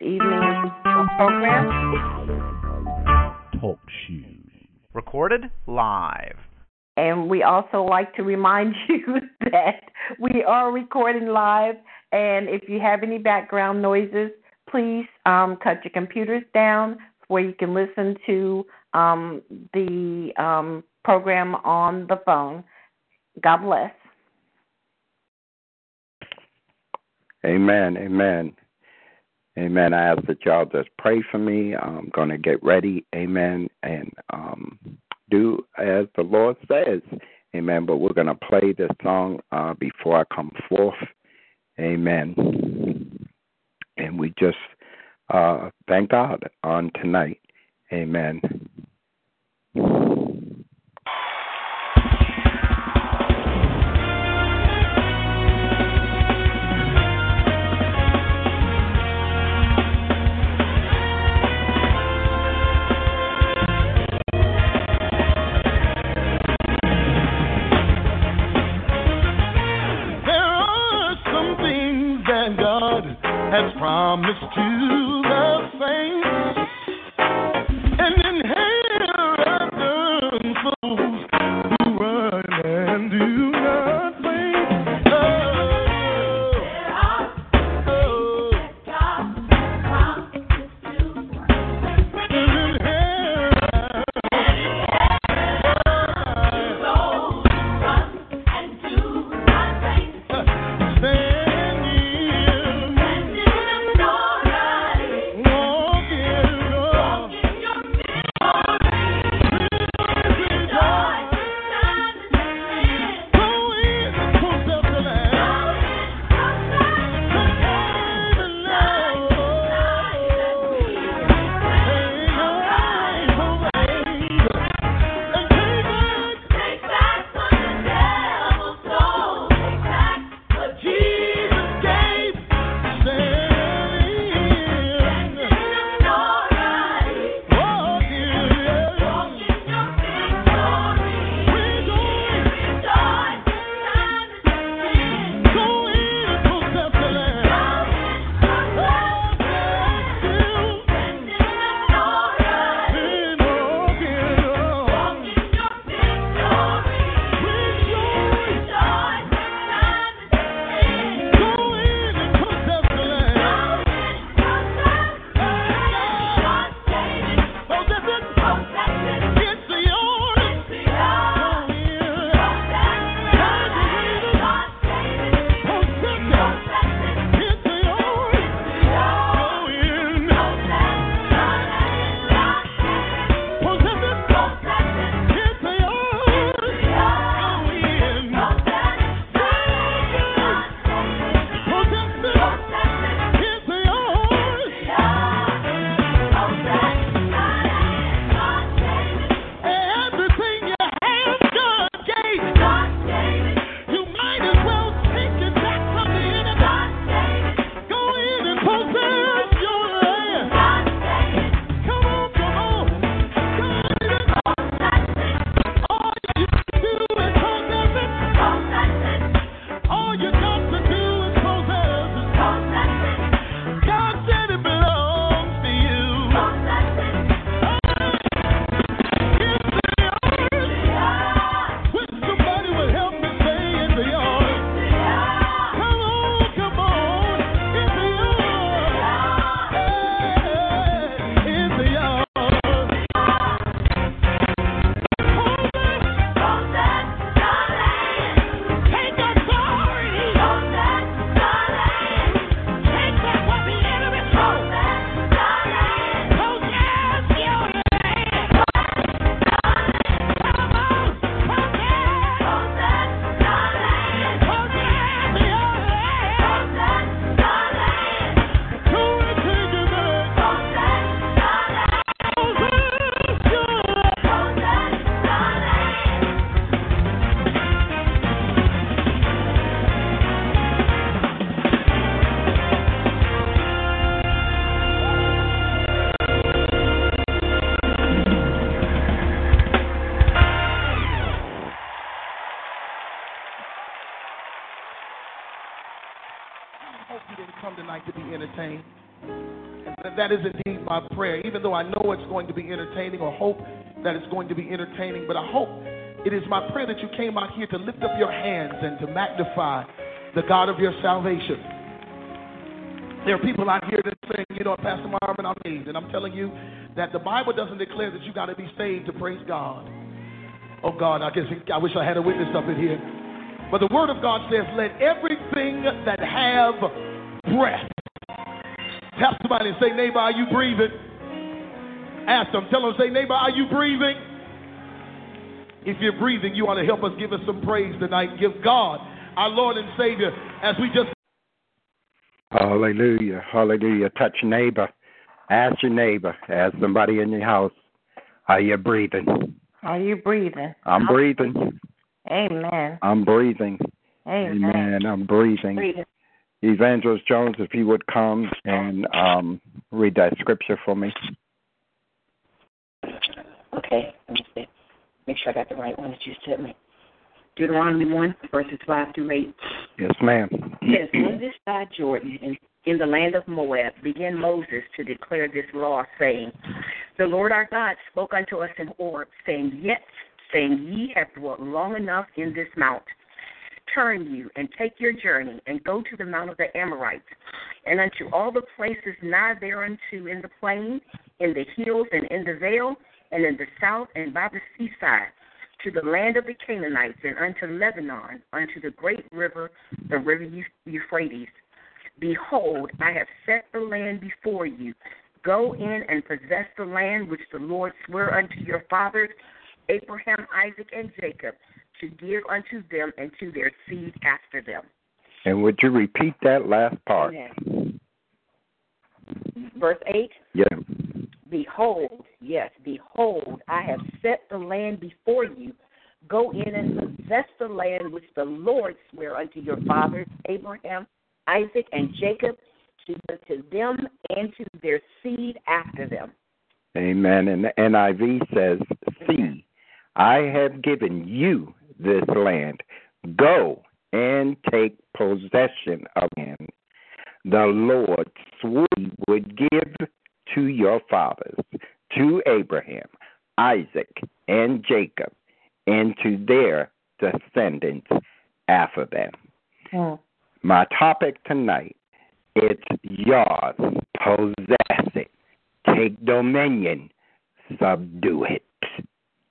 Evening program. Talk shoes. Recorded live. And we also like to remind you that we are recording live. And if you have any background noises, please um, cut your computers down where you can listen to um, the um, program on the phone. God bless. Amen. Amen. Amen. I ask that y'all just pray for me. I'm going to get ready. Amen. And um, do as the Lord says. Amen. But we're going to play this song uh, before I come forth. Amen. And we just uh, thank God on tonight. Amen. Has promised to That is indeed my prayer, even though I know it's going to be entertaining or hope that it's going to be entertaining. But I hope it is my prayer that you came out here to lift up your hands and to magnify the God of your salvation. There are people out here that say, you know, Pastor Marvin, I'm saved. And I'm telling you that the Bible doesn't declare that you got to be saved to praise God. Oh, God, I guess I wish I had a witness up in here. But the Word of God says, let everything that have breath. Tap somebody and say, neighbor, are you breathing? Ask them. Tell them, say, neighbor, are you breathing? If you're breathing, you ought to help us give us some praise tonight. Give God, our Lord and Savior, as we just Hallelujah. Hallelujah. Touch neighbor. Ask your neighbor. Ask somebody in your house. Are you breathing? Are you breathing? I'm breathing. Amen. I'm breathing. Amen. Amen. I'm breathing. Breathing. Evangelist Jones, if you would come and um, read that scripture for me. Okay, let me see. Make sure I got the right one that you sent me. Deuteronomy 1, verses 5 through 8. Yes, ma'am. Yes, on this side Jordan, in, in the land of Moab, began Moses to declare this law, saying, The Lord our God spoke unto us in Horeb, saying, Yet, saying, Ye have dwelt long enough in this mount. Turn you and take your journey and go to the mount of the Amorites, and unto all the places nigh thereunto in the plain, in the hills, and in the vale, and in the south, and by the seaside to the land of the Canaanites and unto Lebanon, unto the great river, the river Euphrates. Behold, I have set the land before you. Go in and possess the land which the Lord sware unto your fathers, Abraham, Isaac, and Jacob, to give unto them and to their seed after them. And would you repeat that last part? Amen. Verse 8 Yeah. Behold, yes, behold, I have set the land before you. Go in and possess the land which the Lord sware unto your fathers, Abraham, Isaac, and Jacob, to unto them and to their seed after them. Amen. And the NIV says, See, I have given you this land. Go and take possession of it. The Lord swore he would give to your fathers, to Abraham, Isaac, and Jacob, and to their descendants after them. Hmm. My topic tonight it's yours. Possess it. Take dominion. Subdue it.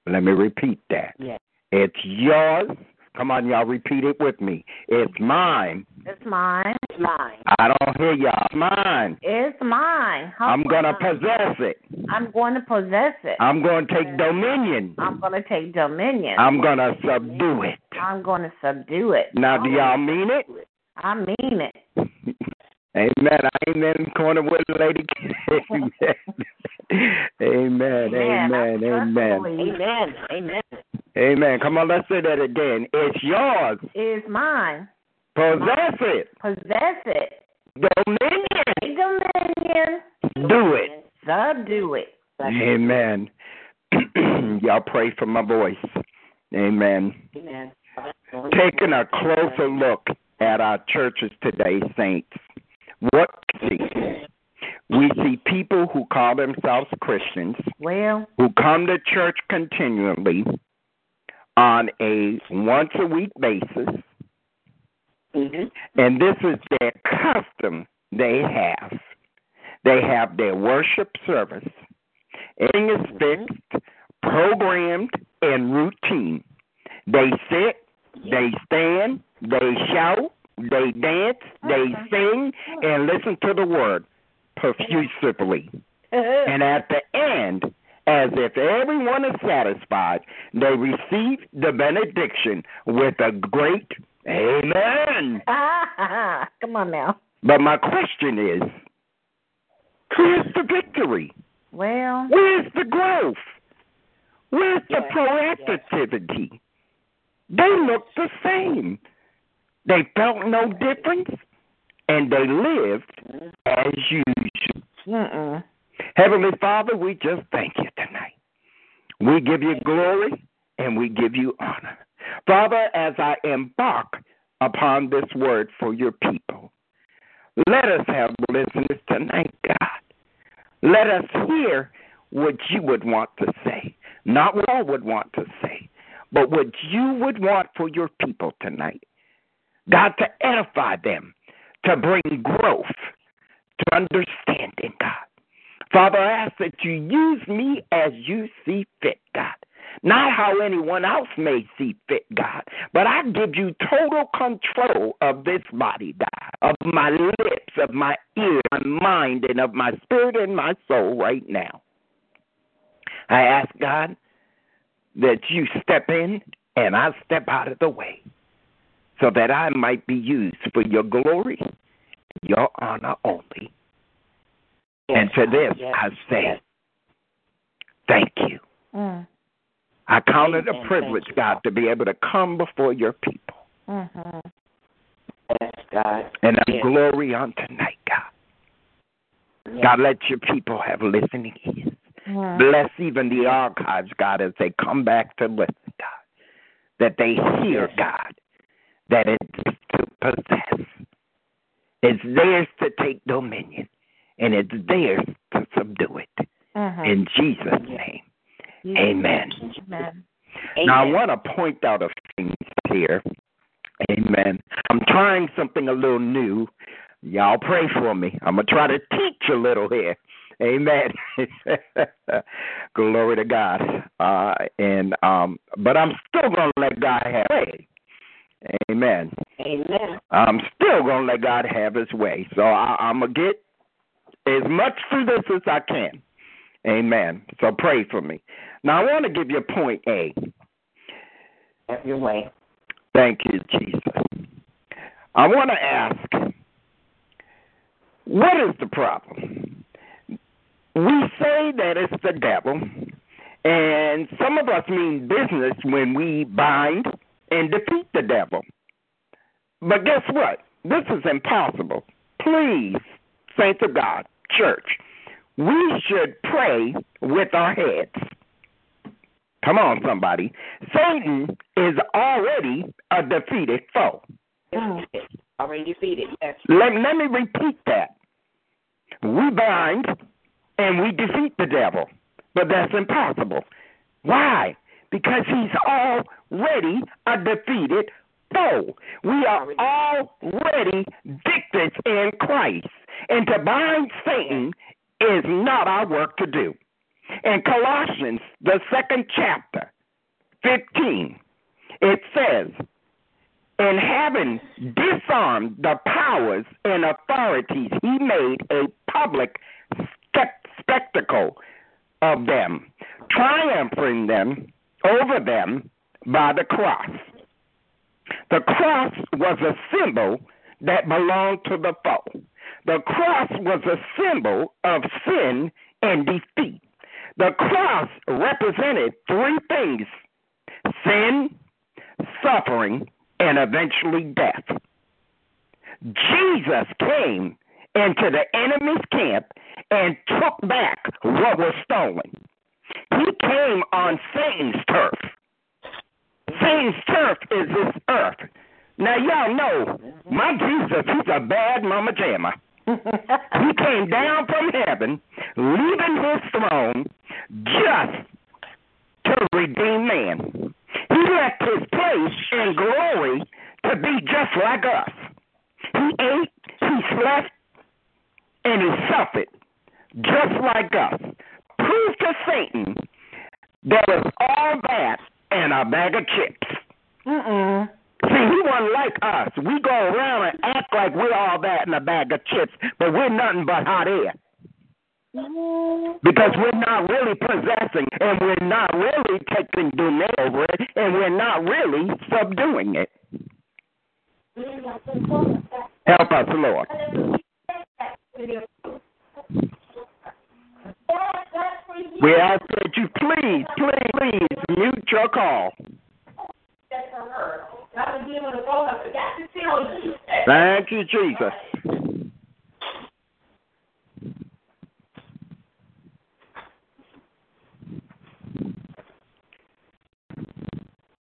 Let me repeat that. Yes. It's yours. Come on, y'all, repeat it with me. It's mine. It's mine. It's mine. I don't hear y'all. It's mine. It's mine. How I'm going to possess it. I'm going to possess it. I'm going to take dominion. I'm going to take dominion. I'm going to subdue it. I'm going to subdue it. Now, do y'all oh. mean it? I mean it. Amen. Amen. In the corner with Lady. Amen. Amen. Amen. Amen. Amen. Amen. Amen. Come on, let's say that again. It's yours. It's mine. Possess it. Possess it. Dominion. Dominion. Do it. Subdue it. Amen. Y'all pray for my voice. Amen. Amen. Taking a closer look at our churches today, saints. What we see? We see people who call themselves Christians Well, who come to church continually on a once a week basis, hmm and this is their custom they have. They have their worship service. Everything is fixed, programmed, and routine. They sit, they stand, they shout, they dance, they sing, and listen to the word profusively. And at the end, as if everyone is satisfied, they receive the benediction with a great Amen. come on now. But my question is where's the victory? Well, Where's the growth? Where's the Yes, proactivity? They look the same. They felt no difference, and they lived as usual. mm-mm. Heavenly Father, we just thank you tonight. We give you glory and we give you honor. Father, as I embark upon this word for your people, Let us have listeners tonight, God. Let us hear what you would want to say, not what I would want to say, but what you would want for your people tonight. God, to edify them, to bring growth, to understanding, God. Father, I ask that you use me as you see fit, God. Not how anyone else may see fit, God, but I give you total control of this body, God, of my lips, of my ear, my mind, and of my spirit and my soul right now. I ask, God, that you step in and I step out of the way so that I might be used for your glory, your honor only. Yes, and to this yes, I say, yes. thank you. Mm. I count it a privilege. God, to be able to come before your people. Mhm. Yes, God. And I Yes. glory on tonight, God. God, let your people have listening ears. Mhm. Bless even the archives, God, as they come back to listen, God. That they hear. God, that it's to possess. It's theirs to take dominion, and it's theirs to subdue it. Mhm. In Jesus' name, amen. Amen. Now, I want to point out a thing here. Amen. I'm trying something a little new. Y'all pray for me. I'm going to try to teach a little here. Amen. Glory to God. Uh, and um, but I'm still going to let God have way. Amen. Amen. I'm still going to let God have his way. So I, I'm going to get as much through this as I can. Amen. So pray for me. Now, I want to give you point A. Have your way. Thank you, Jesus. I want to ask what is the problem? We say that it's the devil, and some of us mean business when we bind and defeat the devil. But guess what? This is impossible. Please, saints of God, church, we should pray with our heads. Come on, somebody. Satan is already a defeated foe. Mm. Already defeated. Yes. Let, let me repeat that. We bind and we defeat the devil, but that's impossible. Why? Because he's already a defeated foe. We are already victors in Christ. And to bind Satan is not our work to do. In Colossians, the second chapter, 15, it says, and having disarmed the powers and authorities, he made a public spectacle of them, triumphing them over them by the cross. The cross was a symbol that belonged to the foe. The cross was a symbol of sin and defeat. The cross represented three things sin, suffering, and eventually death. Jesus came into the enemy's camp and took back what was stolen. He came on Satan's turf. Satan's turf is this earth. Now, y'all know my Jesus, he's a bad mama jammer. He came down from heaven, leaving his throne just to redeem man. He left his place in glory to be just like us. He ate, he slept, and he suffered just like us. Prove to Satan that it's all that and a bag of chips. Mm-mm. See, he wasn't like us. We go around and act like we're all that in a bag of chips, but we're nothing but hot air. Because we're not really possessing and we're not really taking dominion over it and we're not really subduing it. Help us, Lord. We ask that you please, please, please mute your call. Thank you, Jesus.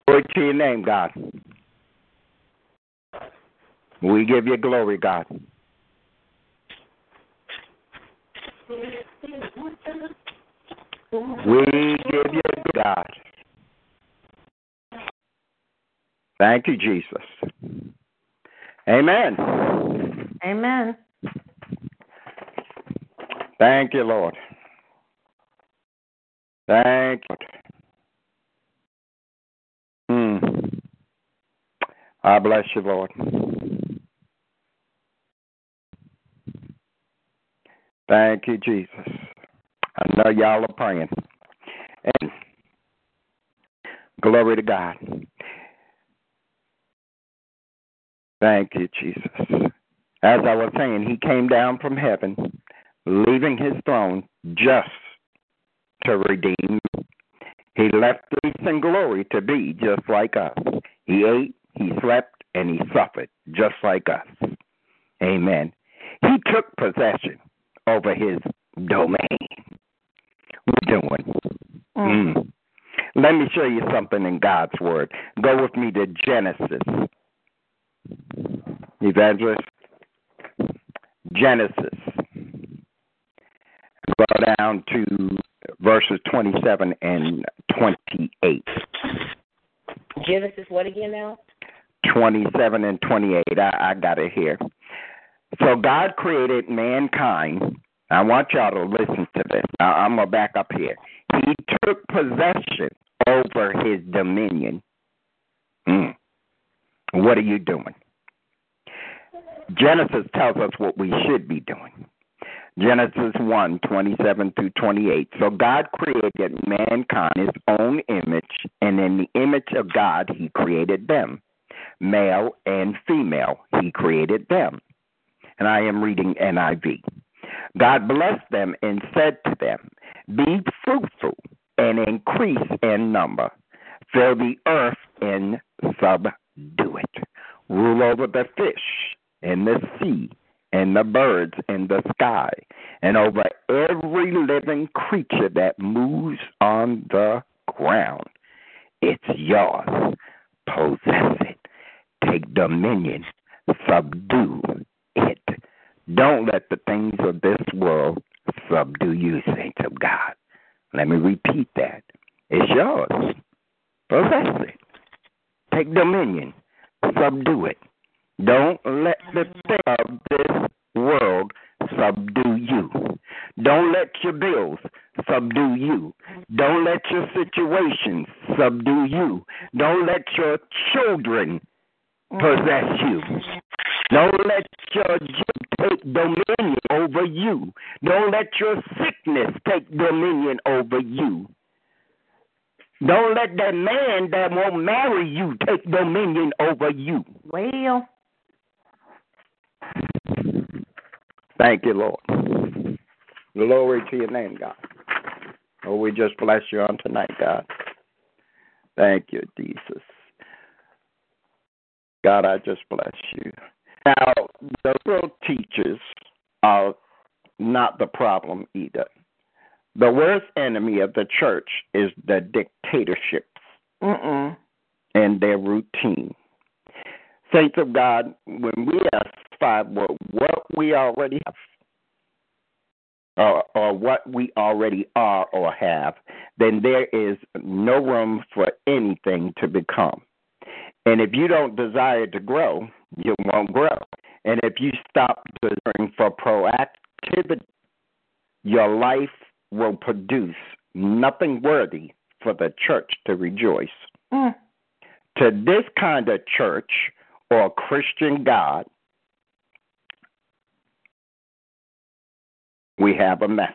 Glory to your name, God. We give you glory, God. We give you God. Thank you, Jesus. Amen. Amen. Thank you, Lord. Thank you. Hmm. I bless you, Lord. Thank you, Jesus. I know y'all are praying. And glory to God. Thank you, Jesus. As I was saying, he came down from heaven, leaving his throne just to redeem. He left peace and glory to be just like us. He ate, he slept, and he suffered just like us. Amen. He took possession over his domain. We're doing. Mm. Let me show you something in God's Word. Go with me to Genesis. Evangelist. Genesis. Go down to verses 27 and 28. Genesis, what again now? 27 and 28. I, I got it here. So God created mankind. I want y'all to listen to this. Now, I'm going to back up here. He took possession over his dominion. Mm. What are you doing? Genesis tells us what we should be doing. Genesis 1 27 through 28. So God created mankind in his own image, and in the image of God, he created them. Male and female, he created them. And I am reading NIV. God blessed them and said to them, Be fruitful and increase in number, fill the earth and subdue it, rule over the fish and the sea and the birds in the sky, and over every living creature that moves on the ground. It's yours. Possess it. Take dominion. Subdue it. Don't let the things of this world subdue you, saints of God. Let me repeat that. It's yours. Possess it. Take dominion. Subdue it. Don't let the thing of this world subdue you. Don't let your bills subdue you. Don't let your situations subdue you. Don't let your children possess you. Don't let your take dominion over you. Don't let your sickness take dominion over you. Don't let that man that won't marry you take dominion over you. Well, Thank you, Lord. Glory to your name, God. Oh, we just bless you on tonight, God. Thank you, Jesus. God, I just bless you. Now, the real teachers are not the problem either. The worst enemy of the church is the dictatorships mm-mm. and their routine. Saints of God, when we satisfied with what we already have, or, or what we already are or have, then there is no room for anything to become. And if you don't desire to grow, you won't grow. And if you stop desiring for proactivity, your life will produce nothing worthy for the church to rejoice. Mm. To this kind of church or Christian God, we have a message.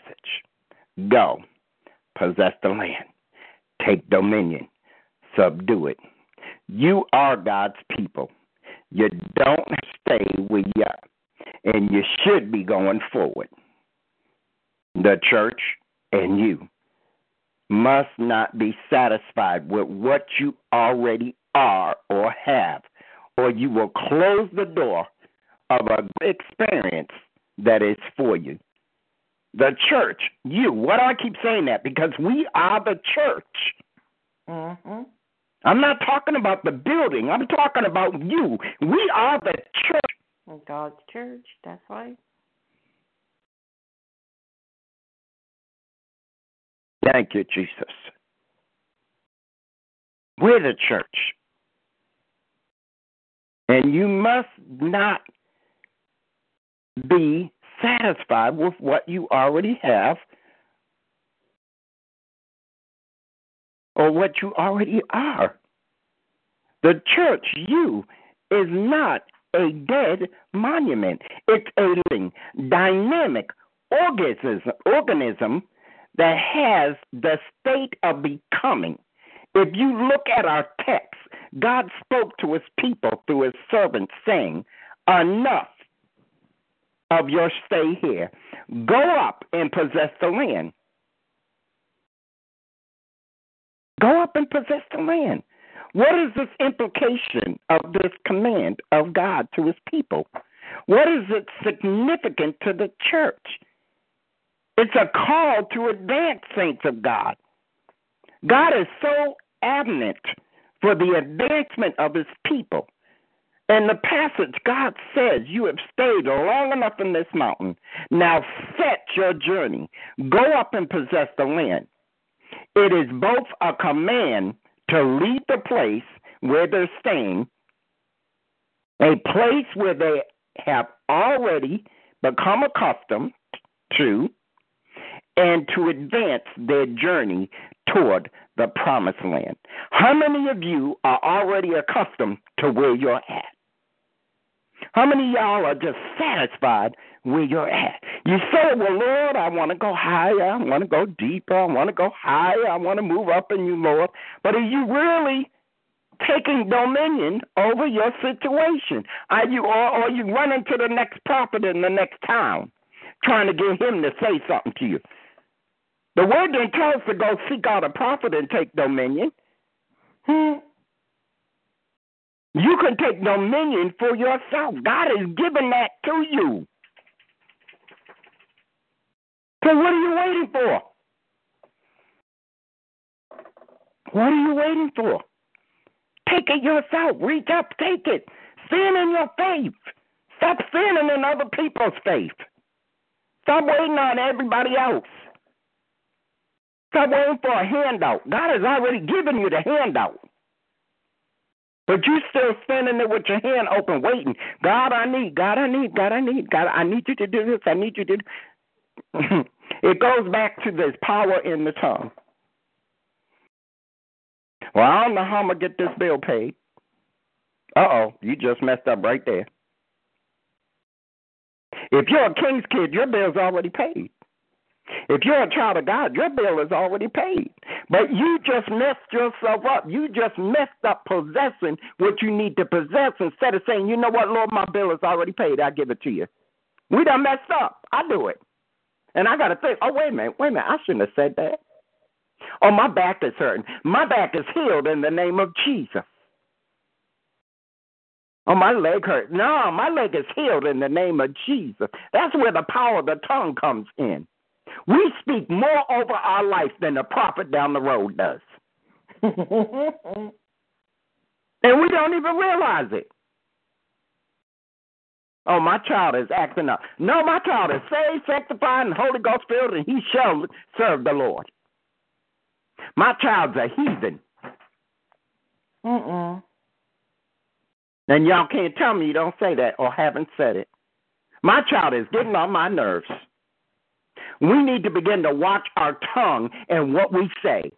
Go, possess the land, take dominion, subdue it. You are God's people. You don't stay where you are, and you should be going forward. The church and you must not be satisfied with what you already are or have, or you will close the door of a experience that is for you. The church, you. Why do I keep saying that? Because we are the church. Mm-hmm. I'm not talking about the building. I'm talking about you. We are the church. God's church. That's right. Thank you, Jesus. We're the church. And you must not be satisfied with what you already have or what you already are. The church, you, is not a dead monument. It's a living, dynamic organism, organism that has the state of becoming. If you look at our text, God spoke to his people through his servants, saying, Enough of your stay here. Go up and possess the land. Go up and possess the land. What is this implication of this command of God to his people? What is it significant to the church? It's a call to advance, saints of God. God is so adamant for the advancement of his people. In the passage, God says, You have stayed long enough in this mountain. Now set your journey. Go up and possess the land. It is both a command to leave the place where they're staying, a place where they have already become accustomed to, and to advance their journey toward the promised land. How many of you are already accustomed to where you're at? How many y'all are just satisfied where you're at? You say, Well, Lord, I want to go higher. I want to go deeper. I want to go higher. I want to move up in you, Lord. But are you really taking dominion over your situation? Are you, or, are you running to the next prophet in the next town, trying to get him to say something to you? The word didn't tell us to go seek out a prophet and take dominion. Hmm. You can take dominion for yourself. God has given that to you. So what are you waiting for? What are you waiting for? Take it yourself. Reach up, take it. Stand in your faith. Stop standing in other people's faith. Stop waiting on everybody else. Stop waiting for a handout. God has already given you the handout. But you still standing there with your hand open, waiting. God, I need. God, I need. God, I need. God, I need you to do this. I need you to. it goes back to this power in the tongue. Well, I don't know how I'm gonna get this bill paid. Uh oh, you just messed up right there. If you're a king's kid, your bill's already paid. If you're a child of God, your bill is already paid. But you just messed yourself up. You just messed up possessing what you need to possess instead of saying, you know what, Lord, my bill is already paid. I give it to you. We done messed up. I do it. And I got to think, oh, wait a minute, wait a minute. I shouldn't have said that. Oh, my back is hurting. My back is healed in the name of Jesus. Oh, my leg hurt. No, my leg is healed in the name of Jesus. That's where the power of the tongue comes in. We speak more over our life than the prophet down the road does. and we don't even realize it. Oh, my child is acting up. No, my child is saved, sanctified, and Holy Ghost filled, and he shall serve the Lord. My child's a heathen. Mm-mm. And y'all can't tell me you don't say that or haven't said it. My child is getting on my nerves. We need to begin to watch our tongue and what we say.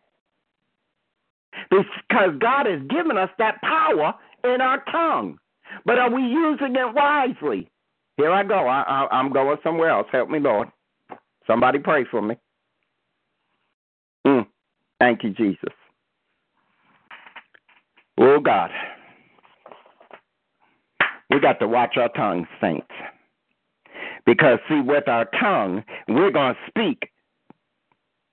Because God has given us that power in our tongue. But are we using it wisely? Here I go. I, I'm going somewhere else. Help me, Lord. Somebody pray for me. Mm. Thank you, Jesus. Oh, God. We got to watch our tongues, saints. Because, see, with our tongue, we're going to speak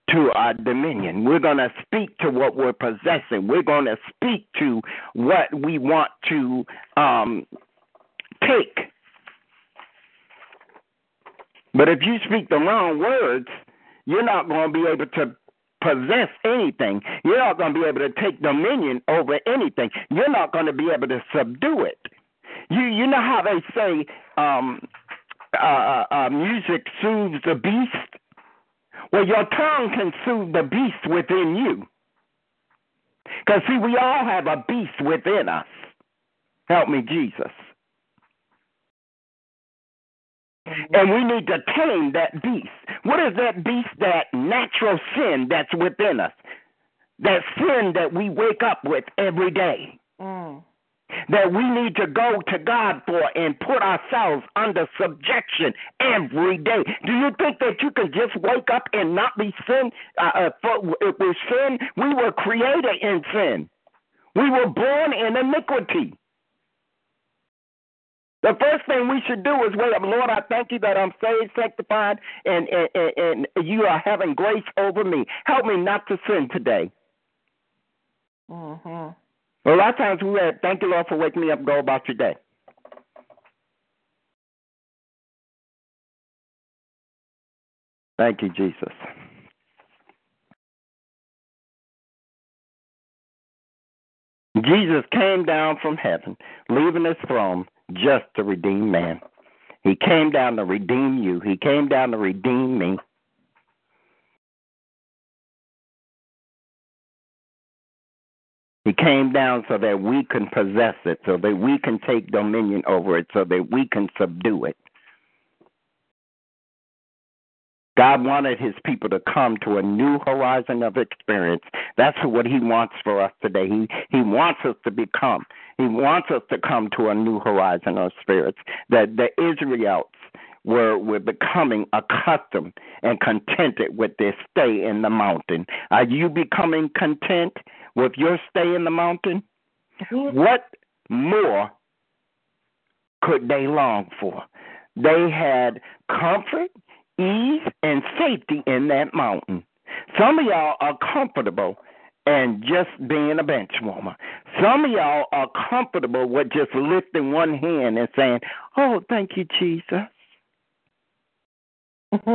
to our dominion. We're going to speak to what we're possessing. We're going to speak to what we want to um, take. But if you speak the wrong words, you're not going to be able to possess anything. You're not going to be able to take dominion over anything. You're not going to be able to subdue it. You you know how they say um, uh, uh, uh, music soothes the beast. Well, your tongue can soothe the beast within you. Because, see, we all have a beast within us. Help me, Jesus. And we need to tame that beast. What is that beast? That natural sin that's within us. That sin that we wake up with every day. Mm. That we need to go to God for and put ourselves under subjection every day. Do you think that you can just wake up and not be sin? Uh, uh, if we sin, we were created in sin. We were born in iniquity. The first thing we should do is wait up. Lord, I thank you that I'm saved, sanctified, and, and, and, you are having grace over me. Help me not to sin today. Mm-hmm. A lot of times we thank you, Lord, for waking me up. Go about your day. Thank you, Jesus. Jesus came down from heaven, leaving his throne just to redeem man. He came down to redeem you. He came down to redeem me. He came down so that we can possess it, so that we can take dominion over it, so that we can subdue it. God wanted his people to come to a new horizon of experience. That's what he wants for us today. He he wants us to become. He wants us to come to a new horizon of spirits. That the Israelites were were becoming accustomed and contented with their stay in the mountain. Are you becoming content with your stay in the mountain? What more could they long for? They had comfort ease and safety in that mountain. Some of y'all are comfortable and just being a bench warmer. Some of y'all are comfortable with just lifting one hand and saying, Oh, thank you, Jesus.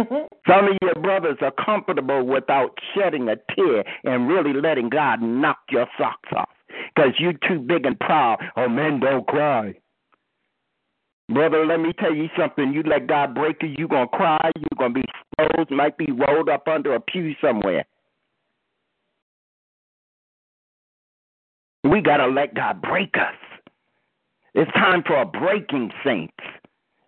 Some of your brothers are comfortable without shedding a tear and really letting God knock your socks off because you're too big and proud. Oh, men don't cry. Brother, let me tell you something. You let God break you, you're going to cry. You're going to be exposed, might be rolled up under a pew somewhere. We got to let God break us. It's time for a breaking, saints.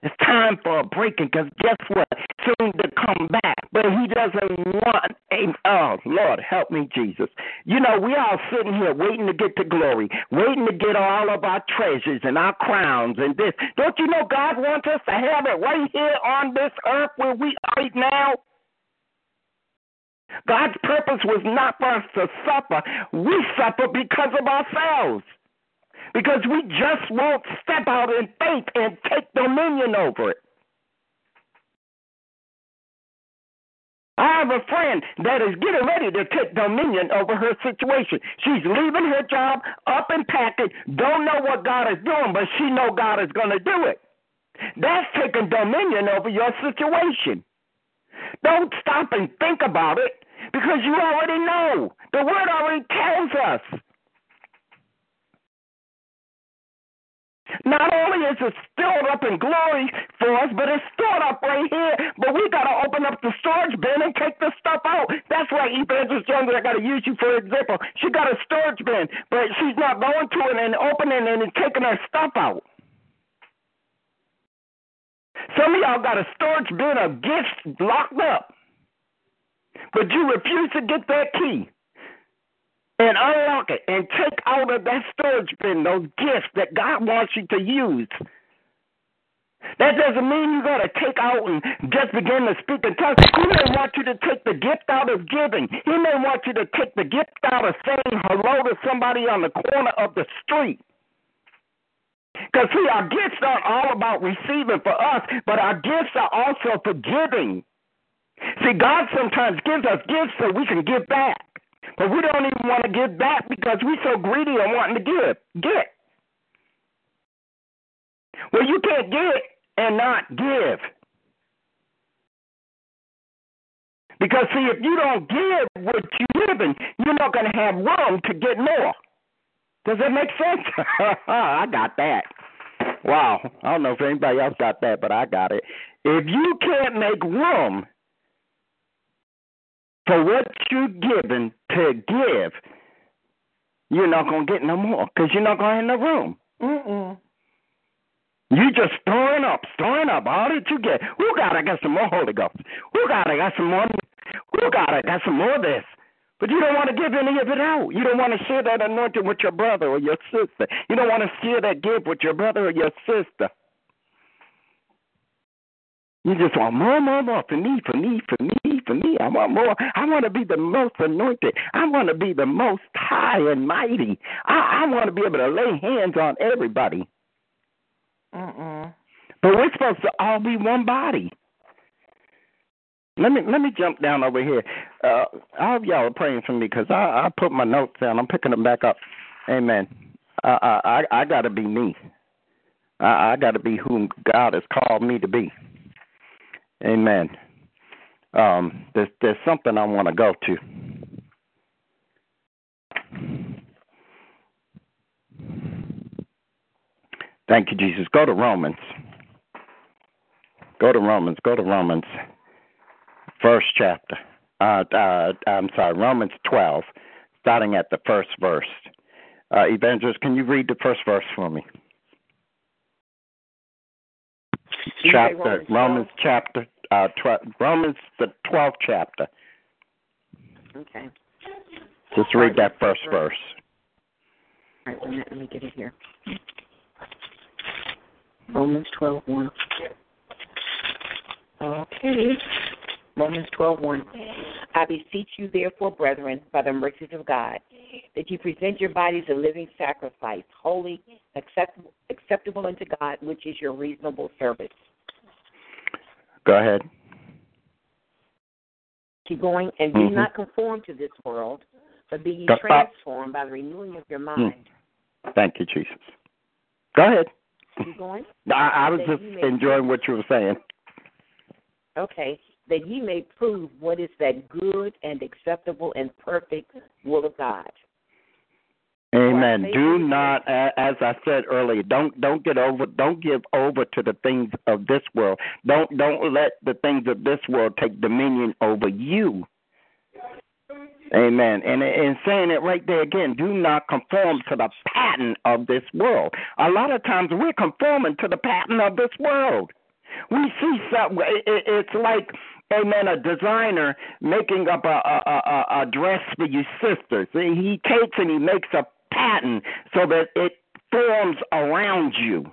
It's time for a breaking because guess what? Soon to come back. But he doesn't want a oh Lord help me, Jesus. You know, we all sitting here waiting to get to glory, waiting to get all of our treasures and our crowns and this. Don't you know God wants us to have it right here on this earth where we are right now? God's purpose was not for us to suffer. We suffer because of ourselves because we just won't step out in faith and take dominion over it. I have a friend that is getting ready to take dominion over her situation. She's leaving her job up and packing, don't know what God is doing, but she know God is going to do it. That's taking dominion over your situation. Don't stop and think about it because you already know. The word already tells us. Not only is it stored up in glory for us, but it's stored up right here. But we got to open up the storage bin and take the stuff out. That's why Evangelist Jones, I got to use you for example. She got a storage bin, but she's not going to it and opening it and taking her stuff out. Some of y'all got a storage bin of gifts locked up, but you refuse to get that key and unlock it and take out of that storage bin those gifts that God wants you to use. That doesn't mean you got to take out and just begin to speak in tongues. He may want you to take the gift out of giving. He may want you to take the gift out of saying hello to somebody on the corner of the street. Because, see, our gifts aren't all about receiving for us, but our gifts are also for giving. See, God sometimes gives us gifts so we can give back. But we don't even want to give back because we're so greedy and wanting to give. Get. Well, you can't get and not give. Because, see, if you don't give what you're giving, you're not going to have room to get more. Does that make sense? I got that. Wow. I don't know if anybody else got that, but I got it. If you can't make room for what you're given to give, you're not going to get no more because you're not going to have no room. Mm-mm. You just storing up, storing up all that you get. Who got? I got some more Holy Ghost. Who got? I got some more. Who got? I got some more of this. But you don't want to give any of it out. You don't want to share that anointing with your brother or your sister. You don't want to share that gift with your brother or your sister. You just want more, more, more for me, for me, for me, for me. I want more. I want to be the most anointed. I want to be the most high and mighty. I, I want to be able to lay hands on everybody. Mm-mm. But we're supposed to all be one body. Let me let me jump down over here. Uh, all of y'all are praying for me because I, I put my notes down. I'm picking them back up. Amen. I I I, I got to be me. I, I got to be whom God has called me to be. Amen. Um, there's there's something I want to go to. Thank you, Jesus. Go to Romans. Go to Romans. Go to Romans. First chapter. Uh, uh, I'm sorry, Romans 12, starting at the first verse. Uh, Evangelist, can you read the first verse for me? Chapter Romans, Romans chapter uh, tw- Romans the 12th chapter. Okay. Just read that first verse. All right, let me, let me get it here. Romans twelve one. Okay. Romans twelve one. I beseech you, therefore, brethren, by the mercies of God, that you present your bodies a living sacrifice, holy, acceptable, acceptable unto God, which is your reasonable service. Go ahead. Keep going, and be Mhm. not conformed to this world, but be ye transformed by the renewing of your mind. Thank you, Jesus. Go ahead. Keep going. I, I was just enjoying what you were saying. Okay, that ye may prove what is that good and acceptable and perfect will of God. Amen. Well, Do not, as I said earlier, don't don't get over, don't give over to the things of this world. Don't don't let the things of this world take dominion over you. Amen. And and saying it right there again, do not conform to the pattern of this world. A lot of times we're conforming to the pattern of this world. We see something. it- it- It's like, amen, a designer making up a a, a, a dress for you sisters. He takes and he makes a pattern so that it forms around you.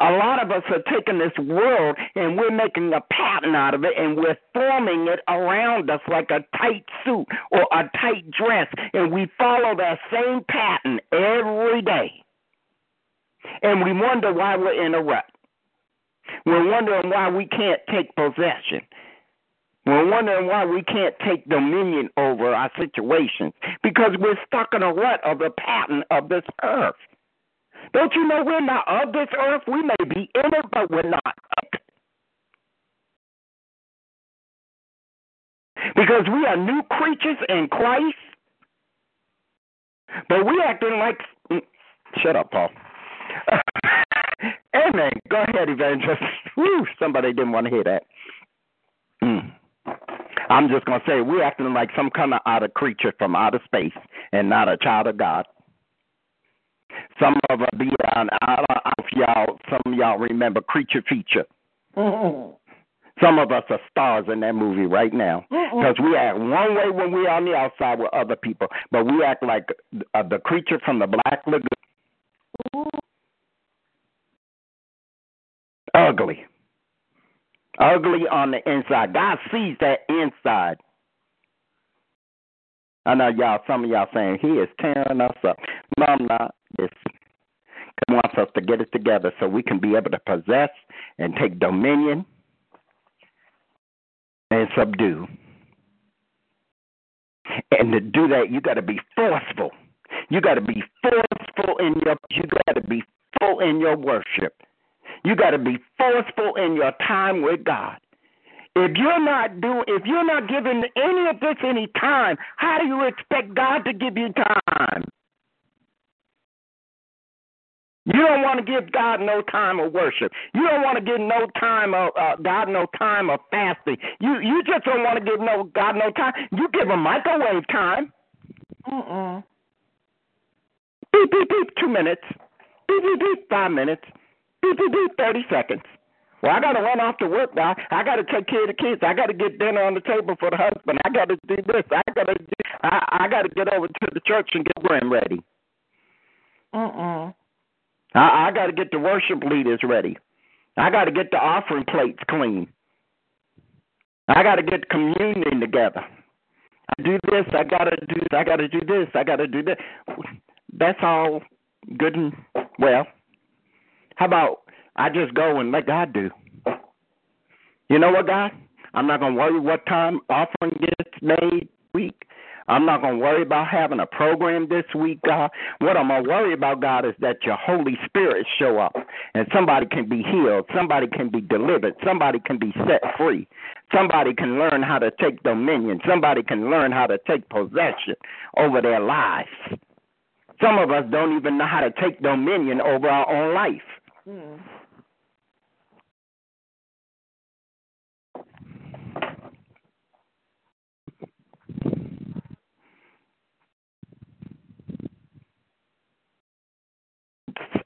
A lot of us are taking this world and we're making a pattern out of it and we're forming it around us like a tight suit or a tight dress and we follow that same pattern every day. And we wonder why we're in a rut. We're wondering why we can't take possession. We're wondering why we can't take dominion over our situations because we're stuck in a rut of the pattern of this earth. Don't you know we're not of this earth? We may be in it, but we're not. Because we are new creatures in Christ. But we acting like. mm, Shut up, Paul. Amen. Go ahead, evangelist. Whew, somebody didn't want to hear that. I'm just going to say we're acting like some kind of outer creature from outer space and not a child of God. Some of us be on, I don't know if y'all, some of y'all remember Creature Feature. Some of us are stars in that movie right now because we act one way when we're on the outside with other people, but we act like uh, the creature from the Black Lagoon. Ugly. Ugly on the inside. God sees that inside. I know y'all, some of y'all saying he is tearing us up. No, I'm not. It's, wants us to get it together so we can be able to possess and take dominion and subdue. And to do that, you got to be forceful. You got to be forceful in your. You got to be full in your worship. You got to be forceful in your time with God. If you're not doing, if you're not giving any of this any time, how do you expect God to give you time? You don't want to give God no time of worship. You don't want to give no time of uh, God no time of fasting. You you just don't want to give no God no time. You give a microwave time. Mm-mm. Beep beep beep. Two minutes. Beep beep beep. Five minutes. Beep beep beep. Thirty seconds. Well, I got to run off to work now. I got to take care of the kids. I got to get dinner on the table for the husband. I got to do this. I got to. Do, I, I got to get over to the church and get Graham ready. Mm-mm. I, I got to get the worship leaders ready. I got to get the offering plates clean. I got to get communion together. I do this. I got to do. I got to do this. I got to do that. That's all good and well. How about I just go and let God do? You know what, God? I'm not gonna worry what time offering gets made week. I'm not going to worry about having a program this week, God. What I'm going to worry about, God, is that your Holy Spirit show up and somebody can be healed, somebody can be delivered, somebody can be set free, somebody can learn how to take dominion, somebody can learn how to take possession over their lives. Some of us don't even know how to take dominion over our own life. Mm.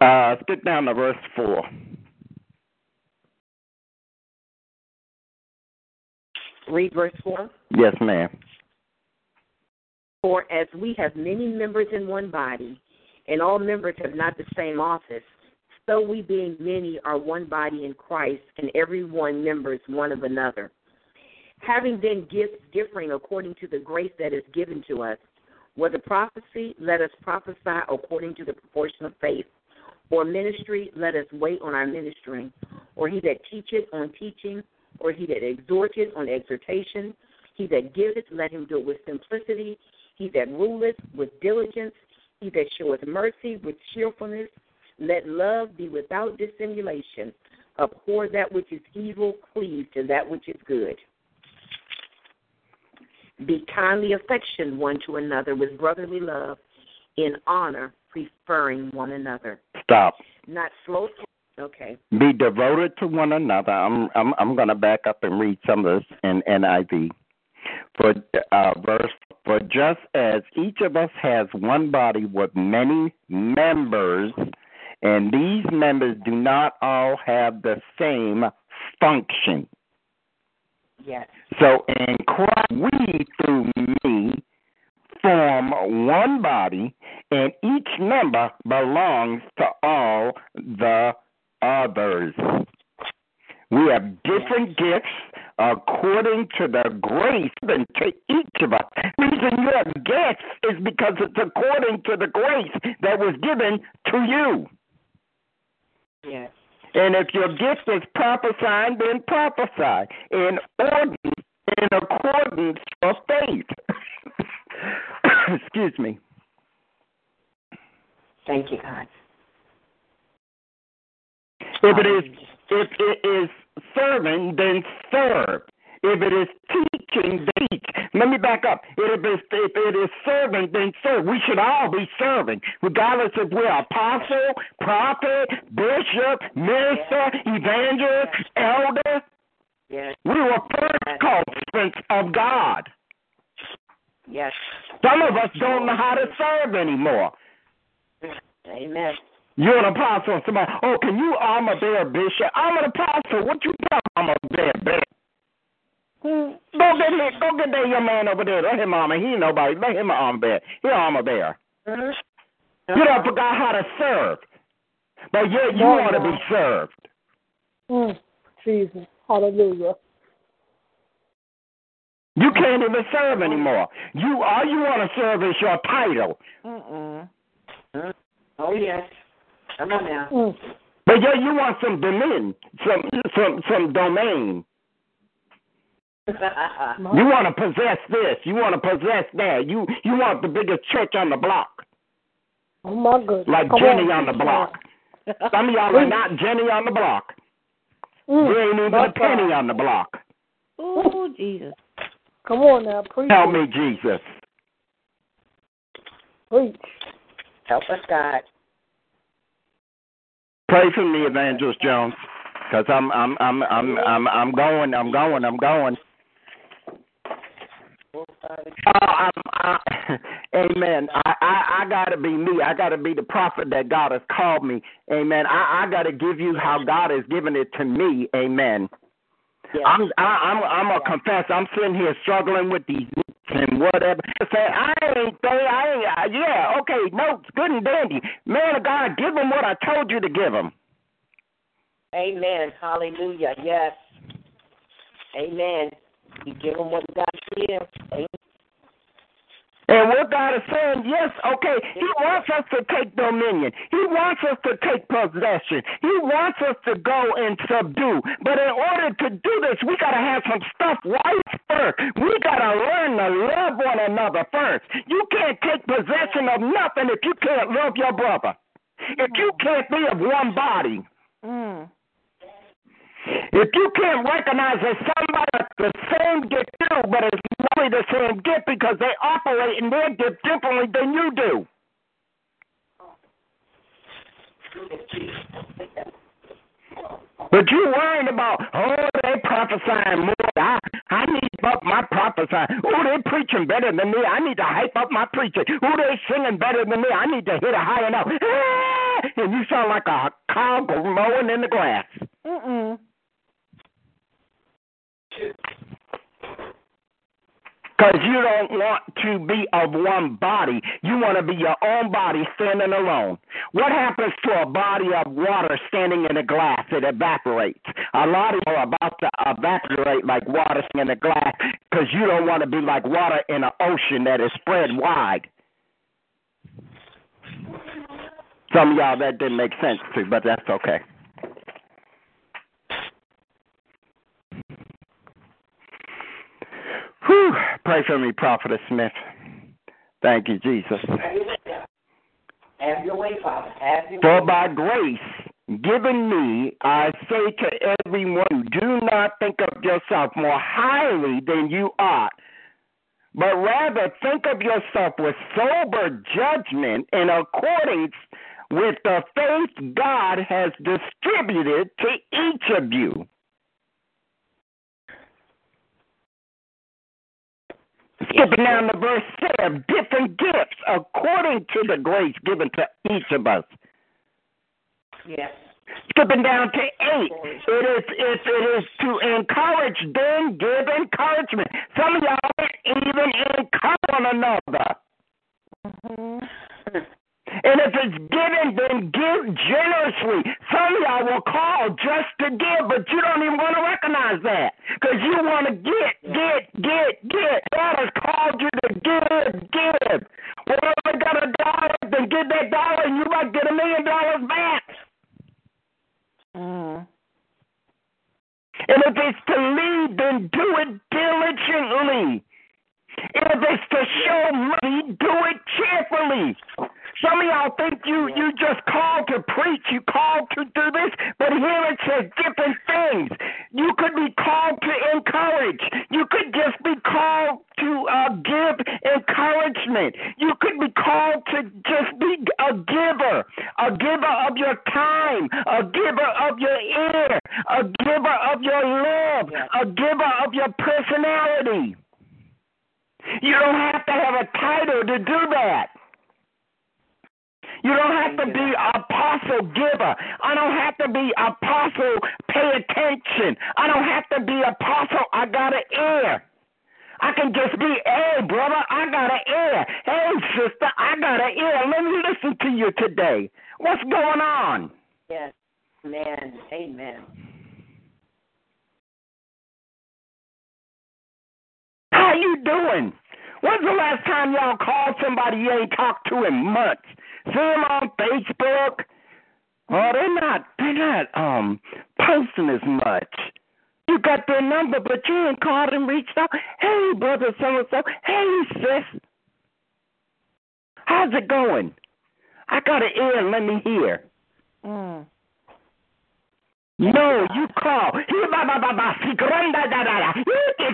Uh, skip down to verse 4. Read verse 4. Yes, ma'am. For as we have many members in one body, and all members have not the same office, so we, being many, are one body in Christ, and every one members one of another. Having then gifts differing according to the grace that is given to us, whether prophecy, let us prophesy according to the proportion of faith, or ministry, let us wait on our ministering, or he that teacheth on teaching, or he that exhorteth on exhortation, he that giveth, let him do it with simplicity, he that ruleth with diligence, he that showeth mercy with cheerfulness, let love be without dissimulation. Abhor that which is evil, cleave to that which is good. Be kindly affectioned one to another with brotherly love, in honor, preferring one another. Stop. Not slow. Okay. Be devoted to one another. I'm I'm I'm going to back up and read some of this in NIV. For uh, verse for just as each of us has one body with many members, and these members do not all have the same function. Yes. So in Christ, we through me form one body, and each member belongs to all the others. We have different gifts according to the grace given to each of us. The reason you have gifts is because it's according to the grace that was given to you. Yes. And if your gift is prophesying, then prophesy in order, in accordance with faith. Excuse me. Thank you, God. If it is if it is serving, then serve. If it is teaching, teach. Let me back up. If it is, if it is serving, then serve. We should all be serving, regardless if we're apostle, prophet, bishop, minister, evangelist, elder. Yes. We were first called servants of God. Yes. Some of us don't know how to serve anymore. Amen. You're an apostle. Somebody, oh, can you armor bear bishop? I'm an apostle. What you talking armor bear bear? Go get him, go get that young man over there. Let him armor. He ain't nobody. Let him armor bear. He armor bear. Mm-hmm. You done forgot how to serve, but yet you want to be served. Mm, Jesus. Hallelujah. You can't even serve anymore. You all you want to serve is your title, Mm-mm. Oh, yes. Come on now. Mm. but yet you want some dominion, some some some domain. You want to possess this. You want to possess that. You you want the biggest church on the block, Oh my goodness. like Come Jenny on. on the block. Some of y'all are not Jenny on the block. Mm. You ain't even a That's right. penny on the block. Oh, Jesus. Come on now, preach. Help me, Jesus. Preach. Help us, God. Pray for me, Evangelist Jones, because I'm I'm I'm I'm I'm I'm going I'm going I'm going. Uh, I'm, I, amen. I, I I gotta be me. I gotta be the prophet that God has called me. Amen. I I gotta give you how God has given it to me. Amen. Yes. I'm I, I'm I'm a confess. I'm sitting here struggling with these notes and whatever. Say I ain't they I ain't yeah okay notes good and dandy. Man of God, give them what I told you to give them. Amen. Hallelujah. Yes. Amen. You give them what God gives. Amen. And what God is saying, yes, okay, He wants us to take dominion. He wants us to take possession. He wants us to go and subdue. But in order to do this, we got to have some stuff right first. We got to learn to love one another first. You can't take possession of nothing if you can't love your brother. If you can't be of one body. Mm. If you can't recognize that somebody the same gift too, but it's really the same gift because they operate in their gift differently than you do. But you worrying about, oh, they prophesying more. I, I need to up my prophesying. Oh, they preaching better than me. I need to hype up my preaching. Oh, they singing better than me. I need to hit a higher note. Ah! And you sound like a cow mowing in the grass. Mm-mm. Because you don't want to be of one body. You want to be your own body standing alone. What happens to a body of water standing in a glass? It evaporates. A lot of you are about to evaporate like water in a glass because you don't want to be like water in an ocean that is spread wide. Some of y'all that didn't make sense to, but that's okay. Whew. Pray for me, Prophetess Smith. Thank you, Jesus. Have your way, Father. Have your For way. by grace given me, I say to everyone, do not think of yourself more highly than you ought, but rather think of yourself with sober judgment in accordance with the faith God has distributed to each of you. Skipping down to verse 7, different gifts according to the grace given to each of us. Yes. Skipping down to 8, it is, if it is to encourage, then give encouragement. Some of y'all even encourage one another. And if it's given, then give generously. Some of y'all will call just to give, but you don't even want to recognize that because you want to get, get, get, get. God has called you to give, give. Well, if I got a dollar, then give that dollar, and you might get a million dollars back. Mm. And if it's to lead, then do it diligently. If it's to show mercy, do it cheerfully. Some of y'all think you you just called to preach, you called to do this, but here it says different things. You could be called to encourage. You could just be called to uh, give encouragement. You could be called to just be a giver, a giver of your time, a giver of your ear, a giver of your love, a giver of your personality. You don't have to have a title to do that. You don't have to be apostle giver. I don't have to be apostle pay attention. I don't have to be apostle I got an ear. I can just be, hey brother, I got an ear. Hey sister, I got an ear. Let me listen to you today. What's going on? Yes. Amen. Amen. How you doing? When's the last time y'all called somebody you ain't talked to in months? See them on Facebook? Oh, they're not they're not um posting as much. You got their number, but you ain't called and reached out. Hey, brother, so and so. Hey, sis. How's it going? I got an ear let me hear. Mm. No, you call. Ba, ba, ba, ba. Sigranda, da, da, da.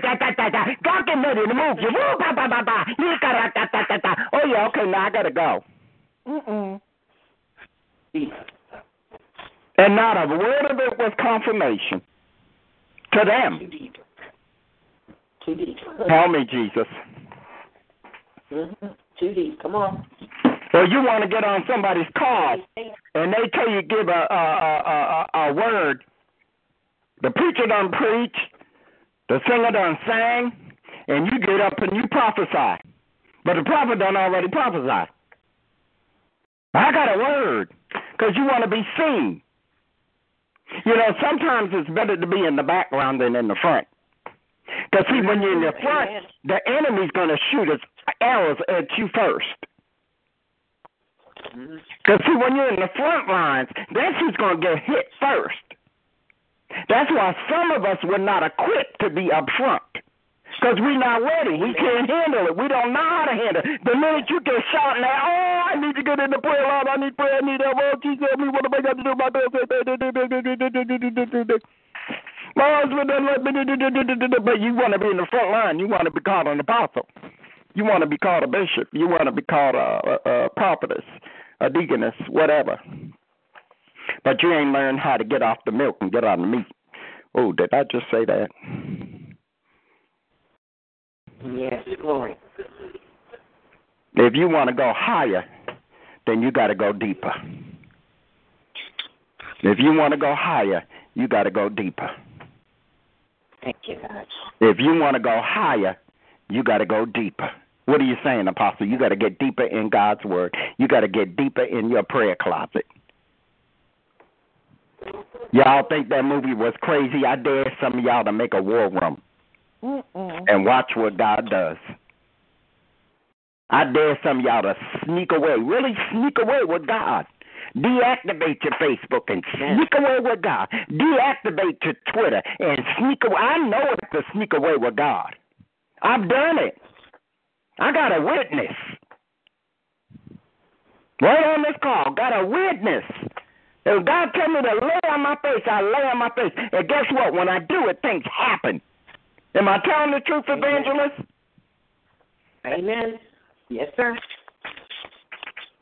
Da, da, da, da. God get ready to move you. Ba, ba, ba, ba. Yika, da, da, da, da. Oh, yeah, okay, now I got to go. Mm-mm. And not a word of it was confirmation to them. Too deep. Too deep. Help me, Jesus. hmm Too deep. Come on. Or you want to get on somebody's call and they tell you give a a, a, a, a word. The preacher done preach, the singer done sang, and you get up and you prophesy. But the prophet done already prophesied. I got a word because you want to be seen. You know, sometimes it's better to be in the background than in the front. Because, see, when you're in the front, Amen. the enemy's going to shoot his arrows at you first. Mm-hmm. Because, see, when you're in the front lines, that's who's going to get hit first. That's why some of us were not equipped to be up front. Because we're not ready. We can't handle it. We don't know how to handle it. The minute you get shot in there, oh, I need to get in the prayer line. I need prayer. I need help. Oh, Jesus, help me. What am I going to do? My bills. My husband doesn't let me. But you want to be in the front line. You want to be called an apostle. You want to be called a bishop. You want to be called a, a, a prophetess, a deaconess, whatever. But you ain't learned how to get off the milk and get on the meat. Oh, did I just say that? Yes, glory. If you want to go higher, then you got to go deeper. If you want to go higher, you got to go deeper. Thank you, God. If you want to go higher, you got to go deeper. What are you saying, Apostle? You got to get deeper in God's Word. You got to get deeper in your prayer closet. Y'all think that movie was crazy? I dare some of y'all to make a war room Mm-mm. and watch what God does. I dare some of y'all to sneak away, really sneak away with God. Deactivate your Facebook and sneak away with God. Deactivate your Twitter and sneak away. I know it to sneak away with God. I've done it. I got a witness. Right on this call, got a witness. If God tell me to lay on my face, I lay on my face. And guess what? When I do it, things happen. Am I telling the truth, evangelist? Amen. Yes, sir.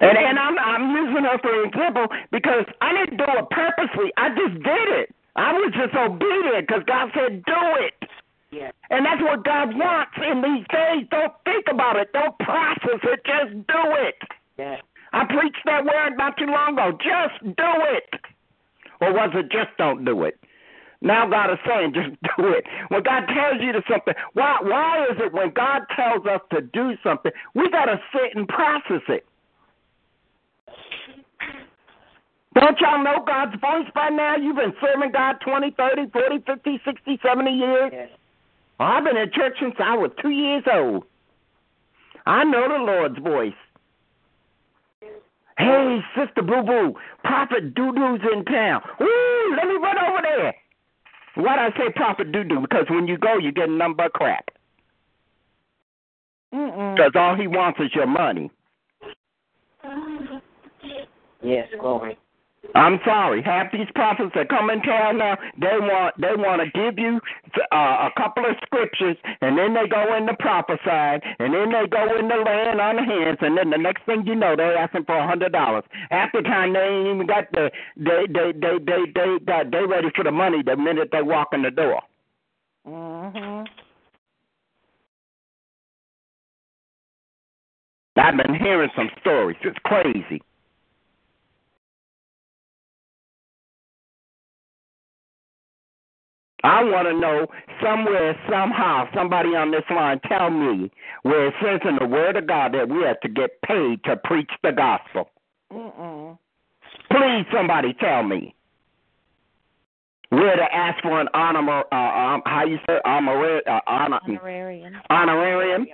And and I'm I'm using her for example because I didn't do it purposely. I just did it. I was just obedient because God said do it. Yes. And that's what God wants in these days. Don't think about it. Don't process it. Just do it. Yes. I preached that word not too long ago. Just do it. Or was it just don't do it? Now God is saying just do it. When God tells you to something, why why is it when God tells us to do something, we gotta sit and process it? Don't y'all know God's voice by now? You've been serving God 20, 30, 40, 50, 60, 70 years. Yes. I've been in church since I was two years old. I know the Lord's voice. Hey, Sister Boo Boo, Prophet Doo Doo's in town. Ooh, let me run over there. Why do I say Prophet Doo Doo? Because when you go, you get nothing but crap. Because all he wants is your money. Yes, glory. I'm sorry. Half these prophets that come in town now, they want they want to give you uh, a couple of scriptures, and then they go into prophesying, and then they go into laying on the hands, and then the next thing you know, they're asking for a hundred dollars. The time, they ain't even got the they they they they they got they ready for the money the minute they walk in the door. Mhm. I've been hearing some stories. It's crazy. I want to know somewhere, somehow, somebody on this line tell me where it says in the Word of God that we have to get paid to preach the gospel. Mm-mm. Please, somebody tell me. We're to ask for an honor, uh, um, how you say, honor, uh, honor, Honorarium. honorarium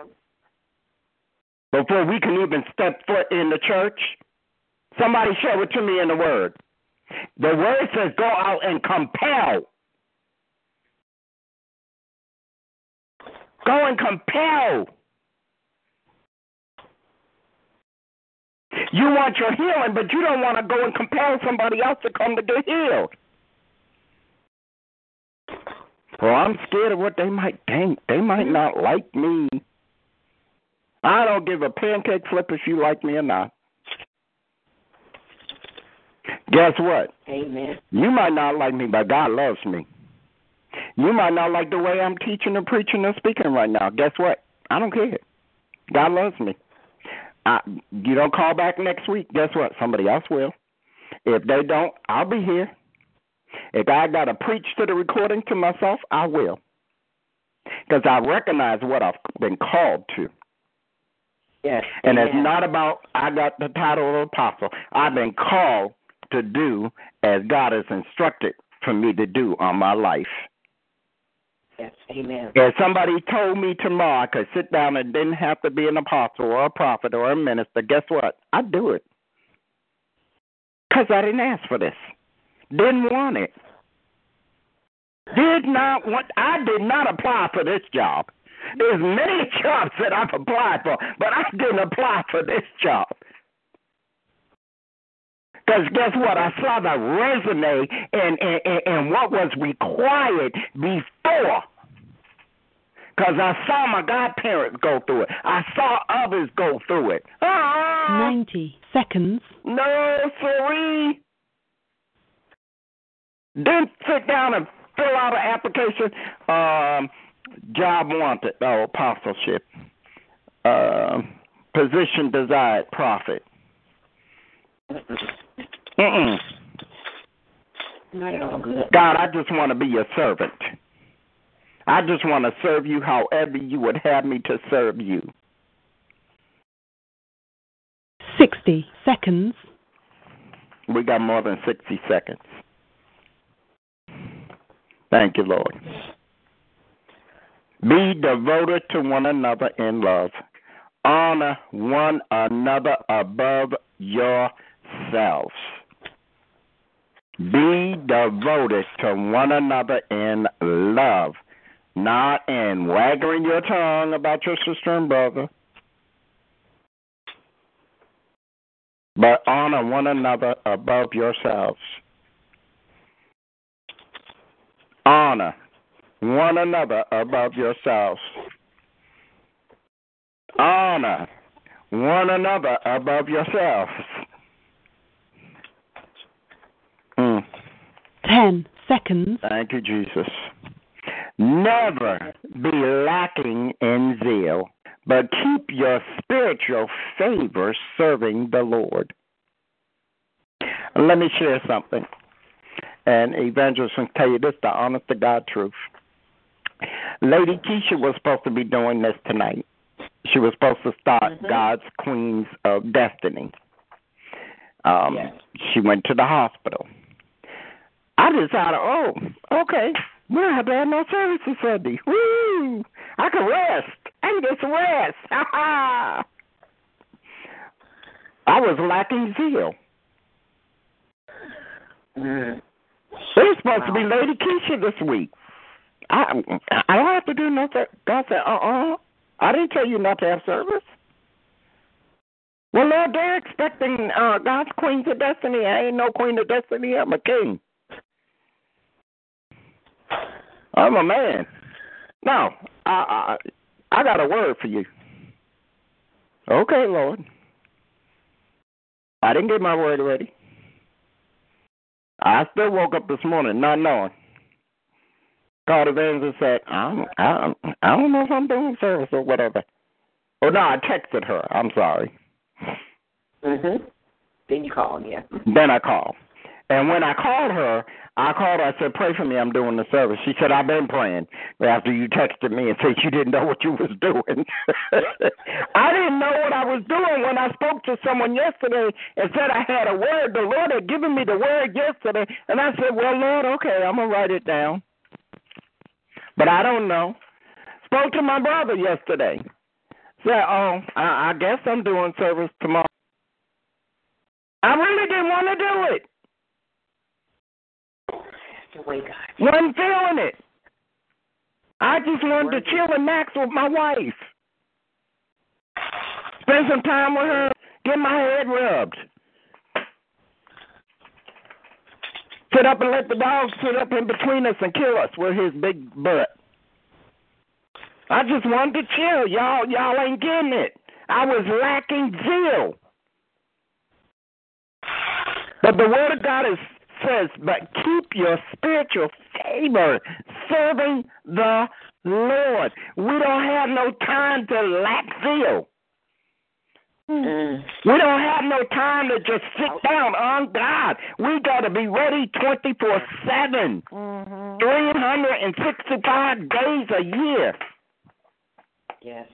before we can even step foot in the church? Somebody show it to me in the Word. The Word says go out and compel. Go and compel. You want your healing, but you don't want to go and compel somebody else to come to get healed. Well, I'm scared of what they might think. They might mm-hmm. not like me. I don't give a pancake flip if you like me or not. Guess what? Amen. You might not like me, but God loves me. You might not like the way I'm teaching and preaching and speaking right now. Guess what? I don't care. God loves me. I, you don't call back next week. Guess what? Somebody else will. If they don't, I'll be here. If I got to preach to the recording to myself, I will. Because I recognize what I've been called to. Yes. And Amen. it's not about I got the title of apostle. I've been called to do as God has instructed for me to do on my life. Yes. Amen. If somebody told me tomorrow I could sit down and didn't have to be an apostle or a prophet or a minister, guess what? I'd do it. Because I didn't ask for this. Didn't want it. Did not want, I did not apply for this job. There's many jobs that I've applied for, but I didn't apply for this job. Because guess what? I saw the resume and, and, and what was required before. Because I saw my godparents go through it. I saw others go through it. Ah, 90 seconds. no, sorry. Didn't sit down and fill out an application. Um, job wanted, oh, apostleship. Um, position desired, prophet. Mm-mm. Not at all good. God, I just want to be your servant. I just want to serve you however you would have me to serve you. 60 seconds. We got more than 60 seconds. Thank you, Lord. Be devoted to one another in love. Honor one another above yourselves. Be devoted to one another in love, not in wagging your tongue about your sister and brother, but honor one another above yourselves. Honor one another above yourselves. Honor one another above yourselves. Mm. 10 seconds. Thank you, Jesus. Never be lacking in zeal, but keep your spiritual favor serving the Lord. Let me share something. And Evangelist can tell you this the honest to God truth. Lady Kesha was supposed to be doing this tonight. She was supposed to start God's Queens of Destiny. Um, Yes. She went to the hospital. I decided, oh, okay, we don't have to have no services Sunday. Woo! I can rest. I can get some rest. Ha ha! I was lacking zeal. Mm. It's supposed to be Lady Kesha this week. I I don't have to do nothing. God said, uh uh I didn't tell you not to have service. Well, Lord, they're expecting uh, God's Queens of Destiny. I ain't no Queen of Destiny. I'm a king. I'm a man. No, I, I I got a word for you. Okay, Lord. I didn't get my word ready. I still woke up this morning not knowing. Called Evangelist and said, I don't, I, don't, I don't know if I'm doing service or whatever. Oh, no, I texted her. I'm sorry. Mhm. Then you call, yeah. Then I called. And when I called her, I called her. I said, "Pray for me. I'm doing the service." She said, "I've been praying." After you texted me and said you didn't know what you was doing, I didn't know what I was doing when I spoke to someone yesterday and said I had a word. The Lord had given me the word yesterday, and I said, "Well, Lord, okay, I'm gonna write it down." But I don't know. Spoke to my brother yesterday. Said, "Oh, I, I guess I'm doing service tomorrow." I really didn't want to do it. The way God. Wasn't feeling it. I just wanted to chill and max with my wife. Spend some time with her, get my head rubbed. Sit up and let the dog sit up in between us and kill us with his big butt. I just wanted to chill. Y'all y'all ain't getting it. I was lacking zeal. But the word of God is, says, but keep your spiritual favor, serving the Lord. We don't have no time to lack zeal. Mm. We don't have no time to just sit down on God. We got to be ready 24 7, Mhm. 365 days a year. Yes.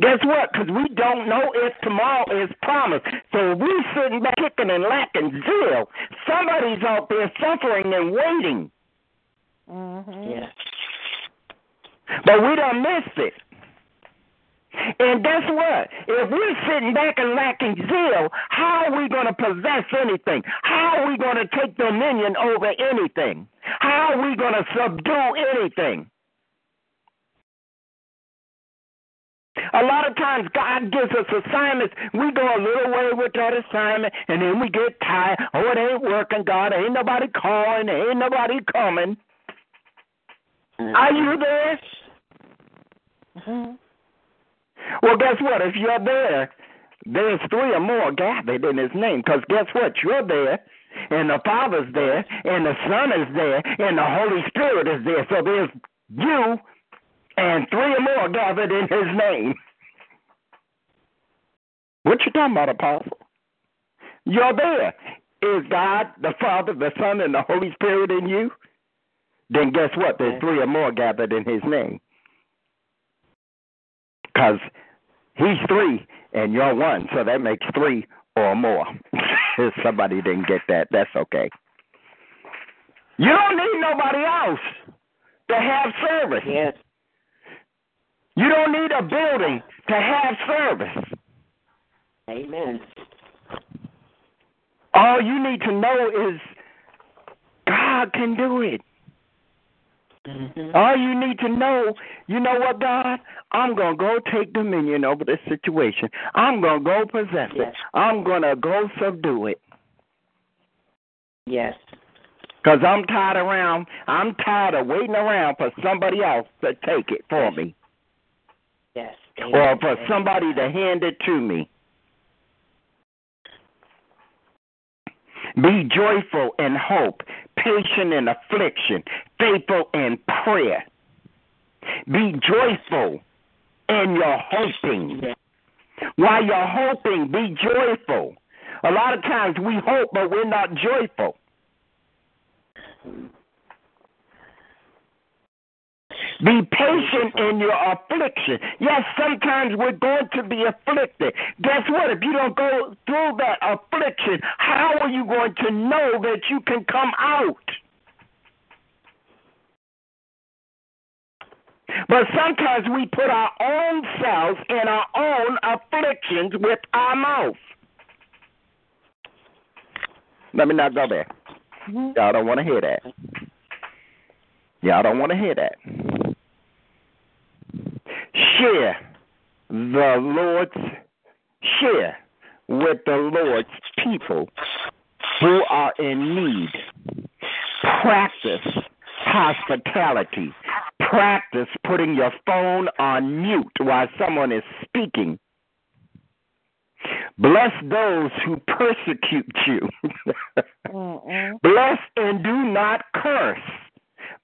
Guess what? Because we don't know if tomorrow is promised. So if we sitting back kicking and lacking zeal, somebody's out there suffering and waiting. Mhm. Yes. But we don't miss it. And guess what? If we're sitting back and lacking zeal, how are we going to possess anything? How are we going to take dominion over anything? How are we going to subdue anything? A lot of times God gives us assignments. We go a little way with that assignment and then we get tired. Oh, it ain't working, God. Ain't nobody calling. Ain't nobody coming. Are you there? Mhm. Well, guess what? If you're there, there's three or more gathered in His name. Because guess what? You're there, and the Father's there, and the Son is there, and the Holy Spirit is there. So there's you and three or more gathered in His name. What you talking about, Apostle? You're there. Is God, the Father, the Son, and the Holy Spirit in you? Then guess what? There's three or more gathered in His name. Because He's three and you're one, so that makes three or more. if somebody didn't get that, that's okay. You don't need nobody else to have service. Yes. You don't need a building to have service. Amen. All you need to know is God can do it. Mm-hmm. All you need to know, you know what, God? I'm going to go take dominion over this situation. I'm going to go possess it. I'm going to go subdue it. Yes. Because I'm tired around. I'm tired of waiting around for somebody else to take it for me, Yes. Or for somebody to hand it to me. Be joyful in hope, patient in affliction, faithful in prayer. Be joyful in your hoping. While you're hoping, be joyful. A lot of times we hope, but we're not joyful. Be patient in your affliction. Yes, sometimes we're going to be afflicted. Guess what? If you don't go through that affliction, how are you going to know that you can come out? But sometimes we put our own selves in our own afflictions with our mouth. Let me not go there. Mhm. Y'all don't want to hear that. Y'all don't want to hear that. Share the Lord's share with the Lord's people who are in need. Practice hospitality. Practice putting your phone on mute while someone is speaking. Bless those who persecute you. Bless and do not curse.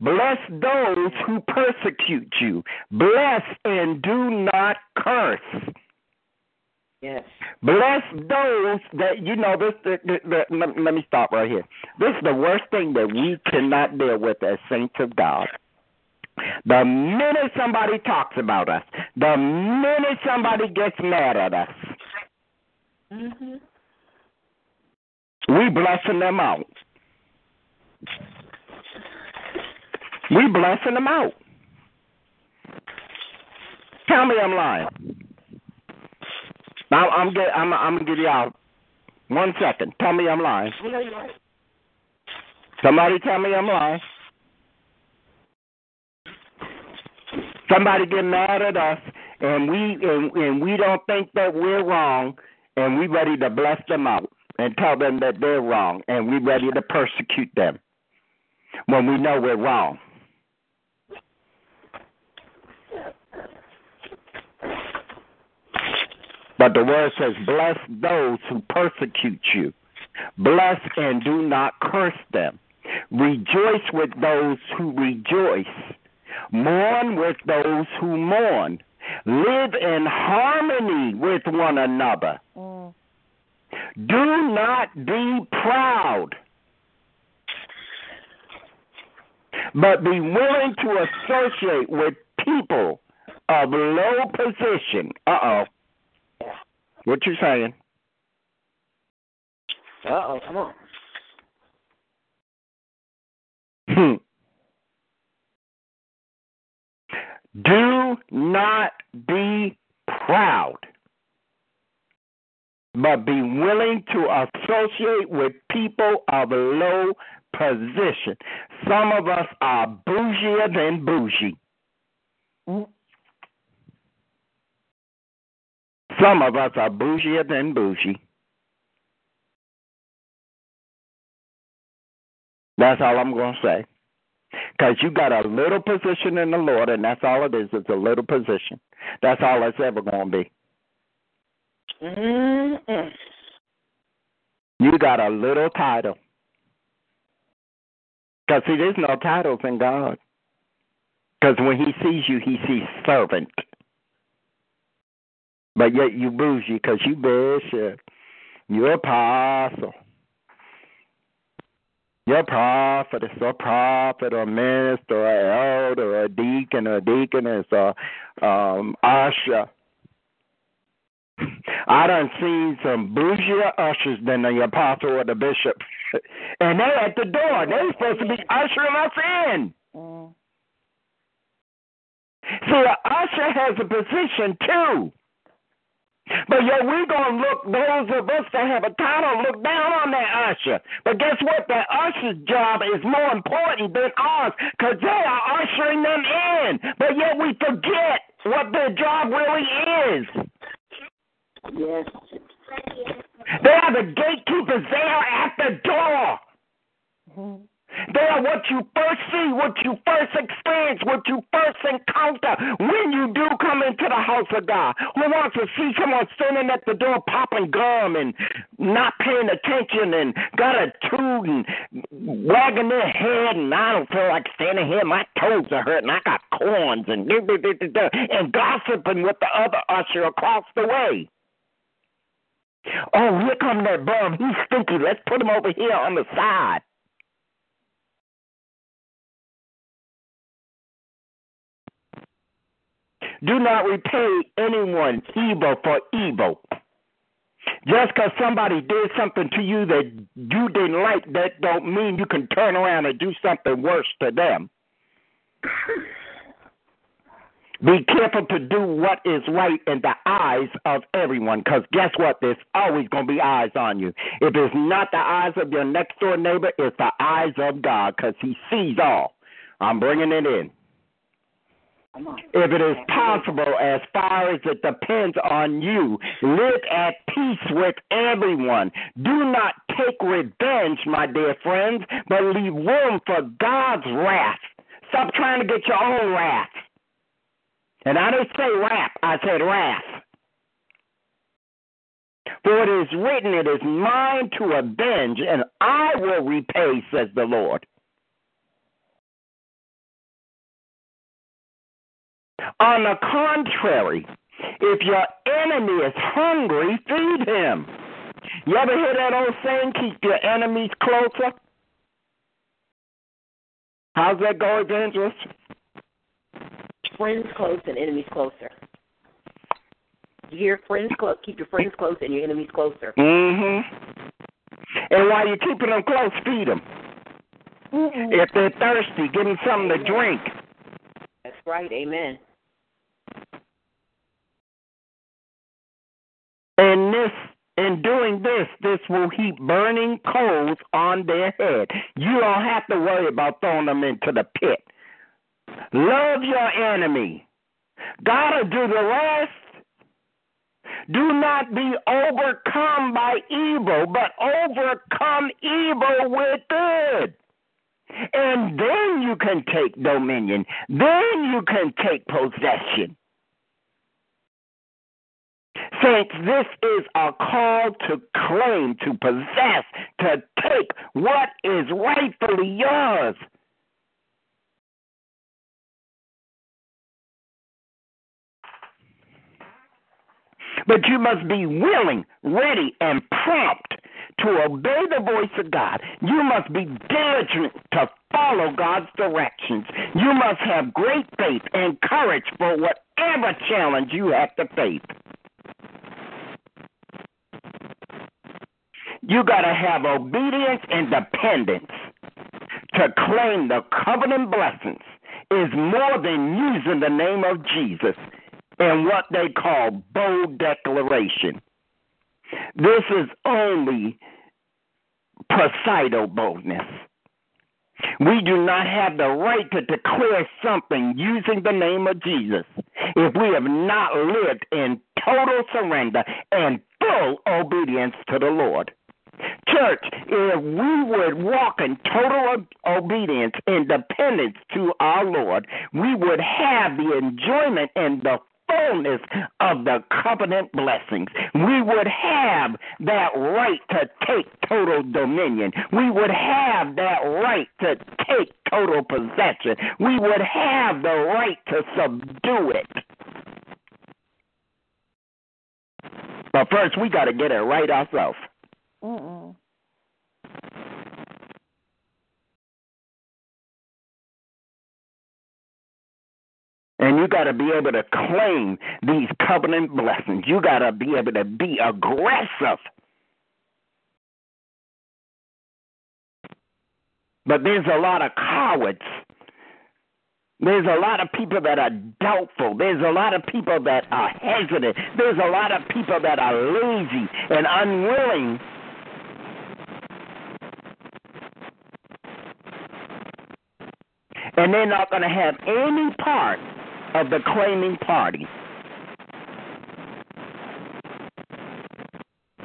Bless those who persecute you. Bless and do not curse. Yes. Bless those that you know. This, the, the, the, let, let me stop right here. This is the worst thing that we cannot deal with as saints of God. The minute somebody talks about us, the minute somebody gets mad at us, Mhm. we blessing them out. We blessing them out. Tell me I'm lying. Now I'm get, I'm I'm gonna give y'all one second. Tell me I'm lying. You know you're right. Somebody tell me I'm lying. Somebody get mad at us, and we and, and we don't think that we're wrong, and we ready to bless them out and tell them that they're wrong, and we ready to persecute them when we know we're wrong. But the word says, "Bless those who persecute you." Bless and do not curse them. Rejoice with those who rejoice. Mourn with those who mourn. Live in harmony with one another. Mm. Do not be proud, but be willing to associate with people of low position. Uh oh. What you saying? Uh oh, come on. Hmm. Do not be proud, but be willing to associate with people of low position. Some of us are bougier than bougie. Mm. Some of us are bougier than bougie. That's all I'm going to say. Because you got a little position in the Lord, and that's all it is. It's a little position. That's all it's ever going to be. Mm-mm. You got a little title. Because, see, there's no titles in God. Because when He sees you, He sees servant. But yet you bougie because you bishop, you apostle, you're a prophetess or prophet or minister or elder or a deacon or deaconess or um, usher. I done seen some bougier ushers than the apostle or the bishop. And they at the door. They supposed to be ushering us in. Mm. See, an usher has a position too. But yet we're going to look, those of us that have a title, look down on that usher. But guess what? That usher's job is more important than ours because they are ushering them in. But yet we forget what their job really is. Yes. They are the gatekeepers. They are at the door. Mm. They are what you first see, what you first experience, what you first encounter when you do come into the house of God. Who wants to see someone standing at the door popping gum and not paying attention and got a tooth and wagging their head and I don't feel like standing here, my toes are hurting, I got corns and and gossiping with the other usher across the way. Oh, here come that bum. He's stinky. Let's put him over here on the side. Do not repay anyone evil for evil. Just because somebody did something to you that you didn't like, that don't mean you can turn around and do something worse to them. Be careful to do what is right in the eyes of everyone, because guess what? There's always going to be eyes on you. If it's not the eyes of your next door neighbor, it's the eyes of God, because He sees all. I'm bringing it in. If it is possible, as far as it depends on you, live at peace with everyone. Do not take revenge, my dear friends, but leave room for God's wrath. Stop trying to get your own wrath. And I didn't say wrath, I said wrath. For it is written, It is mine to avenge, and I will repay, says the Lord. On the contrary, if your enemy is hungry, feed him. You ever hear that old saying, keep your enemies closer? How's that go, Evangelist? Friends close and enemies closer. You hear friends close, keep your friends close and your enemies closer. Mm-hmm. And while you're keeping them close, feed them. Mm-mm. If they're thirsty, give them something to drink. That's right. Amen. And this, in doing this, this will heap burning coals on their head. You don't have to worry about throwing them into the pit. Love your enemy. Will do the rest. Do not be overcome by evil, but overcome evil with good. And then you can take dominion. Then you can take possession. Saints, this is a call to claim, to possess, to take what is rightfully yours. But you must be willing, ready, and prompt to obey the voice of God. You must be diligent to follow God's directions. You must have great faith and courage for whatever challenge you have to face. You got to have obedience and dependence to claim the covenant blessings is more than using the name of Jesus in what they call bold declaration. This is only pseudo boldness. We do not have the right to declare something using the name of Jesus if we have not lived in total surrender and full obedience to the Lord. Church, if we would walk in total obedience and dependence to our Lord, we would have the enjoyment and the fullness of the covenant blessings. We would have that right to take total dominion. We would have that right to take total possession. We would have the right to subdue it. But first, we got to get it right ourselves. And you got to be able to claim these covenant blessings. You got to be able to be aggressive. But there's a lot of cowards. There's a lot of people that are doubtful. There's a lot of people that are hesitant. There's a lot of people that are lazy and unwilling and they're not going to have any part of the claiming party.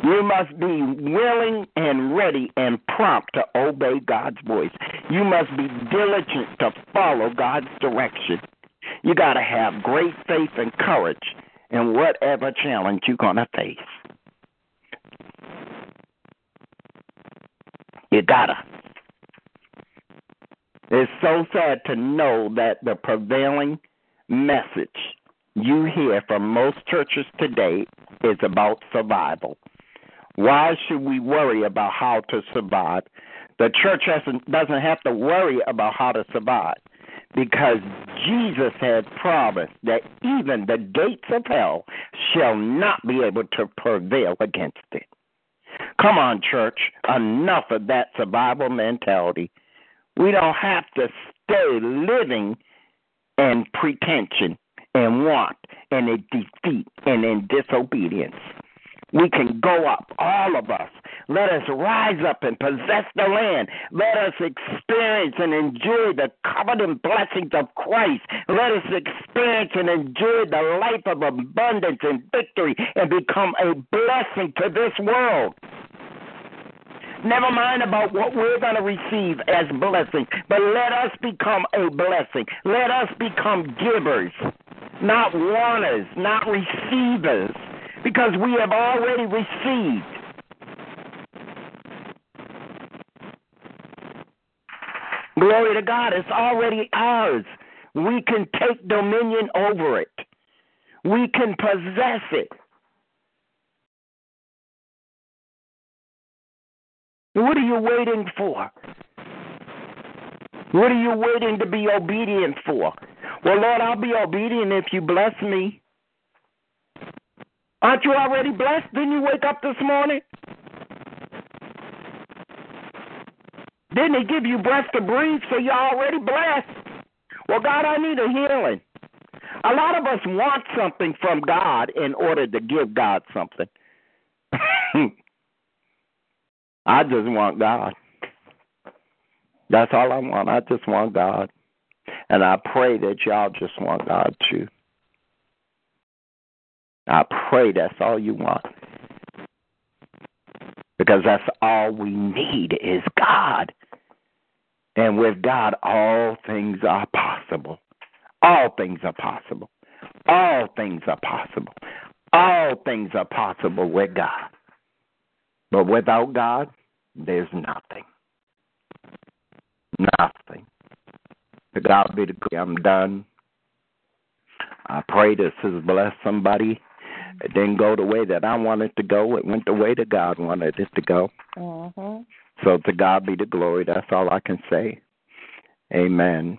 You must be willing and ready and prompt to obey God's voice. You must be diligent to follow God's direction. You got to have great faith and courage in whatever challenge you're going to face. You got to. It's so sad to know that the prevailing message you hear from most churches today is about survival. Why should we worry about how to survive? The church hasn't, doesn't have to worry about how to survive because Jesus had promised that even the gates of hell shall not be able to prevail against it. Come on, church, enough of that survival mentality. We don't have to stay living in pretension and want and in defeat and in disobedience. We can go up, all of us. Let us rise up and possess the land. Let us experience and enjoy the covenant blessings of Christ. Let us experience and enjoy the life of abundance and victory and become a blessing to this world. Never mind about what we're going to receive as blessing, but let us become a blessing. Let us become givers, not wanters, not receivers, because we have already received. Glory to God, it's already ours. We can take dominion over it. We can possess it. What are you waiting for? What are you waiting to be obedient for? Well, Lord, I'll be obedient if you bless me. Aren't you already blessed? Didn't you wake up this morning? Didn't he give you breath to breathe so you're already blessed? Well, God, I need a healing. A lot of us want something from God in order to give God something. I just want God. That's all I want. I just want God. And I pray that y'all just want God too. I pray that's all you want. Because that's all we need is God. And with God, all things are possible. All things are possible. All things are possible. All things are possible with God. But without God, there's nothing. Nothing. To God be the glory. I'm done. I pray this has blessed somebody. It didn't go the way that I wanted to go. It went the way that God wanted it to go. Mm-hmm. So to God be the glory. That's all I can say. Amen.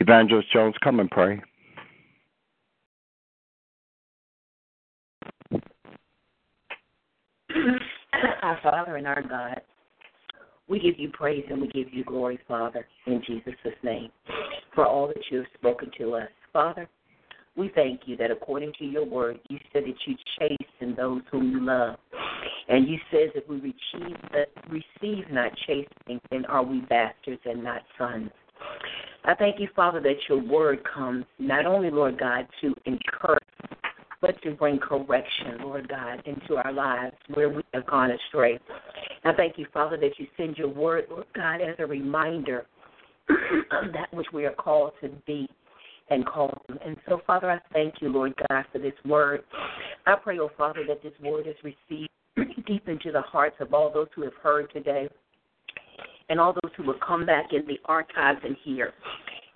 Evangelist Jones, come and pray. Our Father and our God, we give you praise and we give you glory, Father, in Jesus' name, for all that you have spoken to us. Father, we thank you that according to your word, you said that you chasten those whom you love. And you said that we receive, receive not chastening, then are we bastards and not sons. I thank you, Father, that your word comes not only, Lord God, to encourage, but to bring correction, Lord God, into our lives where we have gone astray. I thank you, Father, that you send your word, Lord God, as a reminder of that which we are called to be and called. And so, Father, I thank you, Lord God, for this word. I pray, oh Father, that this word is received deep into the hearts of all those who have heard today and all those who will come back in the archives and hear.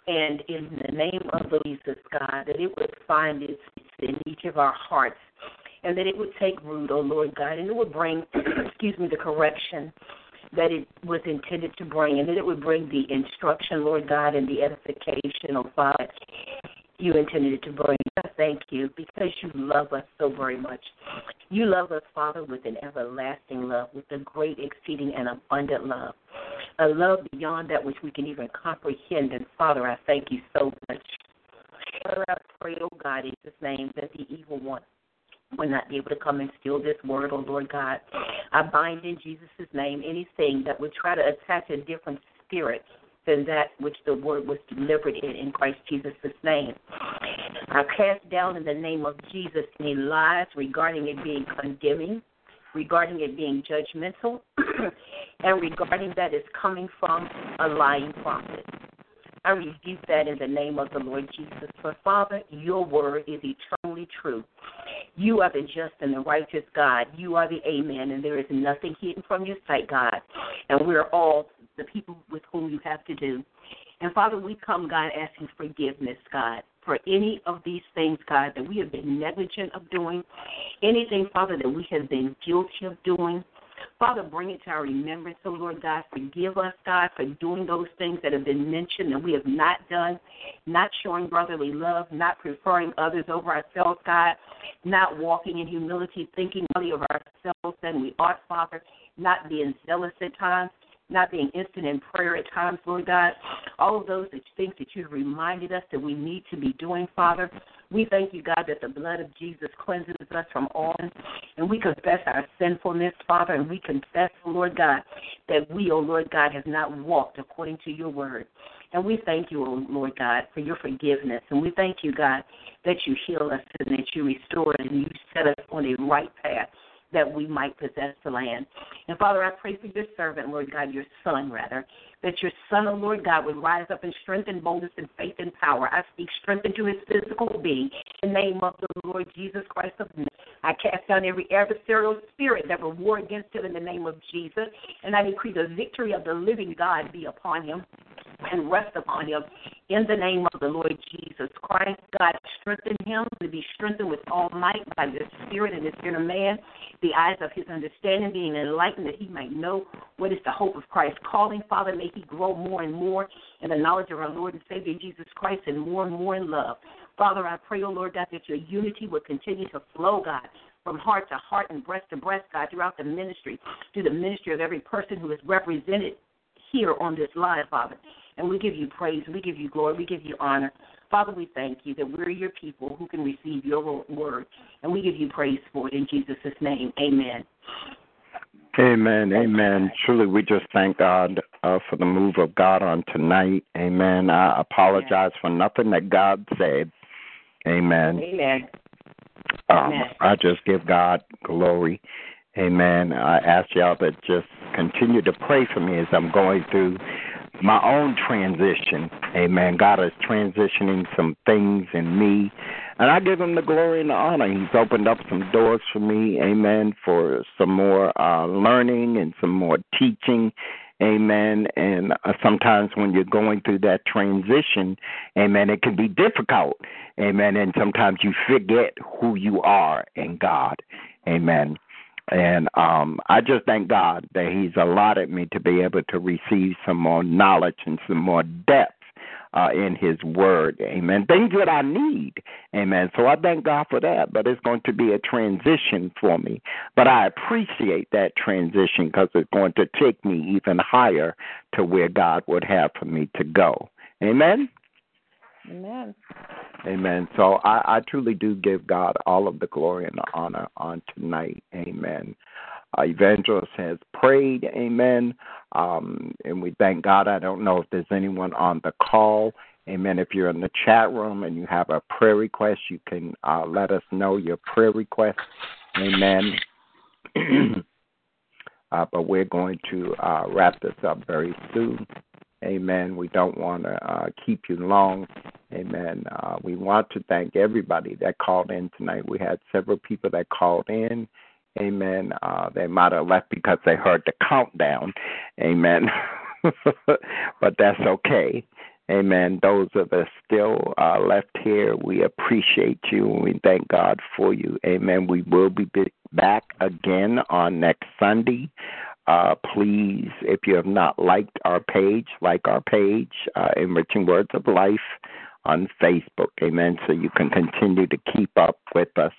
And in the name of the Jesus, God, that it would find its in each of our hearts and that it would take root, oh Lord God, and it would bring, excuse me, the correction that it was intended to bring, and that it would bring the instruction, Lord God, and the edification, oh Father, you intended to bring. I thank you because you love us so very much. You love us, Father, with an everlasting love, with a great, exceeding, and abundant love. A love beyond that which we can even comprehend. And Father, I thank you so much. Father, I pray, oh God, in Jesus' name, that the evil one will not be able to come and steal this word, oh Lord God. I bind in Jesus' name anything that would try to attach a different spirit than that which the word was delivered in in Christ Jesus' name. I cast down in the name of Jesus any lies regarding it being condemning, regarding it being judgmental, and regarding that it's coming from a lying prophet. I rebuke that in the name of the Lord Jesus. For Father, your word is eternally true. You are the just and the righteous God. You are the Amen, and there is nothing hidden from your sight, God. And we're all the people with whom you have to do. And Father, we come, God, asking forgiveness, God, for any of these things, God, that we have been negligent of doing, anything, Father, that we have been guilty of doing. Father, bring it to our remembrance, oh Lord God. Forgive us, God, for doing those things that have been mentioned that we have not done, not showing brotherly love, not preferring others over ourselves, God, not walking in humility, thinking only of ourselves than we ought, Father, not being zealous at times not being instant in prayer at times, Lord God. All of those that things that you've reminded us that we need to be doing, Father. We thank you, God, that the blood of Jesus cleanses us from all. And we confess our sinfulness, Father, and we confess, Lord God, that we, oh Lord God, have not walked according to your word. And we thank you, oh Lord God, for your forgiveness. And we thank you, God, that you heal us and that you restore us and you set us on a right path that we might possess the land. And Father, I pray for your servant, Lord God, your son, rather, that your son, oh Lord God, would rise up in strength and boldness and faith and power. I speak strength into his physical being in the name of the Lord Jesus Christ of Nazareth. I cast down every adversarial spirit that will war against him in the name of Jesus, and I decree the victory of the living God be upon him and rest upon him in the name of the Lord Jesus Christ. God, strengthen him to be strengthened with all might by the Spirit and his inner man, the eyes of his understanding being enlightened that he might know what is the hope of Christ's calling. Father, may he grow more and more in the knowledge of our Lord and Savior Jesus Christ and more and more in love. Father, I pray, O oh Lord God, that your unity would continue to flow, God, from heart to heart and breast to breast, God, throughout the ministry, to the ministry of every person who is represented here on this live, Father. And we give you praise, we give you glory, we give you honor. Father, we thank you that we're your people who can receive your word. And we give you praise for it in Jesus' name. Amen. Amen. Amen. Truly, we just thank God uh, for the move of God on tonight. Amen. I apologize for nothing that God said. Amen. Amen. Um, Amen. I just give God glory. Amen. I ask y'all to just continue to pray for me as I'm going through my own transition. Amen. God is transitioning some things in me. And I give him the glory and the honor. He's opened up some doors for me, amen, for some more uh, learning and some more teaching, amen. And uh, sometimes when you're going through that transition, amen, it can be difficult, amen. And sometimes you forget who you are in God, amen. And um, I just thank God that He's allotted me to be able to receive some more knowledge and some more depth uh, in His Word. Amen. Things that I need. Amen. So I thank God for that. But it's going to be a transition for me. But I appreciate that transition because it's going to take me even higher to where God would have for me to go. Amen. Amen. Amen. So I, I truly do give God all of the glory and the honor on tonight. Amen. Uh, evangelist has prayed. Amen. Um, and we thank God. I don't know if there's anyone on the call. Amen. If you're in the chat room and you have a prayer request, you can uh, let us know your prayer request. Amen. uh, but we're going to uh, wrap this up very soon. Amen. We don't want to uh, keep you long. Amen. Uh, we want to thank everybody that called in tonight. We had several people that called in. Amen. Uh, they might have left because they heard the countdown. Amen. but that's okay. Amen. Those of us still uh, left here, we appreciate you and we thank God for you. Amen. We will be back again on next Sunday. Uh, please, if you have not liked our page, like our page, uh, Enriching Words of Life on Facebook. Amen. So you can continue to keep up with us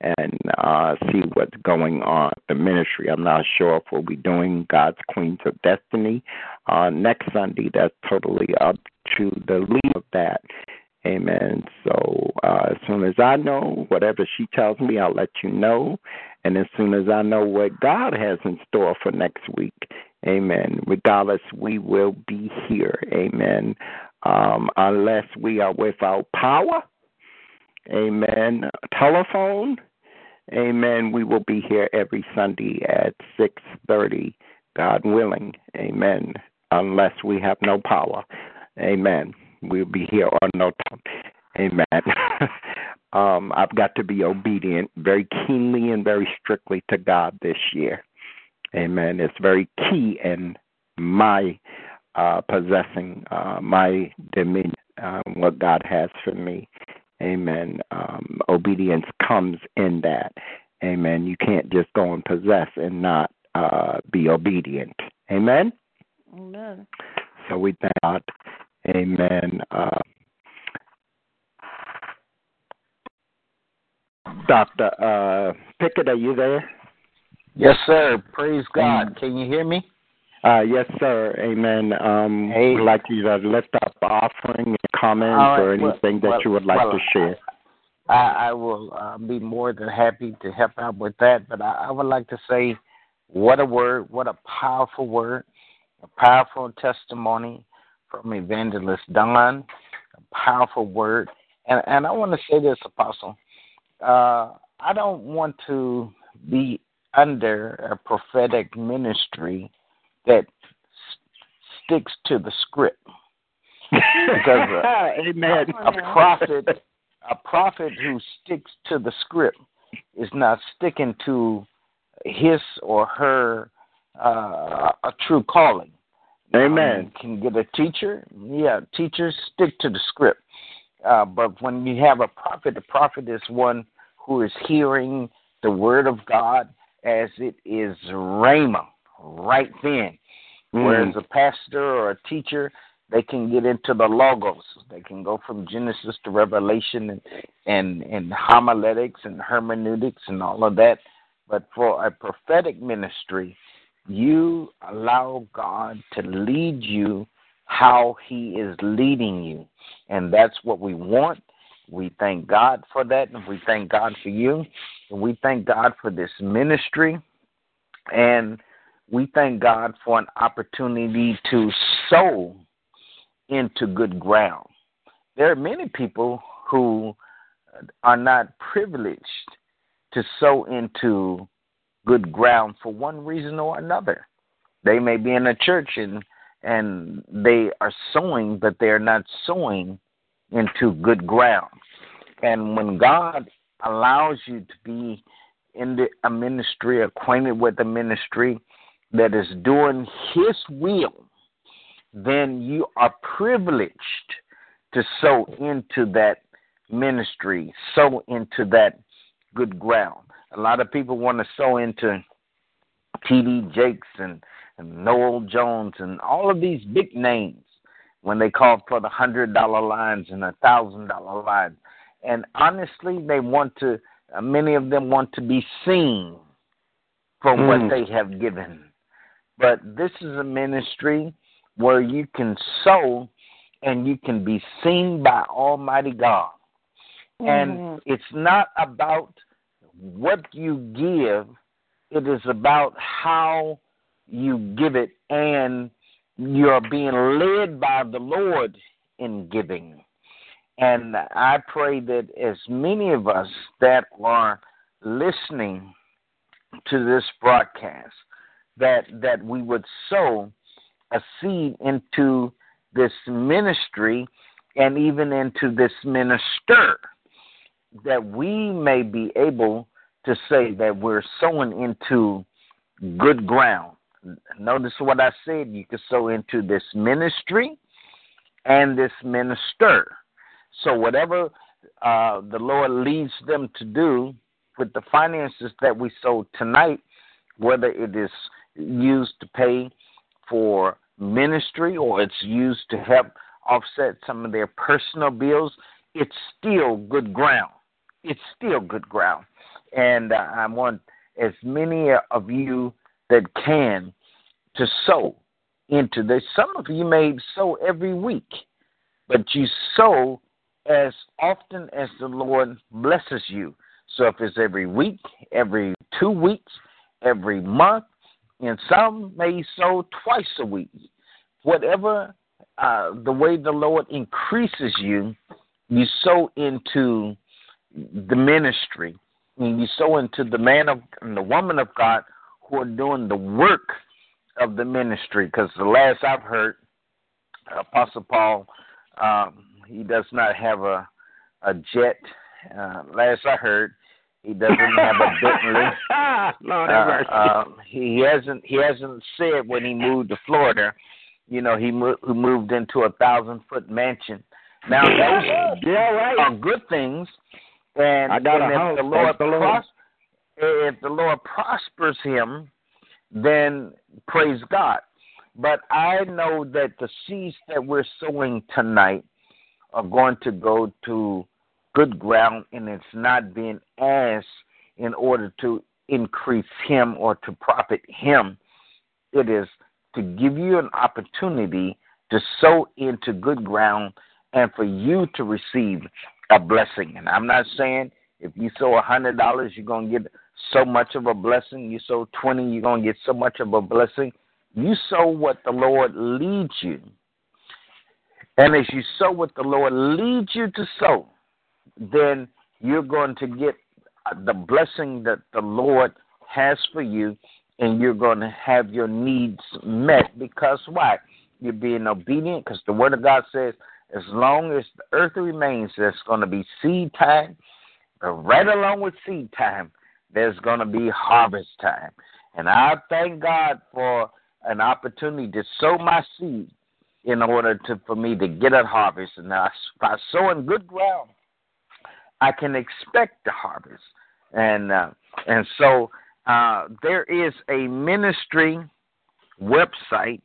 and uh, see what's going on the ministry. I'm not sure if we'll be doing God's Queens of Destiny uh, next Sunday. That's totally up to the lead of that. Amen. So uh, as soon as I know, whatever she tells me, I'll let you know. And as soon as I know what God has in store for next week, amen. Regardless, we will be here. Amen. Um, unless we are without power, amen. Telephone, amen. We will be here every Sunday at 6:30, God willing. Amen. Unless we have no power. Amen. We'll be here on no time. Amen. um, I've got to be obedient very keenly and very strictly to God this year. Amen. It's very key in my uh, possessing uh, my dominion, uh, what God has for me. Amen. Um, obedience comes in that. Amen. You can't just go and possess and not uh, be obedient. Amen. Amen. So we thank God. Amen. Uh, Dr. Uh, Pickett, are you there? Yes, sir. Praise God. Can you hear me? Uh, yes, sir. Amen. Um, Hey. We'd like you to lift up offering, comments, right. or anything Well- that you would like well, to share. I, I will uh, be more than happy to help out with that. But I, I would like to say, what a word, what a powerful word, a powerful testimony from Evangelist Don, a powerful word. And, and I want to say this, Apostle. Uh, I don't want to be under a prophetic ministry that s- sticks to the script. Because uh, Amen. a prophet a prophet who sticks to the script is not sticking to his or her uh, a true calling. Amen. Um, can get a teacher, yeah, teachers stick to the script. Uh, but when you have a prophet, the prophet is one who is hearing the word of God as it is rhema right then. Mm. Whereas a pastor or a teacher, they can get into the logos. They can go from Genesis to Revelation and and, and homiletics and hermeneutics and all of that. But for a prophetic ministry, you allow God to lead you how He is leading you. And that's what we want. We thank God for that, and we thank God for you. And we thank God for this ministry. And we thank God for an opportunity to sow into good ground. There are many people who are not privileged to sow into good ground for one reason or another. They may be in a church and and they are sowing, but they are not sowing into good ground. And when God allows you to be in the, a ministry, acquainted with a ministry that is doing His will, then you are privileged to sow into that ministry, sow into that good ground. A lot of people want to sow into T.D. Jakes and, and Noel Jones and all of these big names when they call for the hundred dollar lines and a thousand dollar lines. And honestly, they want to. Uh, many of them want to be seen for mm. what they have given. But this is a ministry where you can sow and you can be seen by Almighty God. Mm-hmm. And it's not about what you give, it is about how you give it, and you're being led by the Lord in giving. And I pray that as many of us that are listening to this broadcast, that that we would sow a seed into this ministry and even into this minister, that we may be able to say that we're sowing into good ground. Notice what I said. You can sow into this ministry and this minister. So, whatever uh, the Lord leads them to do with the finances that we sow tonight, whether it is used to pay for ministry or it's used to help offset some of their personal bills, it's still good ground. It's still good ground. And I want as many of you that can to sow into this. Some of you may sow every week, but you sow as often as the Lord blesses you. So if it's every week, every two weeks, every month, and some may sow twice a week. Whatever uh, the way the Lord increases you, you sow into the ministry, and you sow into the man of and the woman of God who are doing the work of the ministry. Because the last I've heard, Apostle Paul, um, he does not have a a jet. Uh, last I heard, he doesn't have a Bentley. Lord uh, uh, he hasn't. He hasn't said when he moved to Florida. You know, he moved, moved into a thousand foot mansion. Now those yeah, right. are good things, and, I got and a if house. the Lord, the Lord. Pros- if the Lord prospers him, then praise God. But I know that the seeds that we're sowing tonight are going to go to good ground and it's not being asked in order to increase him or to profit him. It is to give you an opportunity to sow into good ground and for you to receive a blessing. And I'm not saying if you sow a hundred dollars you're gonna get so much of a blessing. You sow twenty, you're gonna get so much of a blessing. You sow what the Lord leads you. And as you sow what the Lord leads you to sow, then you're going to get the blessing that the Lord has for you, and you're going to have your needs met. Because why? You're being obedient, because the Word of God says, as long as the earth remains, there's going to be seed time. But right along with seed time, there's going to be harvest time. And I thank God for an opportunity to sow my seed in order to for me to get a harvest. And I, by sowing good ground, I can expect the harvest. And uh, and so uh, there is a ministry website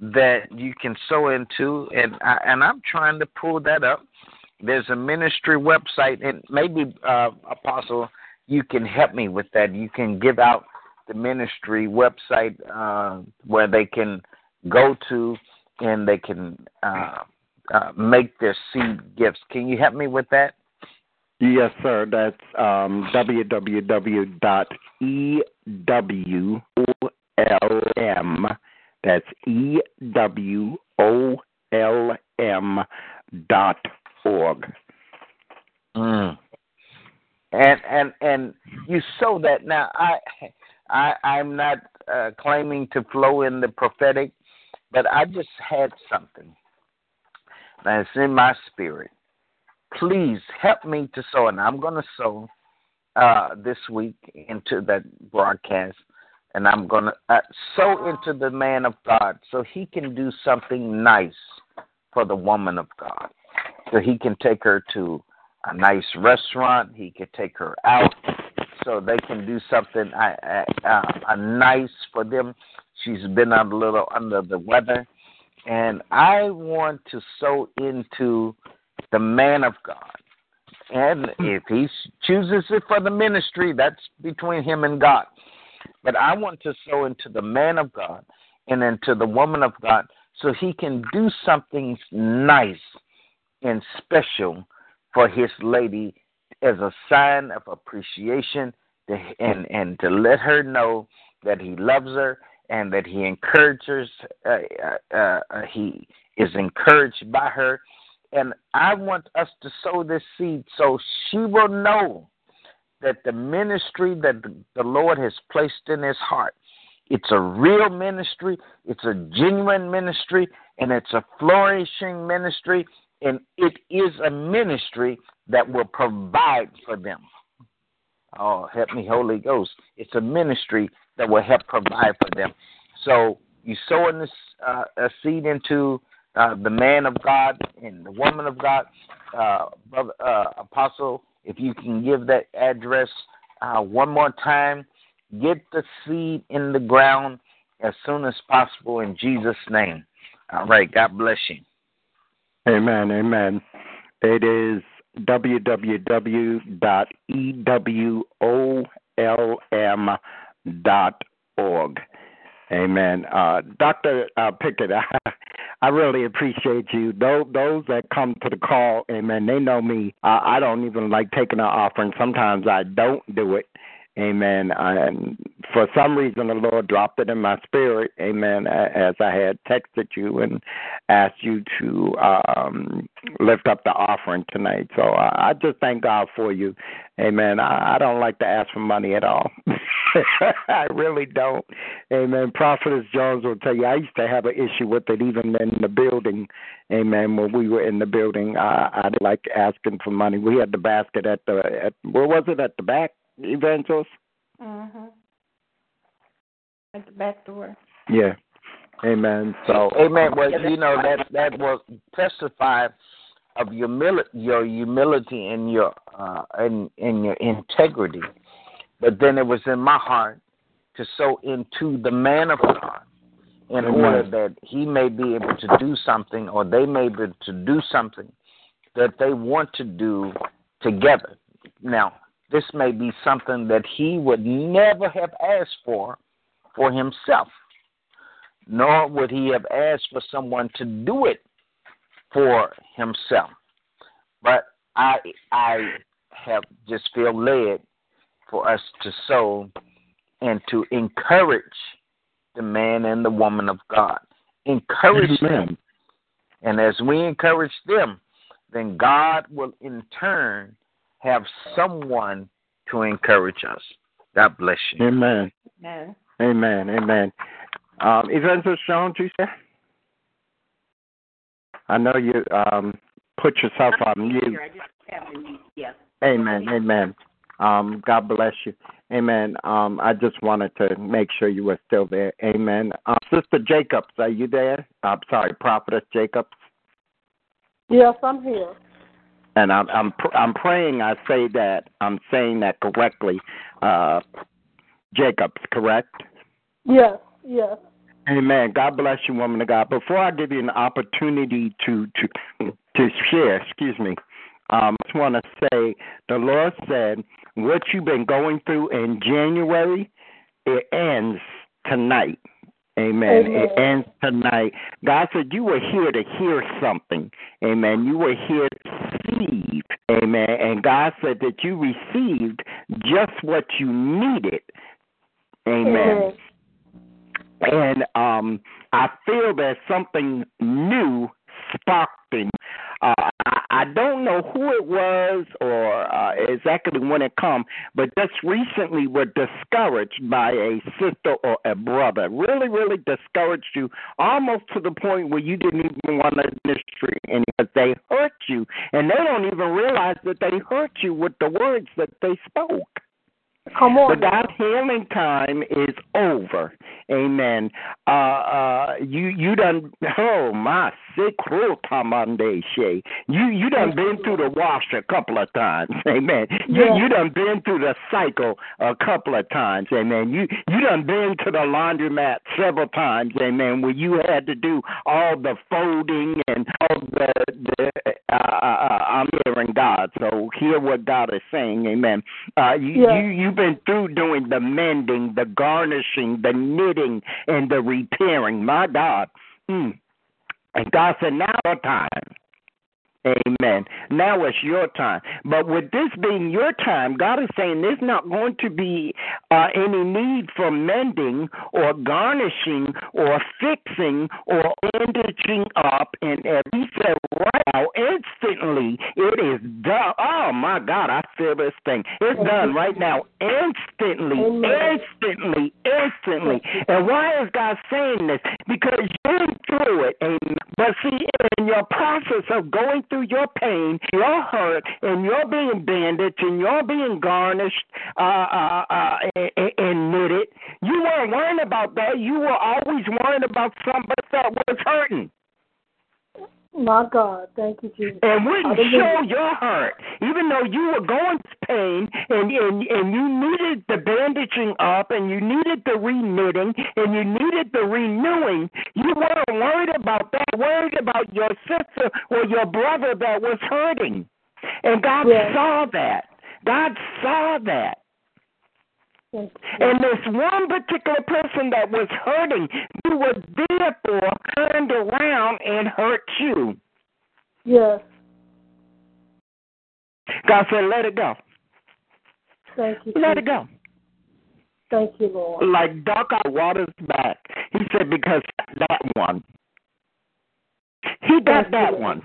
that you can sow into, and I, and I'm trying to pull that up. There's a ministry website, and maybe uh, Apostle, you can help me with that. You can give out the ministry website uh, where they can go to and they can uh, uh, make their seed gifts. Can you help me with that? Yes, sir. That's um, www.ewolm. That's E W O L M dot org. Mm. And and and you sow that now. I I I'm not uh, claiming to flow in the prophetic, But I just had something that's in my spirit. Please help me to sow, and I'm going to sow uh, this week into that broadcast, and I'm going to uh, sow into the man of God so he can do something nice for the woman of God. So he can take her to a nice restaurant, he can take her out, so they can do something uh, uh, uh, nice for them. She's been a little under the weather, and I want to sow into the man of God. And if he chooses it for the ministry, that's between him and God. But I want to sow into the man of God and into the woman of God so he can do something nice and special for his lady as a sign of appreciation to, and and to let her know that he loves her and that he encourages uh, uh, uh, he is encouraged by her. And I want us to sow this seed so she will know that the ministry that the Lord has placed in his heart it's a real ministry, it's a genuine ministry, and it's a flourishing ministry, and it is a ministry that will provide for them. Oh, help me, Holy Ghost. It's a ministry that will help provide for them. So you sowing this uh, a seed into uh, the man of God and the woman of God, uh, brother uh, Apostle. If you can give that address uh, one more time, get the seed in the ground as soon as possible in Jesus' name. All right. God bless you. Amen. Amen. It is www.ewolm.org. Amen. Uh, Dr. Uh, Pickett, I really appreciate you. Those, those that come to the call, amen, they know me. Uh, I don't even like taking an offering. Sometimes I don't do it. Amen. And for some reason, the Lord dropped it in my spirit. Amen. As I had texted you and asked you to um, lift up the offering tonight. So I just thank God for you. Amen. I, I don't like to ask for money at all. I really don't. Amen. Prophetess Jones will tell you I used to have an issue with it even in the building. Amen. When we were in the building, I, I didn't like asking for money. We had the basket at the at where was it at the back? Evangelist? Mm-hmm. At the back door. Yeah. Amen. So Amen. Well, you know that that will testify of your your humility and your uh and, and your integrity. But then it was in my heart to sow into the man of God in Amen. order that he may be able to do something or they may be able to do something that they want to do together. Now, this may be something that he would never have asked for for himself, nor would he have asked for someone to do it for himself. But I I have just feel led for us to sow and to encourage the man and the woman of God. Encourage Amen. them. And as we encourage them, then God will in turn have someone to encourage us. God bless you. Amen. Amen. Amen. Amen. Um, Evangelist Jones, you said? I know you um, put yourself on mute. I just have to mute. Yeah. Amen. Amen. Um, God bless you. Amen. Um, I just wanted to make sure you were still there. Amen. Uh, Sister Jacobs, are you there? I'm sorry, Prophetess Jacobs. Yes, I'm here. And I'm I'm pr- I'm praying I say that I'm saying that correctly. Uh, Jacobs, correct? Yes, yes. Amen. God bless you, woman of God. Before I give you an opportunity to to to share, excuse me, um, I just want to say the Lord said what you've been going through in January, it ends tonight. Amen. Amen. It ends tonight. God said you were here to hear something. Amen. You were here to receive. Amen. And God said that you received just what you needed. Amen. And um, I feel that something new sparked in. Uh, I, I don't know who it was or uh, exactly when it come, but just recently were discouraged by a sister or a brother. Really, really discouraged you, almost to the point where you didn't even want to ministry anymore. They hurt you, and they don't even realize that they hurt you with the words that they spoke. Come on. But God's healing time is over. Amen. Uh uh you you done oh my sick cruel Tomande Shay. you you done been through the wash a couple of times. Amen. You Yeah. you done been through the cycle a couple of times. Amen. You you done been to the laundromat several times. Amen. Where you had to do all the folding and all the the uh, uh, uh, I'm hearing God. So hear what God is saying. Amen. Uh, you, Yeah. you you've been through doing the mending, the garnishing, the knitting, and the repairing. My God. Mm. And God said, now your time. Amen. Now it's your time. But with this being your time, God is saying there's not going to be uh, any need for mending or garnishing or fixing or bandaging up. And He said right now, instantly, it is done. Oh, my God, I feel this thing. It's done right now. Instantly, instantly, instantly. And why is God saying this? Because you're through it. Amen. But see, in your process of going through your pain, your hurt, and you're being bandaged, and you're being garnished uh, uh, uh, and, and knitted, you weren't worrying about that. You were always worrying about somebody that was hurting. My God. Thank you, Jesus. And wouldn't show your hurt, even though you were going through pain and, and and you needed the bandaging up and you needed the reknitting and you needed the renewing. You weren't worried about that. Worried about your sister or your brother that was hurting, and God Yes. saw that. God saw that. And this one particular person that was hurting, you were therefore turned around and hurt you. Yes. God said, let it go. Thank you. Let it go. Thank you, Lord. Like duck out water's back. He said, because that one. He got Thank that you. one.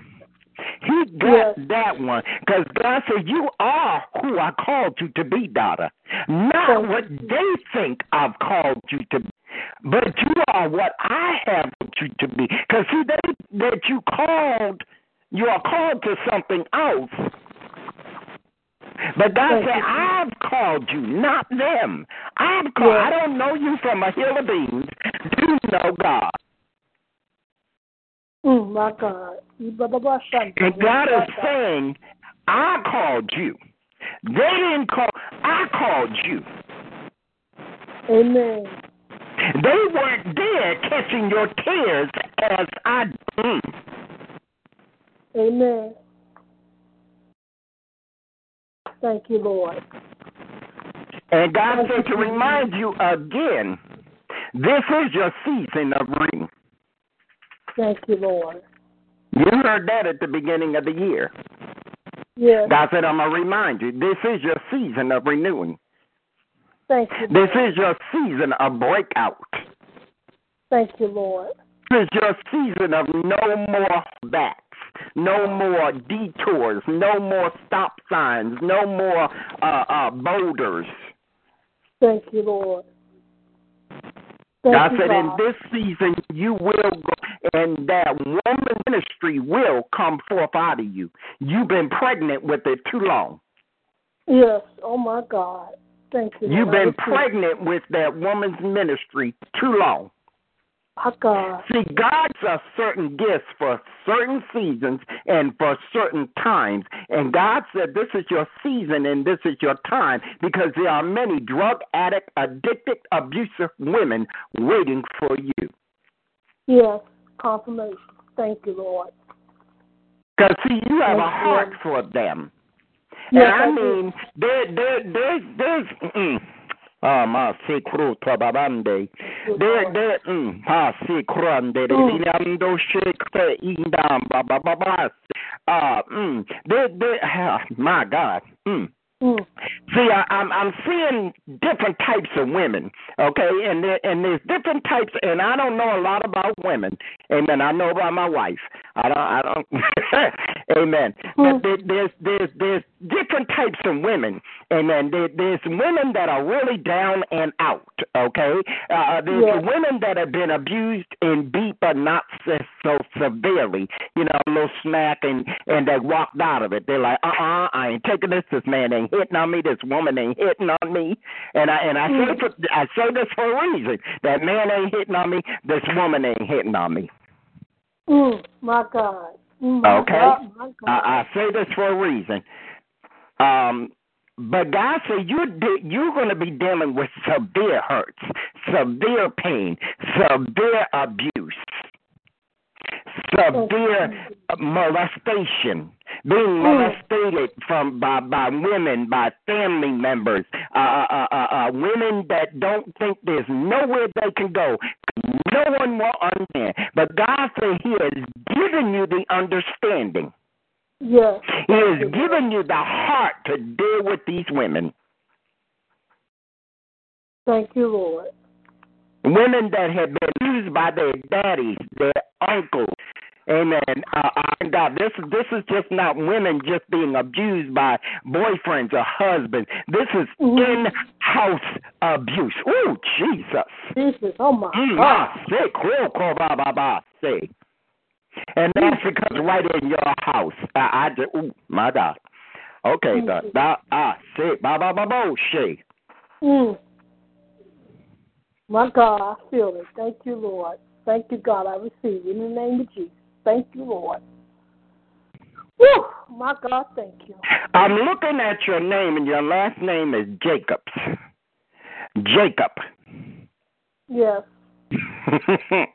He got Yes. that one. Because God said, You are who I called you to be, daughter. Not what they think I've called you to be. But you are what I have you to be. Because see, they that you called, you are called to something else. But God Thank said, you. I've called you, not them. I've called. Yes. I don't know you from a hill of beans. You know God. Mm, my God. And God is saying, I called you. They didn't call. I called you. Amen. They weren't there catching your tears as I do. Amen. Thank you, Lord. And God said to remind you again, this is your season of ring. Thank you, Lord. You heard that at the beginning of the year. Yes. God said, I'm going to remind you, this is your season of renewing. Thank you. This is your season of breakout. Thank you, Lord. This is your season of no more backs, no more detours, no more stop signs, no more uh, uh, boulders. Thank you, Lord. God said, in this season you will go, and that woman ministry will come forth out of you. You've been pregnant with it too long. Yes. Oh, my God. Thank you. You've been pregnant with that woman's ministry too long. My God. See, God has certain gifts for certain seasons and for certain times. And God said, This is your season and this is your time because there are many drug addict, addicted, abusive women waiting for you. Yes. Confirmation. Thank you, Lord. Because, see, you have a Thank you. heart for them. Yes, and I I mean, there, there, there's, there's, mm, ah, ma se kruta babande. There, there, mm, ha se krande, Mm. dinando shekte indam babababas. Ah, mm, there, there, ah, my God, mm. Mm. See, I, I'm I'm seeing different types of women, okay, and there, and there's different types, and I don't know a lot about women. Amen. I know about my wife. I don't. I don't. amen. But there, there's there's there's different types of women. Amen. There, there's women that are really down and out. Okay. Uh, there's Yeah. women that have been abused and beat, but not so, so severely. You know, a little smack, and and they walked out of it. They're like, uh, uh I ain't taking this. This man ain't hitting on me. This woman ain't hitting on me. And I and I say for, I say this for a reason. That man ain't hitting on me. This woman ain't hitting on me. Mm. My God. Mm, my Okay. God, my God. I, I say this for a reason. Um, but God said you're de- you're going to be dealing with severe hurts, severe pain, severe abuse, severe molestation, being molested from by by women, by family members, uh, uh, uh, uh, women that don't think there's nowhere they can go. No one will understand. But God said He has given you the understanding. Yes. He has given you the heart to deal with these women. Thank you, Lord. Women that have been used by their daddies, their uncles. Amen. Uh, uh, God, this this is just not women just being abused by boyfriends or husbands. This is in-house abuse. Oh, Jesus. Jesus. Oh, my Mm, God. ah, say, cool, cool, ba, ba, ba, say. And that's because right in your house. I, I just, ooh, my God. Okay, the, the, ah, say, ba, ba, ba, bo, say. Mm. My God, I feel it. Thank you, Lord. Thank you, God. I receive in the name of Jesus. Thank you, Lord. Whew. My God, thank you. I'm looking at your name, and your last name is Jacobs. Jacob. Yes.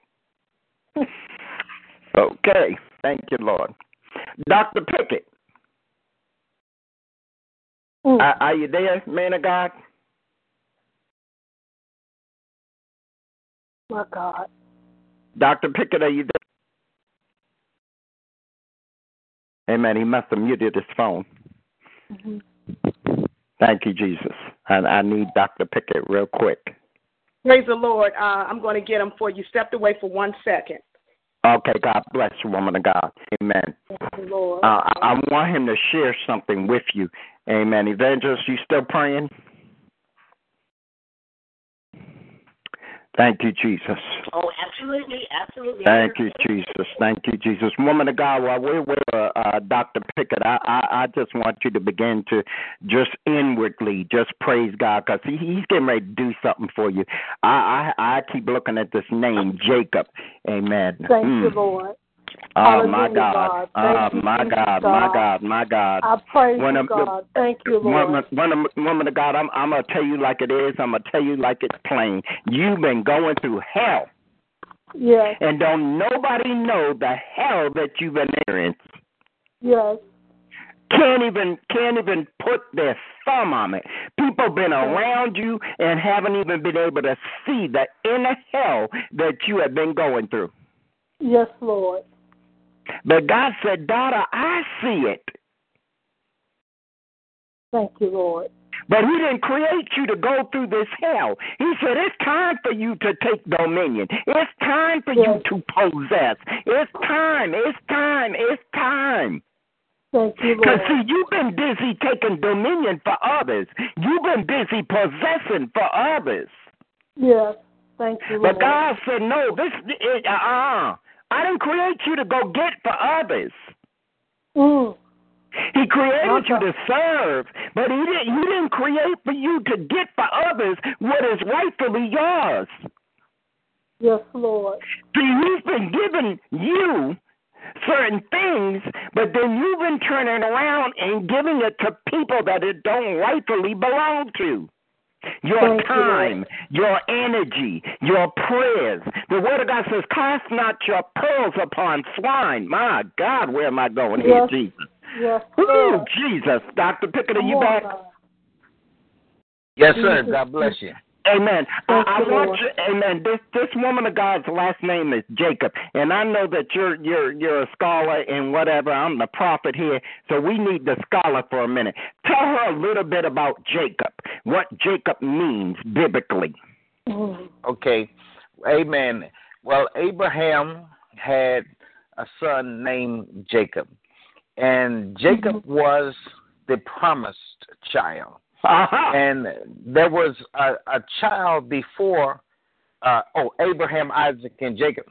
okay. Thank you, Lord. Dr. Pickett, Mm. are, are you there, man of God? My God. Dr. Pickett, are you there? Amen. He must have muted his phone. hmm Thank you, Jesus. And I need Dr. Pickett real quick. Praise the Lord. Uh, I'm going to get him for you. Stepped away for one second. Okay, God bless you, woman of God. Amen. Lord. Uh, I I want him to share something with you. Amen. Evangelist, you still praying? Thank you, Jesus. Oh, absolutely, absolutely. Thank you, Jesus. Thank you, Jesus. Woman of God, while we're with uh, uh, Dr. Pickett, I, I, I just want you to begin to just inwardly just praise God because he, he's getting ready to do something for you. I, I, I keep looking at this name, Jacob. Amen. Thank Mm. you, Lord. Oh, my God. Oh, my God. My God. My God. I praise When you, God. Thank you, Lord. Woman, woman, of God, I'm, I'm going to tell you like it is. I'm going to tell you like it's plain. You've been going through hell, Yes. and don't nobody know the hell that you've experienced. Yes. Can't even can't even put their thumb on it. People been around you and haven't even been able to see the inner hell that you have been going through. Yes, Lord. But God said, "Daughter, I see it." Thank you, Lord. But he didn't create you to go through this hell. He said it's time for you to take dominion. It's time for you to possess. It's time. It's time. It's time. Thank you, Lord. Because see, you've been busy taking dominion for others. You've been busy possessing for others. Yes. Thank you, Lord. But God said, no, this, it, uh-uh. I didn't create you to go get for others. Mm. He created you to serve, but he didn't. He didn't create for you to get for others what is rightfully yours. Yes, Lord. See, he's been giving you certain things, but then you've been turning around and giving it to people that it don't rightfully belong to. Your Thank you, time, your energy, your prayers. The Word of God says, Cast not your pearls upon swine. My God, where am I going Yes. here, Jesus? Yes, Ooh, Lord. Jesus. Dr. Pickett, are you back? Yes, sir. God bless you. Amen. Thank I, I you, want you, Amen. This this woman of God's last name is Jacob, and I know that you're you're you're a scholar and whatever. I'm the prophet here, so we need the scholar for a minute. Tell her a little bit about Jacob. What Jacob means biblically. Mm. Okay. Amen. Well, Abraham had a son named Jacob, and Jacob was the promised child. Uh-huh. And there was a, a child before, uh, oh, Abraham, Isaac, and Jacob.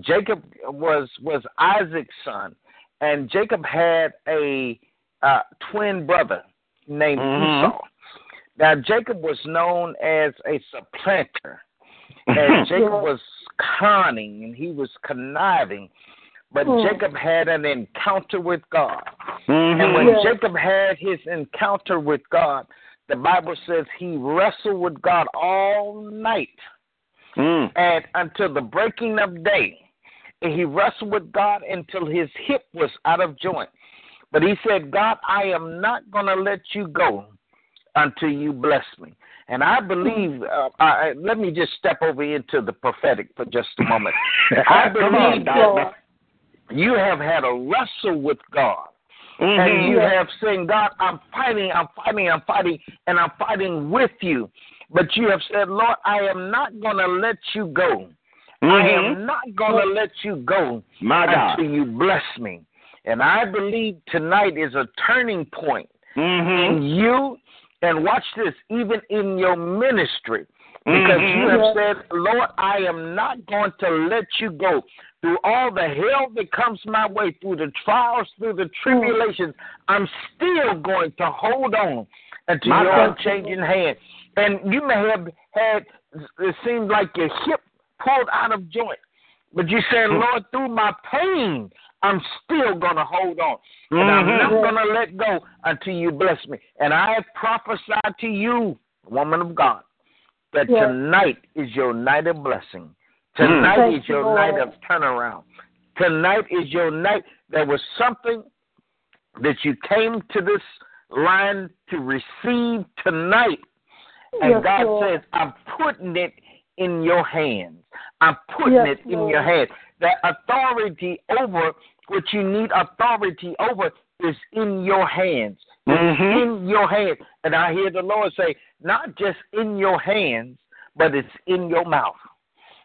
Jacob was was Isaac's son, and Jacob had a uh, twin brother named Mhm. Esau. Now Jacob was known as a supplanter, and Jacob was conning and he was conniving. But Hmm. Jacob had an encounter with God. Mhm. And when Yes. Jacob had his encounter with God, the Bible says he wrestled with God all night Mm. and until the breaking of day. And he wrestled with God until his hip was out of joint. But he said, God, I am not going to let you go until you bless me. And I believe, uh, I, let me just step over into the prophetic for just a moment. I on, believe that you have had a wrestle with God. Mhm. And you have said, God, I'm fighting, I'm fighting, I'm fighting, and I'm fighting with you. But you have said, Lord, I am not going to let you go. I Mhm. am not going to let you go My God. until you bless me. And I believe tonight is a turning point Mhm. in you, and watch this, even in your ministry. Because Mhm. you have said, Lord, I am not going to let you go. Through all the hell that comes my way, through the trials, through the tribulations, I'm still going to hold on until My your God. unchanging hand. And you may have had, it seems like your hip pulled out of joint. But you said, Hmm. Lord, through my pain, I'm still going to hold on. And I'm Mhm. not going to let go until you bless me. And I prophesy to you, woman of God, that Yes. tonight is your night of blessing. Tonight Thank is your Lord. night of turnaround. Tonight is your night. There was something that you came to this line to receive tonight. And Yes, God Lord. says, I'm putting it in your hands. I'm putting Yes, it in Lord. your hands. That authority over what you need authority over is in your hands. It's Mhm. in your hands. And I hear the Lord say, not just in your hands, but it's in your mouth.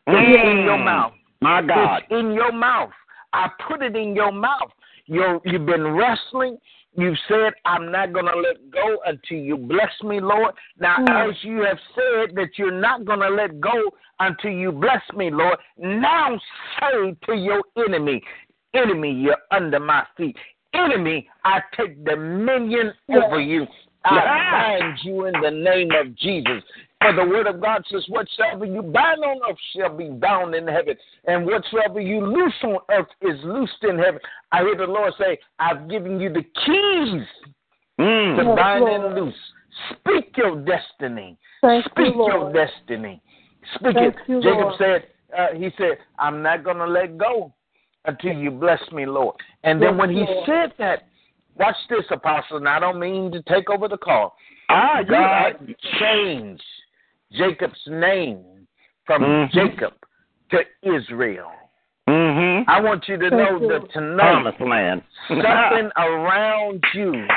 It's in your Mm. mouth. My God. It's in your mouth. I put it in your mouth. You're, you've been wrestling. You've said, I'm not going to let go until you bless me, Lord. Now, Mm. as you have said that you're not going to let go until you bless me, Lord, now say to your enemy, Enemy, you're under my feet. Enemy, I take dominion over you. I bind you in the name of Jesus. For the word of God says, Whatsoever you bind on earth shall be bound in heaven, and whatsoever you loose on earth is loosed in heaven. I hear the Lord say, I've given you the keys to Mm. Yes, bind Lord. and loose. Speak your destiny. Thank you, Speak your destiny. Speak Thank it. you, Jacob Lord. said, uh, He said, I'm not going to let go until you bless me, Lord. And then Yes, when he Lord. said that, watch this, Apostle, and I don't mean to take over the call. Ah, you God changed Jacob's name from Mhm. Jacob to Israel. Mhm. I want you to Thank know you. that tonight Promised land. something around you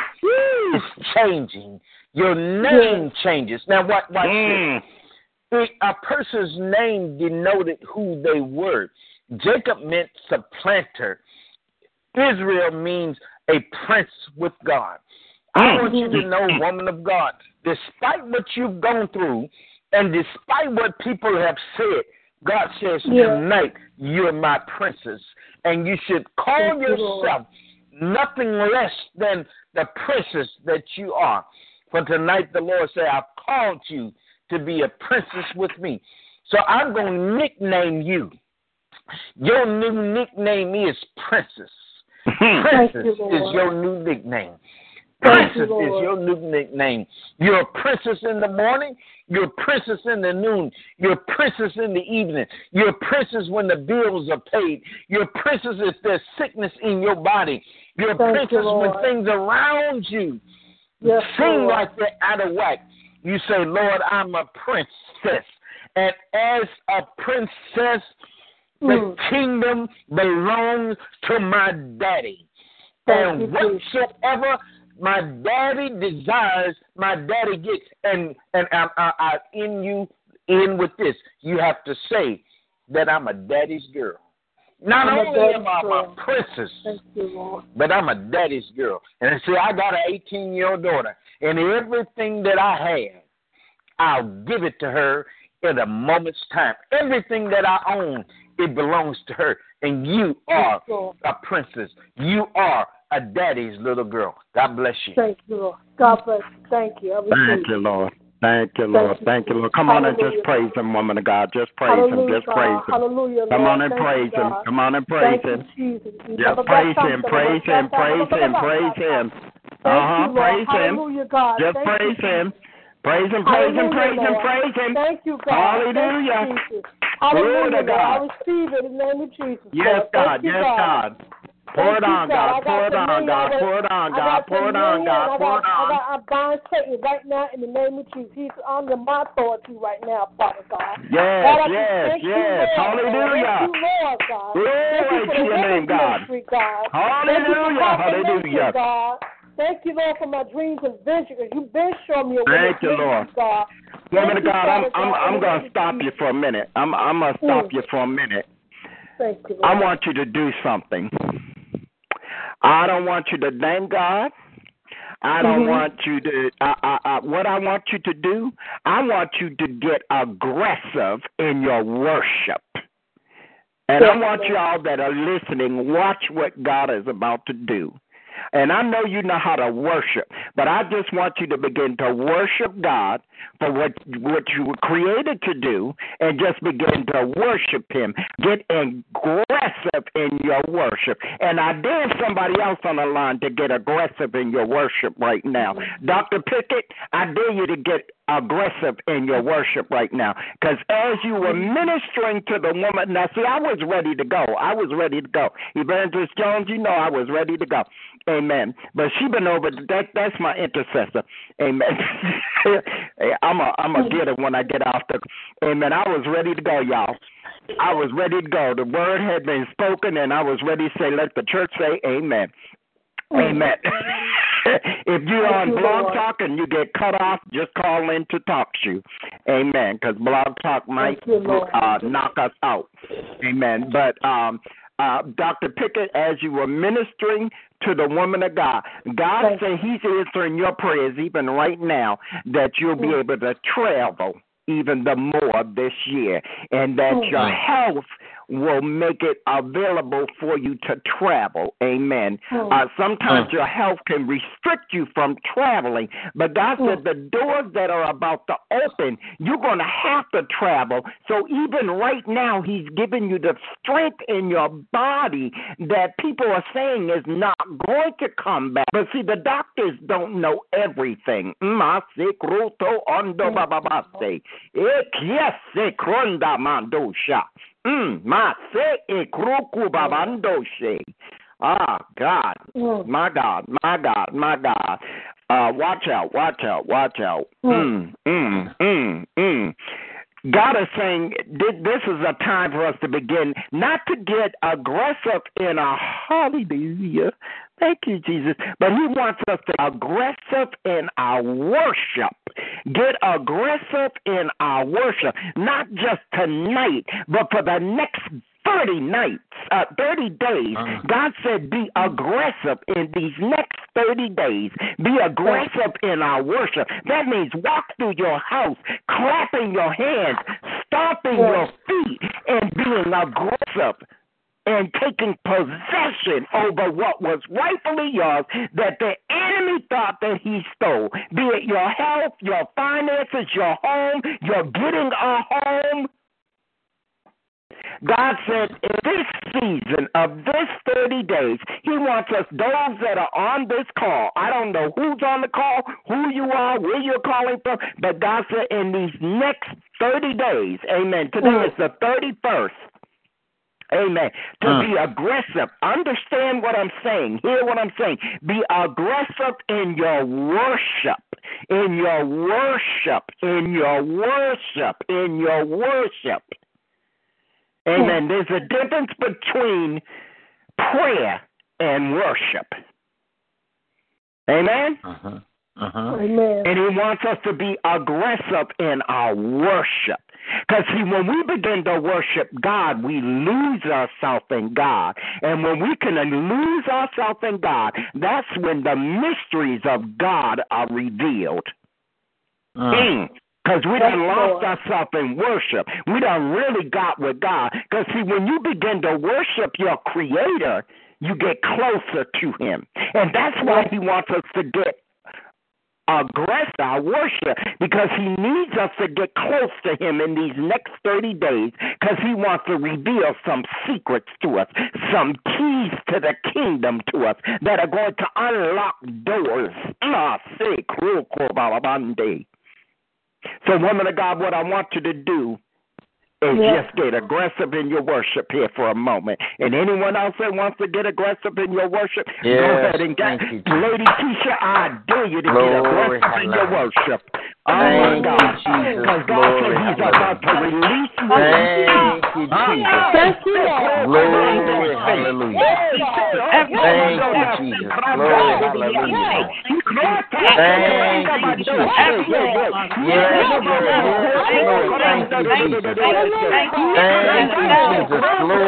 is changing. Your name changes. Now, what? Watch Mm. this. It- A person's name denoted who they were. Jacob meant supplanter. Israel means a prince with God. I Mm. want you to know, woman of God, despite what you've gone through, and despite what people have said, God says Yeah. tonight, you're my princess. And you should call yourself nothing less than the princess that you are. For tonight, the Lord said, I've called you to be a princess with me. So I'm going to nickname you. Your new nickname is Princess. Princess you, is your new nickname. Thank you, Princess is your new nickname. You're a princess in the morning. You're a princess in the noon. You're a princess in the evening. You're a princess when the bills are paid. You're a princess if there's sickness in your body. You're a Thank you, princess when things around you Yes, seem Lord. like they're out of whack. you say, Lord, I'm a princess. And as a princess, the Mm. kingdom belongs to my daddy. Thank you, and whatsoever my daddy desires, my daddy gets. And and I, I, I in you in with this. You have to say that I'm a daddy's girl. Not I'm a only am I girl. princess, you, but I'm a daddy's girl. And see, I got an 18 year old daughter, and everything that I have, I'll give it to her in a moment's time. Everything that I own, it belongs to her. And you are a princess. You are a daddy's little girl. God bless you. Thank you, Lord. God bless you. Thank you. I receive Thank you, Lord. Thank you, Lord. Thank you, Lord. Come on and just praise Him, woman of God. Just praise Him. Just praise God. Him. Hallelujah, Come on and Thank praise Him. God. Come on and praise Thank Him. you, Jesus. You Yeah, praise Him. Praise Him. Praise Him. Praise Him. Uh huh. Thank you, Lord. Praise Him. Just praise Him. Praise Him. Praise Him. Praise Him. Praise Him. Thank you, God. Hallelujah. Thank you, Jesus. Glory Hallelujah, to God. I receive it in the name of Jesus. Yes, God. Yes, God. Pour it on, God. Pour it on, God. Pour it on, God. Pour it on. God. I Pour it on. I bind Satan right now in the name of Jesus. He's under my authority right now, Father God. Yes, yes, yes. Hallelujah. Glory Thank you for to your name, God. Hallelujah, Thank you for confirmation, hallelujah. God. Thank you, Lord, for my dreams and visions. You've been showing me a Thank you, Lord. God. Woman Thank of God, I'm I'm I'm gonna stop you for a minute. I'm I'm gonna stop Mm. you for a minute. Thank you, Lord. I want you to do something. I don't want you to thank God. I don't Mhm. want you to. I, I, I, what I want you to do, I want you to get aggressive in your worship. And I want y'all that are listening, watch what God is about to do. And I know you know how to worship, but I just want you to begin to worship God for what what you were created to do, and just begin to worship Him. Get aggressive in your worship. And I dare somebody else on the line to get aggressive in your worship right now. Dr. Pickett, I dare you to get aggressive in your worship right now. Because as you were ministering to the woman, now see, I was ready to go. I was ready to go. Evangelist Jones, you know I was ready to go. Amen. But she been over. That that's my intercessor. Amen. I'm a I'm a get it when I get off the. Amen. I was ready to go, y'all. I was ready to go. The word had been spoken, and I was ready to say, "Let the church say, Amen." Amen. if you're on you, Blog Lord. Talk and you get cut off, just call in to talk to you. Amen. Because Blog Talk might you, uh, knock us out. Amen. But um, uh, Dr. Pickett, as you were ministering to the woman of God, God Thank said He's answering your prayers even right now that you'll be Mm. able to travel even the more this year, and that Mm. your health will make it available for you to travel. Amen. Mm. Uh, sometimes your health can restrict you from traveling, but God Mm. said the doors that are about to open, you're going to have to travel. So even right now, He's giving you the strength in your body that people are saying is not going to come back. But see, the doctors don't know everything. Masikruto ondo bababase. Ekiese kronda mandosha. Mm, mase babandoshe. Ah, God. Mm. My God, my God, my God. Uh, watch out, watch out, watch out. Mm, mm, mm, mm. God is saying this is a time for us to begin not to get aggressive in our hallelujah. Thank you, Jesus. But He wants us to aggressive in our worship. Get aggressive in our worship, not just tonight, but for the next 30 nights, uh, 30 days. God said, be aggressive in these next 30 days. Be aggressive in our worship. That means walk through your house, clapping your hands, stomping your feet, and being aggressive and taking possession over what was rightfully yours that the enemy thought that he stole. Be it your health, your finances, your home, your getting a home. God said in this season of this 30 days, He wants us, those that are on this call, I don't know who's on the call, who you are, where you're calling from, but God said in these next 30 days, amen. Today mm. is the 31st. Amen. To be aggressive. Understand what I'm saying. Hear what I'm saying. Be aggressive in your worship. in your worship, in your worship, in your worship. Amen. There's a difference between prayer and worship. Amen. Uh-huh. Uh-huh. Amen. And he wants us to be aggressive in our worship. Because, see, when we begin to worship God, we lose ourselves in God. And when we can lose ourselves in God, that's when the mysteries of God are revealed. Uh, Because we done Yes, lost Lord. ourselves in worship. We done really got with God. Because, see, when you begin to worship your Creator, you get closer to Him. And that's why He wants us to get aggressive our worship because he needs us to get close to him in these next 30 days because he wants to reveal some secrets to us, some keys to the kingdom to us that are going to unlock doors. Ah. So, woman of God, what I want you to do is Yeah. just get aggressive in your worship here for a moment. And anyone else that wants to get aggressive in your worship, go ahead and get. thank. Lady Kesha, I dare you to Glory, get aggressive in your hallelujah. worship. Oh Thank my you, God. Jesus. Because God said He's about to release. Thank you, Ah, Jesus. Thank you, Lord. Glory, hallelujah. Thank you, Jesus. Glory, hallelujah. Thank you, Jesus. Yes, Lord. Thank you, Jesus. Thank you, Jesus. Glory, hallelujah. Praise your name. Praise your name. Praise you, Jesus. Thank you, Lord. Thank you, Lord. Thank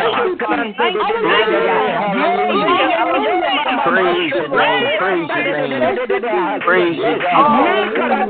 you, Jesus. Thank you, Jesus. Glory, Thank you, hallelujah. Lord. Lord, we Hallelujah. praise you. Hallelujah. Lord, we magnify you. Lord, we exalt you. Hallelujah, Jesus. Hallelujah. Thank you, Jesus. Oh, Lord, we Thank you, Jesus. Glory, hallelujah. Hallelujah. Praise your name, Lord. Hallelujah. Oh, Lord, we praise your name. We exalt your name. Hallelujah. There's no Lord like you. There's no God like you. Hallelujah. Thank you, Jesus. Oh Glory, my God. God. Hallelujah. Hallelujah. Thank you, Lord. Jesus. Thank you, Thank you, Father. Jesus. Glory to your name, God. Huh?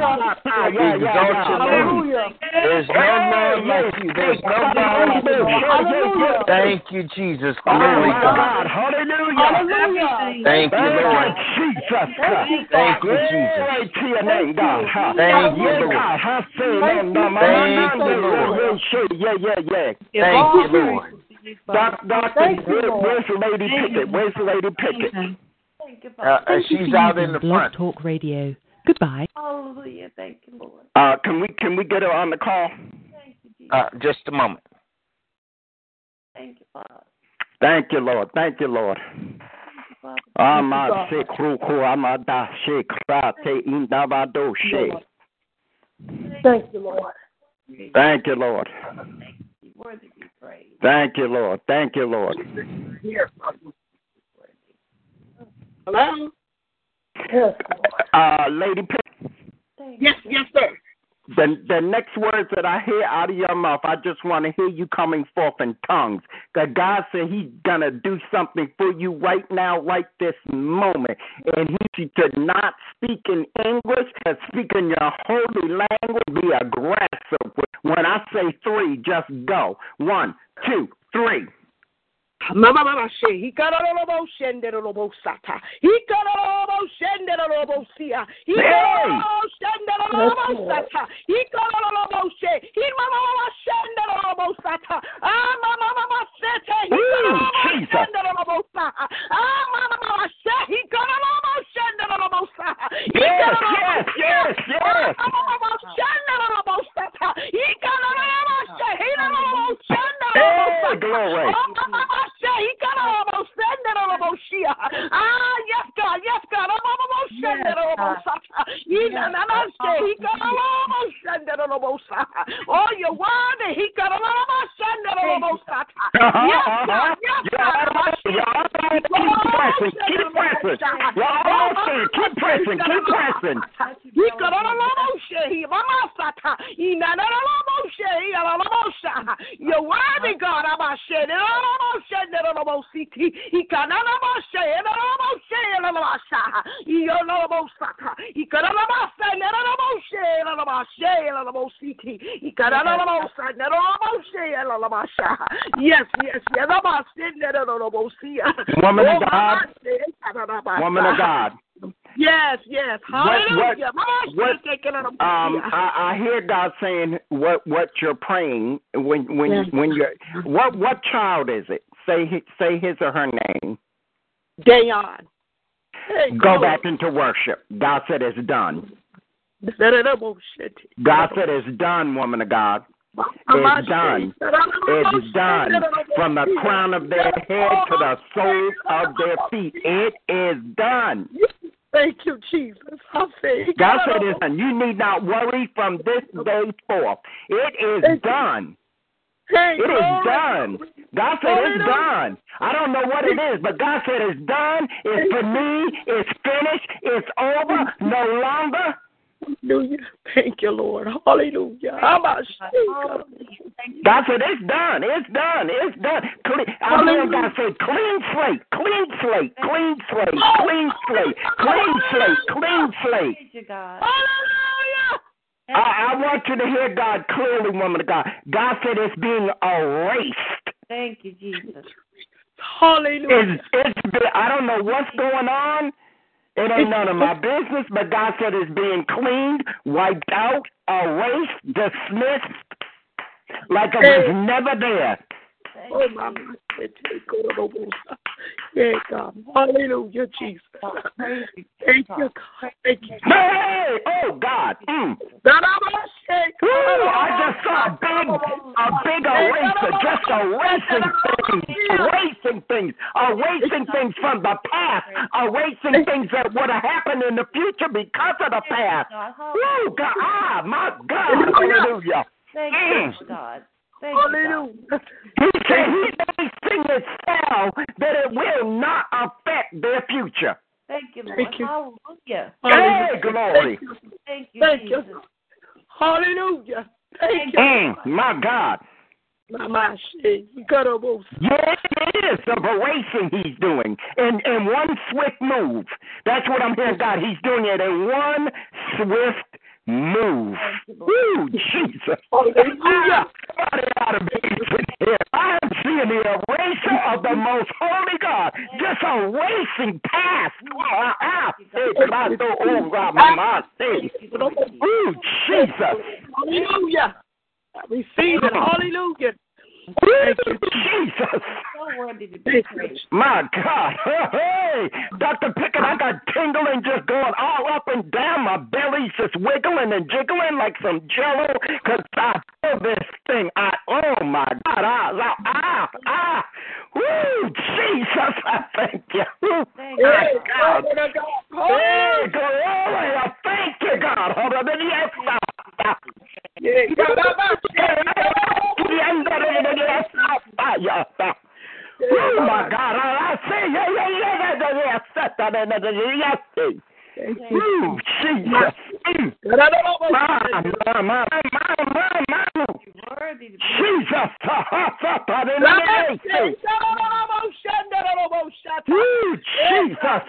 no, shit. Yeah, yeah, yeah. Thank you, Lord. Doc, doctor, Thank you, where, Lord. where's Lady Pickett? Where's Lady Pickett? Thank you, Uh, Father. uh, she's out in the Blog front. Talk Radio. Goodbye. Hallelujah. Thank you, Lord. Uh, can we can we get her on the call? Thank you, Jesus. Uh, just a moment. Thank you, Father. Thank you, Lord. Thank you, Lord. Thank you, Father. Ama se kruku amada she krate indavado she. Thank you, Lord. Thank you, Lord. You worthy to be praised. Thank you, Lord. Thank you, Lord. Hello? Yes, Uh, Lady Pickett. Thank Yes, yes, sir. The, the next words that I hear out of your mouth, I just want to hear you coming forth in tongues. That God said He's gonna do something for you right now, right this moment, and He should not speak in English, but speak in your holy language. Be aggressive. When I say three, just go. One, two, three. Mama mama she he got a little shende robo sata. He got a little shende robo sia. He got a little shende robo sata. He got a little she. He mama mama shende robo sata. Ah mama mama sete. He got a Ooh, little shende robo sata. Ah mama mama she. He got a little shende robo sata. He a yes, yes, yes. Mama mama shende robo sata. He got a little she. He got a little shende robo Hey, sata. glory. Oh, mama mama she. He got a little shende. Ah yes God, yes God. Ah mama mama shende robo sata. He na na na. He got a little shende robo sata. Oh, you're worthy. He got a little shende robo sata. Yes God, yes God. Keep pressing, keep pressing. You're almost. Keep pressing, keep pressing. He got a little she. Mama sata. He. You're worthy, God. I'm a she. Yes, yes, yes. Woman of God. Woman of God. Yes, yes. Hallelujah. What, what, what, um, I, I hear God saying what what you're praying when when yes. when you're what what child is it? Say hi- say his or her name. Dayon. Hey, Go back into worship. God said it's done. God said it's done, woman of God. It's done. It's done from the crown of their head to the soles of their feet. It is done. Thank you, Jesus. I say, God said it's done. You need not worry from this day forth. It is done. It is done. God said it's done. I don't know what it is, but God said it's done. It's for me. It's finished. It's over. No longer. Hallelujah. Thank you, Lord. Hallelujah. I'm a God said it's done. It's done. It's done. Clean, I hear God say clean slate, clean slate, clean slate, clean slate, clean slate, clean slate. Thank you, God. Hallelujah. I, I want you to hear God clearly, woman of God. God said it's being erased. Thank you, Jesus. Hallelujah. It's, it's been, I don't know what's going on. It ain't none of my business, but God said it's being cleaned, wiped out, erased, dismissed, like it was never there. Oh, my God. Yeah, God. Hallelujah, Jesus. Thank you, God. Thank you. Hey! Oh, God. Mm. Woo, I just saw a big, a big eraser, just erasing things, erasing things, erasing things from the past, erasing things that would have happened in the future because of the past. Woo, God, ah, my God, hallelujah. Thank Mm. you, God. Thank you, He said he may sing it spell that it will not affect their future. Thank you, Lord. Thank you. Hallelujah. Hey, glory. Thank you, Thank Jesus. you. Hallelujah. Thank you. Mm, my God. Mama, shit. You got a most. Yes, it is the erasing he's doing in in one swift move. That's what I'm hearing, God. He's doing it in one swift move. Woo, Jesus. Hallelujah. I am seeing the eraser of the most holy God. Just a racing past. Woo, Jesus. Hallelujah. I receive it. Hallelujah. Thank you, Jesus. So worthy to be praised. My God. Hey, Dr. Pickett, I got tingling just going all up and down. My belly's just wiggling and jiggling like some jello because I feel this thing. I, oh, my God. Ah, ah, ah. Woo, Jesus, I thank you. Woo, Thank my you. God. Glory to God. Hey, glory. I Thank you, God. Hold on. Yes, God. Yeah, God, I'm Oh my God! I say, yeah, yeah, yeah, yeah, yeah, yeah, yeah, yeah. Jesus! Worthy to be Jesus! Ooh, Jesus!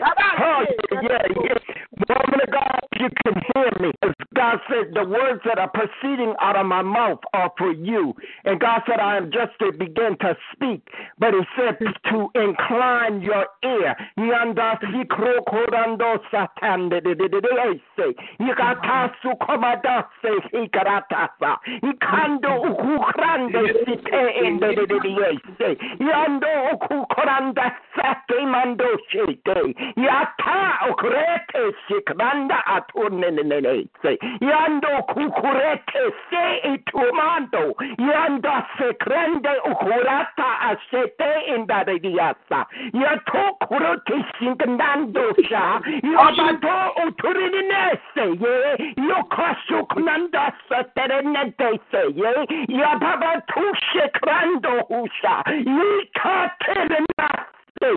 Oh, yeah, yeah, yeah. Woman of God, you can hear me. As God said, the words that are proceeding out of my mouth are for you. And God said, I am just to begin to speak. But He said to incline your ear. Yando yata okurete sikmanda atunenenenese yando kukurete se itumando yanda sekrende ukurata asete indarediasa yato kurote sinkandandosha yabato uturinese ye yokasuk nanda satere ne yokasuknanda saterenentese ye yababatu shekrando husha yikatelenase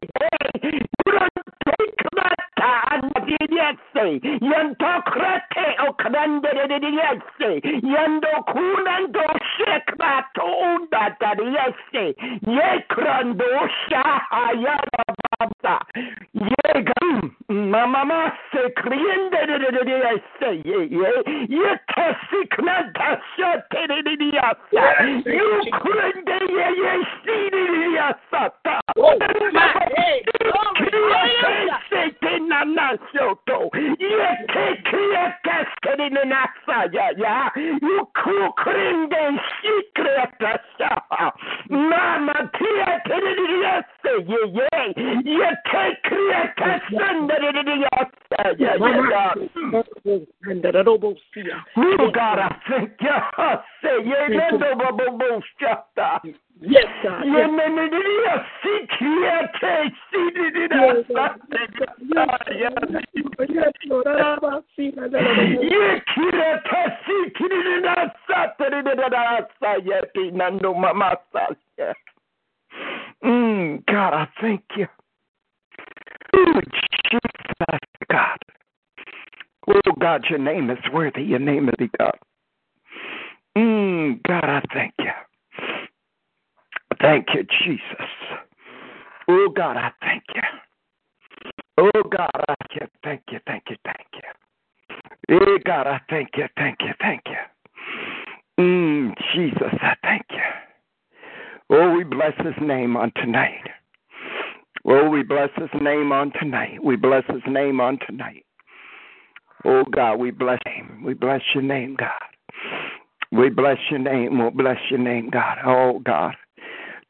Kuran tekmata andiriyetse. Yanto krete okrandiriyetse. Yando kunan do shekmato undatariyetse. Ye krando shahayarabata. Ye gam mamama se kriyendiriyetse. Ye ye. Ye tesiknata shatiriyetse. You kurende ye ye shiriyetse. Oh my, hey, glory kekria kaskari nasa ya ya. You kukrinde shikreta sa. Mama tia tedidia se ye ye. Ye kekria kasanda ya ya ya. Oh God, I thank you. Say ye nendo babo bo shata. Yes, God. Yes, Lord. Ye kira tasi kirida sa terida sa ye pinando mama sa. Mm, God, I thank you. Oh, Jesus, God. Oh, God, your name is worthy. Your name is God. Mm, God, I thank you. Thank you, Jesus. Oh, God, I thank you. Oh, God, I thank you. Thank you, thank you, thank you. Hey, God, I thank you, thank you, thank you. Mm, Jesus, I thank you. Oh, we bless his name on tonight. Oh, we bless his name on tonight. We bless his name on tonight. Oh, God, we bless him. We bless your name, God. We bless your name. We'll bless your name, God. Oh, God.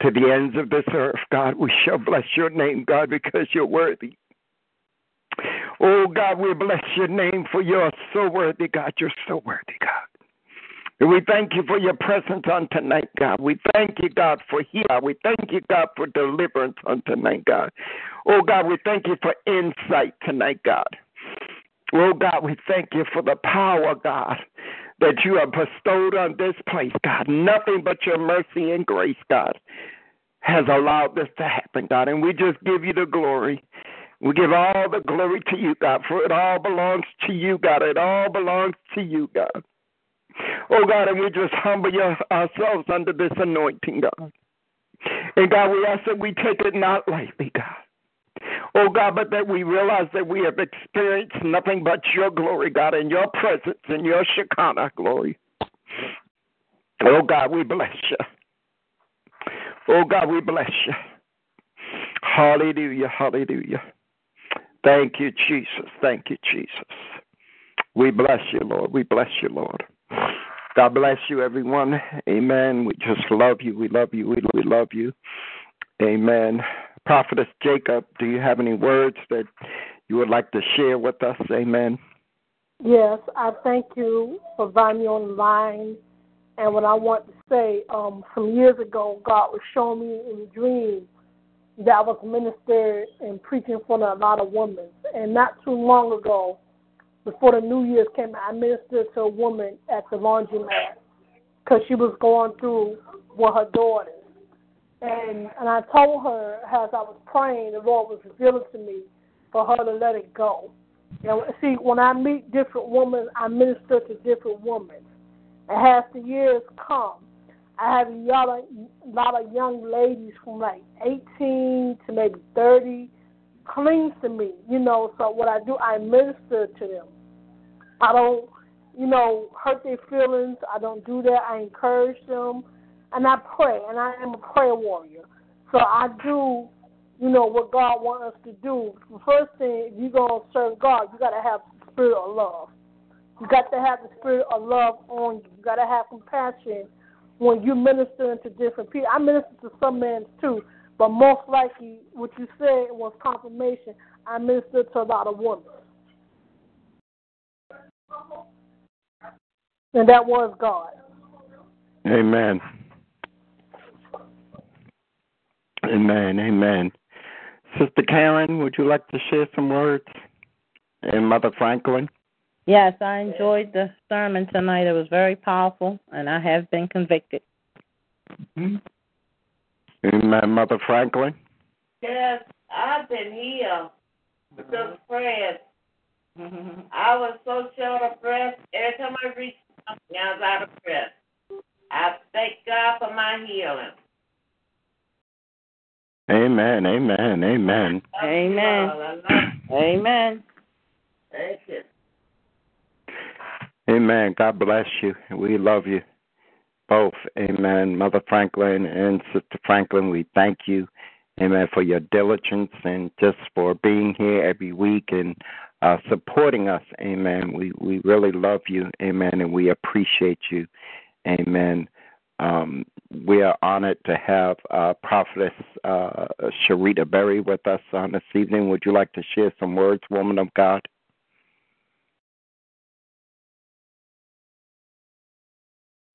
To the ends of this earth, God, we shall bless your name, God, because you're worthy. Oh, God, we bless your name for you're so worthy, God. You're so worthy, God. And we thank you for your presence on tonight, God. We thank you, God, for healing. We thank you, God, for deliverance on tonight, God. Oh, God, we thank you for insight tonight, God. Oh, God, we thank you for the power, God, that you have bestowed on this place, God. Nothing but your mercy and grace, God, has allowed this to happen, God. And we just give you the glory. We give all the glory to you, God, for it all belongs to you, God. It all belongs to you, God. Oh, God, and we just humble your, ourselves under this anointing, God. And God, we ask that we take it not lightly, God. Oh, God, but that we realize that we have experienced nothing but your glory, God, and your presence and your Shekinah glory. Oh, God, we bless you. Oh, God, we bless you. Hallelujah, hallelujah. Thank you, Jesus. Thank you, Jesus. We bless you, Lord. We bless you, Lord. God bless you, everyone. Amen. We just love you. We love you. We, we love you. Amen. Prophetess Jacob, do you have any words that you would like to share with us? Amen. Yes, I thank you for inviting me on the line. And what I want to say, um, some years ago, God was showing me in a dream that I was minister and preaching in front of a lot of women. And not too long ago, before the New Year's came, I ministered to a woman at the laundromat because she was going through with her daughters. And and I told her as I was praying, the Lord was revealing to me for her to let it go. And see, when I meet different women, I minister to different women. And as the years come, I have a lot of, lot of young ladies from like 18 to maybe 30 clings to me, you know. So what I do, I minister to them. I don't, you know, hurt their feelings. I don't do that. I encourage them, and I pray. And I am a prayer warrior. So I do, you know, what God wants us to do. The first thing, if you're gonna serve God, you got to have the spirit of love. You got to have the spirit of love on you. You got to have compassion when you ministering to different people. I minister to some men too, but most likely, what you said was confirmation. I minister to a lot of women. And that was God. Amen. Amen. Amen. Sister Karen, would you like to share some words? And Mother Franklin? Yes, I enjoyed the sermon tonight. It was very powerful, and I have been convicted. Mm-hmm. Amen. Mother Franklin? Yes, I've been healed mm-hmm. because of prayers. I was so short of breath. Every time I reached something, I was out of breath. I thank God for my healing. Amen. Amen. Amen. Amen. Amen. Thank you. Amen. God bless you. We love you both. Amen. Mother Franklin and Sister Franklin, we thank you. Amen. For your diligence and just for being here every week and uh, supporting us. Amen. We we really love you. Amen. And we appreciate you. Amen. Um, we are honored to have uh, Prophetess uh, Sharita Berry with us on this evening. Would you like to share some words, woman of God?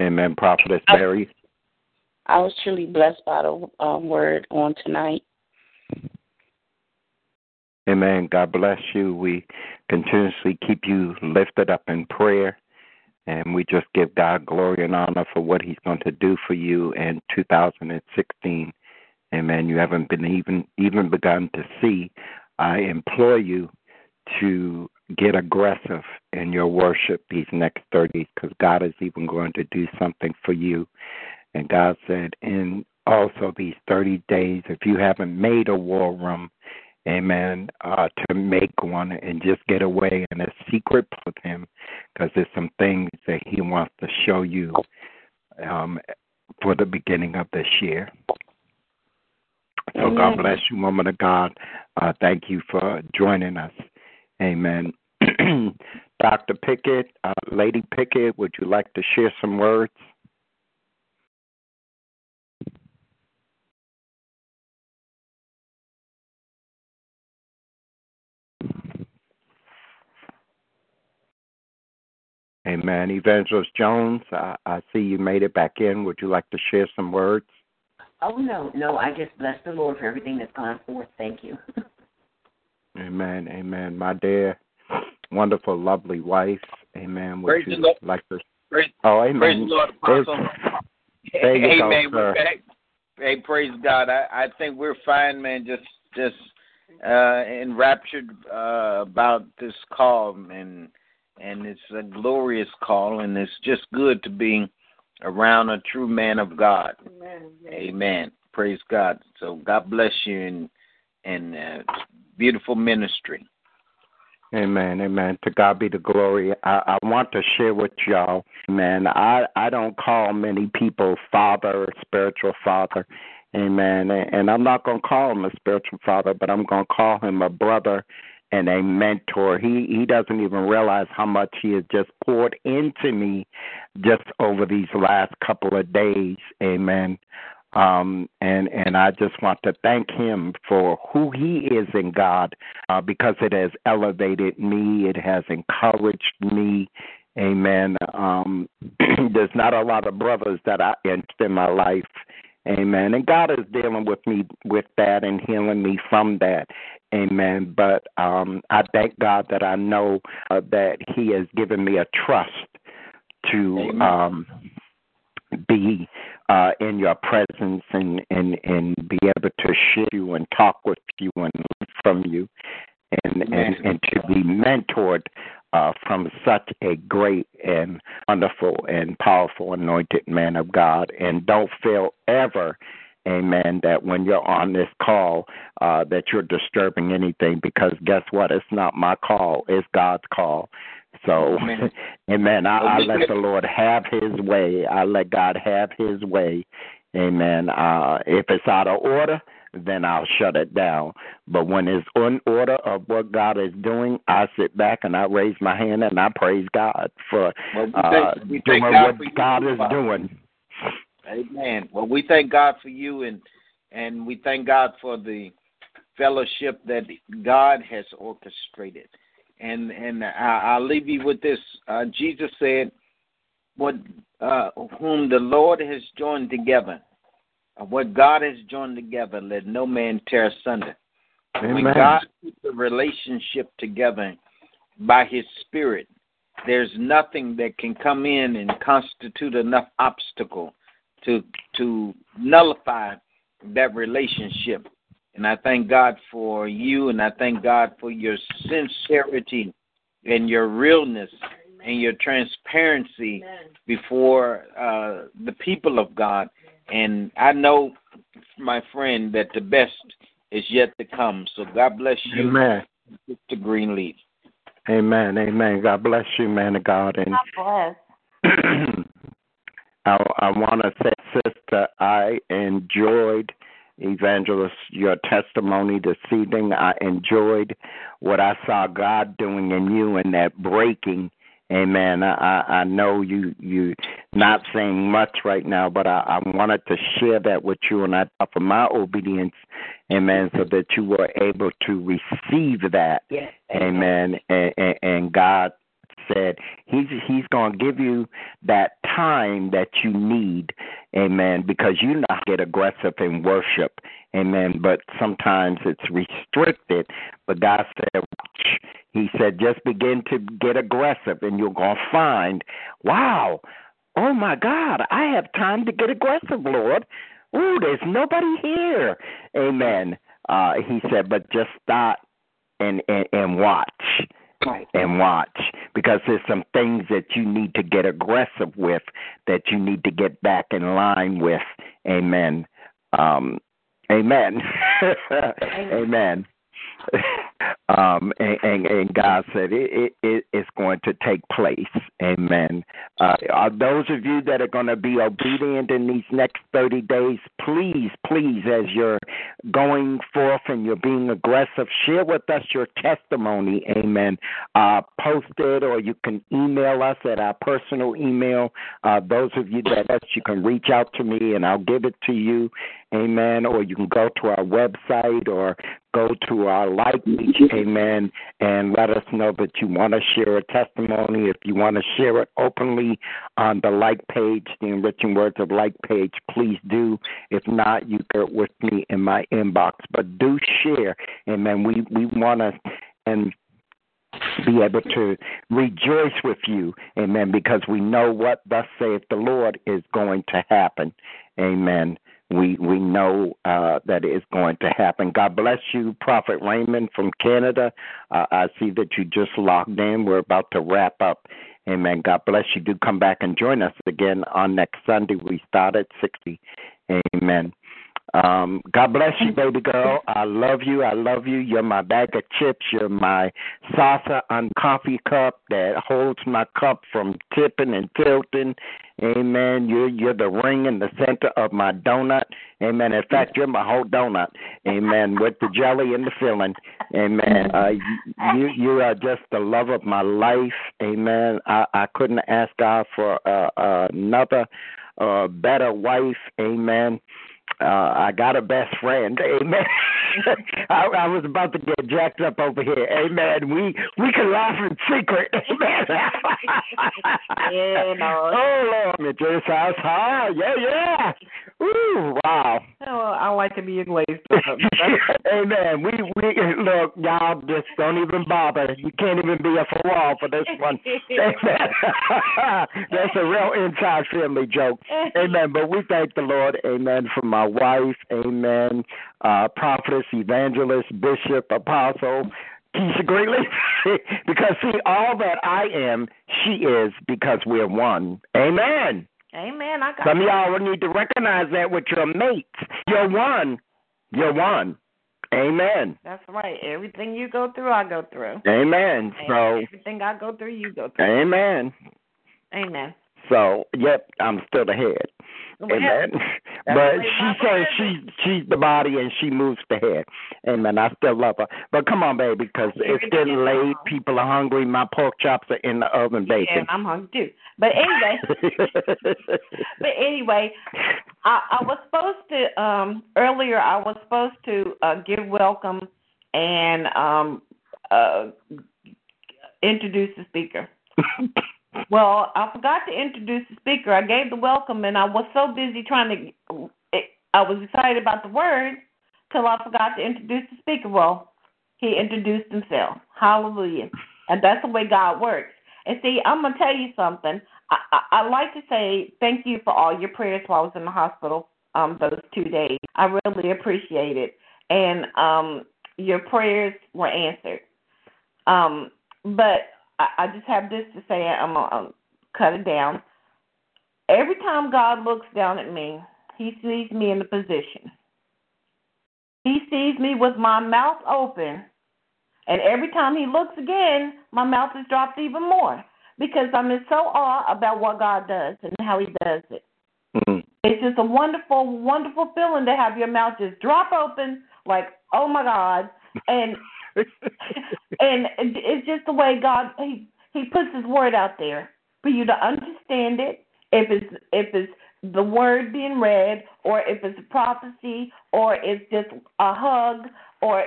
Amen. Prophetess Berry. I was truly blessed by the um, word on tonight. Amen. God bless you. We continuously keep you lifted up in prayer. And we just give God glory and honor for what He's going to do for you in 2016. Amen. You haven't been even even begun to see. I implore you to get aggressive in your worship these next 30 because God is even going to do something for you. And God said, in also these 30 days, if you haven't made a war room, amen, uh, to make one and just get away in a secret with Him because there's some things that He wants to show you um, for the beginning of this year. So God bless you, woman of God. Uh, thank you for joining us. Amen. Dr. Pickett, uh, Lady Pickett, would you like to share some words? Amen. Evangelist Jones, I, I see you made it back in. Would you like to share some words? Oh no, no, I just bless the Lord for everything that's gone forth. Thank you. Amen. Amen. My dear, wonderful, lovely wife. Amen. Would Praise you the Lord. like to? Praise, Oh, amen. praise the Lord, Apostle. There you go, Amen. sir. We're back. Hey, praise God. I, I think we're fine, man. Just just uh enraptured uh about this call and and it's a glorious call and it's just good to be around a true man of God. Amen. Amen. Praise God. So God bless you and and uh, beautiful ministry. Amen, amen. To God be the glory. I, I want to share with y'all, man. I I don't call many people father spiritual father, amen. And, and I'm not gonna call him a spiritual father, but I'm gonna call him a brother and a mentor. He he doesn't even realize how much he has just poured into me just over these last couple of days, amen. Um, and and I just want to thank him for who he is in God, uh, because it has elevated me, it has encouraged me. Amen. Um, there's not a lot of brothers that I in, in my life. Amen. And God is dealing with me with that and healing me from that. Amen. But um, I thank God that I know uh, that He has given me a trust to um, be uh, in your presence and, and, and be able to share you and talk with you and learn from you and, and, and to be mentored uh, from such a great and wonderful and powerful anointed man of God. And don't feel ever, amen, that when you're on this call uh, that you're disturbing anything because guess what? It's not my call, it's God's call. So, Amen. amen. I, I let the Lord have his way. I let God have his way. Amen. Uh, if it's out of order, then I'll shut it down. But when it's in order of what God is doing, I sit back and I raise my hand and I praise God for Well, we uh, thank- we doing thank God what God is Father. doing. Amen. Well, we thank God for you, and and we thank God for the fellowship that God has orchestrated. And and I, I'll leave you with this. Uh, Jesus said, "What uh, whom the Lord has joined together, uh, what God has joined together, let no man tear asunder." When God keeps a relationship together by His Spirit, there's nothing that can come in and constitute enough obstacle to to nullify that relationship. And I thank God for you, and I thank God for your sincerity and your realness and your transparency before uh, the people of God. And I know, my friend, that the best is yet to come. So God bless you, Amen. Mr. Greenleaf. Amen. Amen. God bless you, man of God. And God bless. I, I want to say, sister, I enjoyed evangelist your testimony this evening. I enjoyed what I saw God doing in you and that breaking. Amen. I, I know you you not saying much right now, but I, I wanted to share that with you, and I offer my obedience, Amen, so that you were able to receive that, Yes. Amen. And, and, and God said He's He's going to give you that time that you need, Amen, because you not get aggressive in worship, Amen. But sometimes it's restricted. But God said, watch. He said, just begin to get aggressive, and you're going to find, wow, oh my God, I have time to get aggressive, Lord. Ooh, there's nobody here. Amen. Uh, he said, but just start and, and, and watch. Right. And watch because there's some things that you need to get aggressive with that you need to get back in line with. Amen. Um, amen. amen. um, and, and, and God said it, it, it it's going to take place. Amen. Uh, those of you that are going to be obedient in these next 30 days, please, please, as you're going forth and you're being aggressive, share with us your testimony. Amen. Uh, post it or you can email us at our personal email. Uh, those of you that us, you can reach out to me and I'll give it to you. Amen. Or you can go to our website or go to our like page, amen, and let us know that you want to share a testimony. If you want to share it openly on the like page, the enriching words of like page, please do. If not, you get with me in my inbox. But do share, amen. We we want to and be able to rejoice with you, amen, because we know what thus saith the Lord is going to happen, amen we we know uh, that is going to happen. God bless you, Prophet Raymond from Canada. Uh, I see that you just logged in. We're about to wrap up. Amen. God bless you. Do come back and join us again on next Sunday. We start at sixty. Amen. Um, God bless you, baby girl. I love you. I love you. You're my bag of chips. You're my salsa on coffee cup that holds my cup from tipping and tilting. Amen. You're you're the ring in the center of my donut. Amen. In fact, you're my whole donut. Amen. With the jelly and the filling. Amen. Uh, you you are just the love of my life. Amen. I I couldn't ask God for uh, another uh, better wife. Amen uh, I got a best friend. Amen. I, I was about to get jacked up over here. Amen. We we can laugh in secret. Amen. yeah, no. Oh Lord, Mr. House. Hi. Yeah, yeah. Ooh, wow. Oh, I like to be a glazed. Amen. We we look, y'all just don't even bother. You can't even be a for wall for this one. Amen. That's a real inside family joke. Amen. But we thank the Lord, Amen, for my wife, Amen. Uh, prophetess, evangelist, bishop, apostle, Kesha Greenleaf. because see, all that I am, she is because we're one. Amen. Amen. I got Some of y'all need to recognize that with your mates. You're one. You're one. Amen. That's right. Everything you go through, I go through. Amen. So everything I go through, you go through. Amen. Amen. So, yep, I'm still the head. Amen. but she says she she's the body and she moves the head. Amen. I still love her. But come on, baby, because it's getting late. People are hungry. My pork chops are in the oven baking. Yeah, I'm hungry too. But anyway, but anyway, I, I was supposed to um earlier. I was supposed to uh, give welcome and um uh introduce the speaker. Well, I forgot to introduce the speaker. I gave the welcome, and I was so busy trying to. I was excited about the word till I forgot to introduce the speaker. Well, he introduced himself. Hallelujah. And that's the way God works. And see, I'm gonna tell you something. I, I, I like to say thank you for all your prayers while I was in the hospital um those two days. I really appreciate it, and um your prayers were answered. Um, but I, I just have this to say. I'm gonna um, cut it down. Every time God looks down at me, He sees me in the position. He sees me with my mouth open, And every time he looks again, my mouth is dropped even more because I'm in so awe about what God does and how he does it. Mm. It's just a wonderful, wonderful feeling to have your mouth just drop open, like, oh my God, and and it's just the way God he he puts His word out there for you to understand it. If it's if it's the word being read, or if it's a prophecy, or it's just a hug, or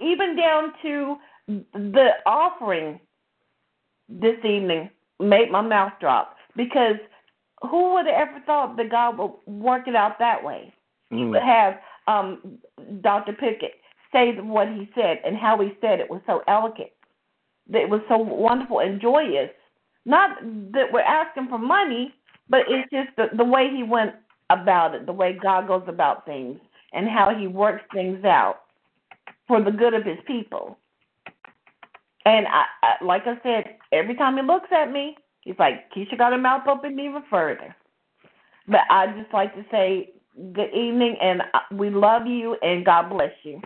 even down to the offering this evening made my mouth drop because who would have ever thought that God would work it out that way? He would have um, Dr. Pickett say what he said and how he said it was so elegant. That it was so wonderful and joyous. Not that we're asking for money, but it's just the, the way he went about it, the way God goes about things, and how he works things out for the good of his people. And I, I like I said, every time he looks at me, he's like, Kesha got her mouth open even further. But I just like to say good evening, and uh, we love you, and God bless you.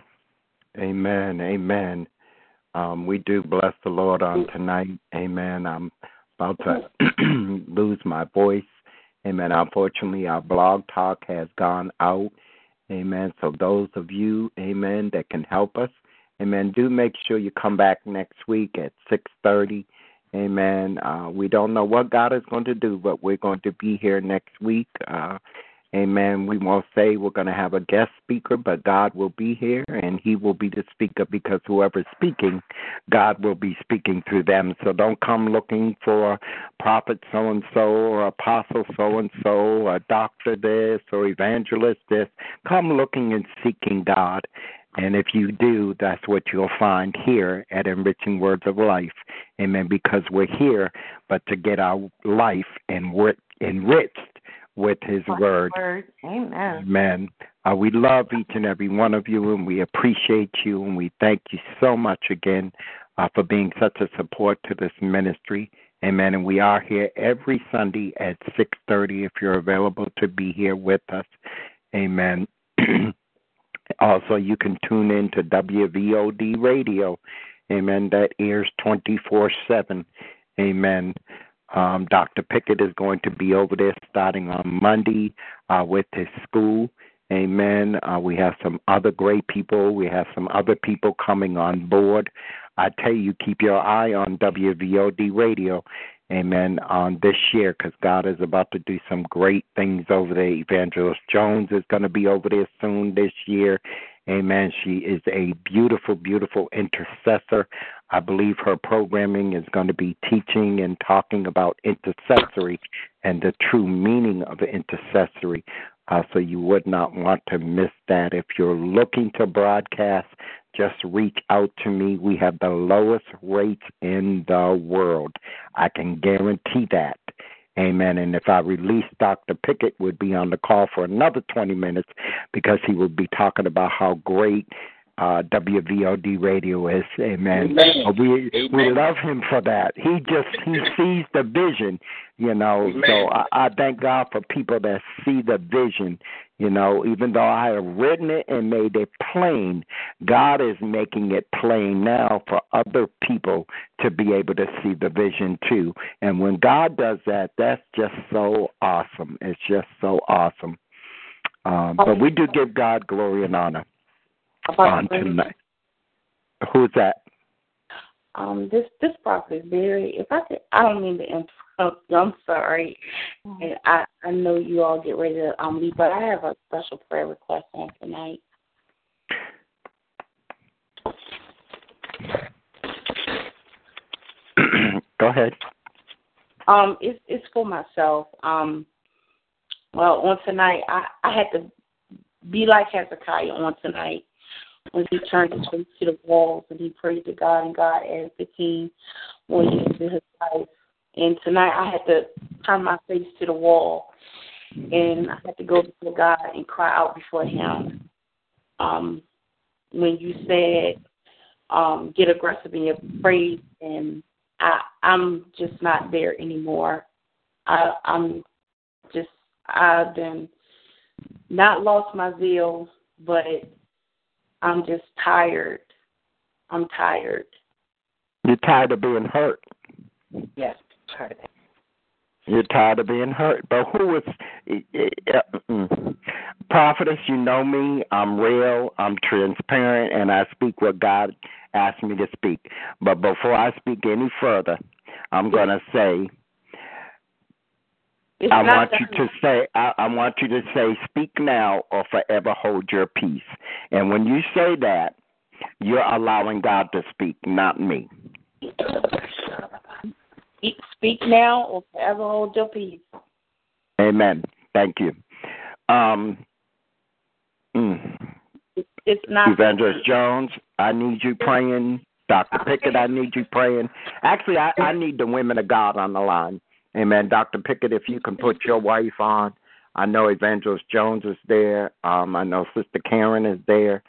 Amen. Amen. Um, we do bless the Lord on tonight. Amen. I'm about to lose my voice. Amen. Unfortunately, our blog talk has gone out. Amen. So those of you, amen, that can help us, amen, do make sure you come back next week at 6:30. Amen. Uh, we don't know what God is going to do, but we're going to be here next week. Uh, Amen. We won't say we're going to have a guest speaker, but God will be here and He will be the speaker because whoever's speaking, God will be speaking through them. So don't come looking for prophet so and so or apostle so and so or doctor this or evangelist this. Come looking and seeking God. And if you do, that's what you'll find here at Enriching Words of Life. Amen. Because we're here, but to get our life enriched with His word. word. Amen. Amen. Uh, we love each and every one of you, and we appreciate you, and we thank you so much again uh, for being such a support to this ministry. Amen. And we are here every Sunday at 6:30 if you're available to be here with us. Amen. also, you can tune in to WVOD Radio. Amen. That airs 24/7. Amen. Um, Dr. Pickett is going to be over there starting on Monday uh, with his school. Amen. Uh, we have some other great people. We have some other people coming on board. I tell you, keep your eye on WVOD Radio. Amen. On this year, because God is about to do some great things over there. Evangelist Jones is going to be over there soon this year. Amen. She is a beautiful, beautiful intercessor. I believe her programming is going to be teaching and talking about intercessory and the true meaning of intercessory. Uh, so you would not want to miss that. If you're looking to broadcast, just reach out to me. We have the lowest rates in the world. I can guarantee that. Amen. And if I release Dr. Pickett would be on the call for another 20 minutes because he would be talking about how great uh, WVOD radio is. Amen. Amen. We Amen. we love him for that. He just he sees the vision, you know. Amen. So I, I thank God for people that see the vision. You know, even though I have written it and made it plain, God is making it plain now for other people to be able to see the vision too. And when God does that, that's just so awesome. It's just so awesome. Um, but we do give God glory and honor on tonight. Who's that? Um, this this Prophetess Berry. If I could, I don't mean to interrupt. you, I'm sorry, and I I know you all get ready to um leave, but I have a special prayer request on tonight. Go ahead. Um, it's it's for myself. Um, well, on tonight, I I had to be like Hezekiah on tonight when he turned his face to the walls and he prayed to God and God added the king when he into his life. And tonight I had to turn my face to the wall and I had to go before God and cry out before him. Um when you said um get aggressive in your praise and I I'm just not there anymore. I I'm just I've been not lost my zeal but I'm just tired I'm tired. You're tired of being hurt. Yes, tired of that. You're tired of being hurt. But who is uh, mm. prophetess? You know me. I'm real. I'm transparent, and I speak what God asked me to speak. But before I speak any further, I'm going to say. It's I want you to say. I, I want you to say, "Speak now, or forever hold your peace." And when you say that, you're allowing God to speak, not me. Speak- now or forever hold your peace. Amen. Thank you. Um, mm. It's not. Evangelist Jones, I need you praying. Dr. Pickett, I need you praying. Actually, I, I need the women of God on the line. Amen. Dr. Pickett, if you can put your wife on. I know Evangelist Jones is there. Um, I know Sister Karen is there.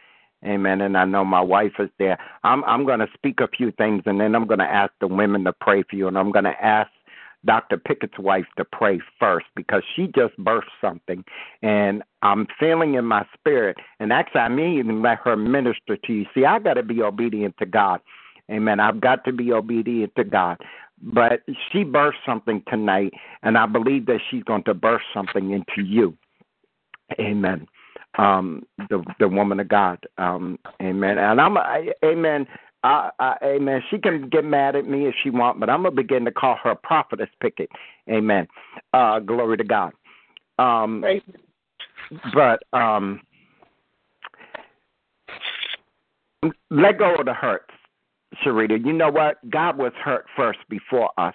Amen. And I know my wife is there. I'm I'm going to speak a few things, and then I'm going to ask the women to pray for you, and I'm going to ask Dr. Pickett's wife to pray first because she just birthed something, and I'm feeling in my spirit. And actually, I may even let her minister to you. See, I got to be obedient to God. Amen. I've got to be obedient to God. But she birthed something tonight, and I believe that she's going to birth something into you. Amen um the the woman of God. Um amen. And I'm I, amen. I, I, amen. She can get mad at me if she want, but I'm gonna begin to call her prophetess Pickett. Amen. Uh glory to God. Um but um let go of the hurts, Sharita. You know what? God was hurt first before us.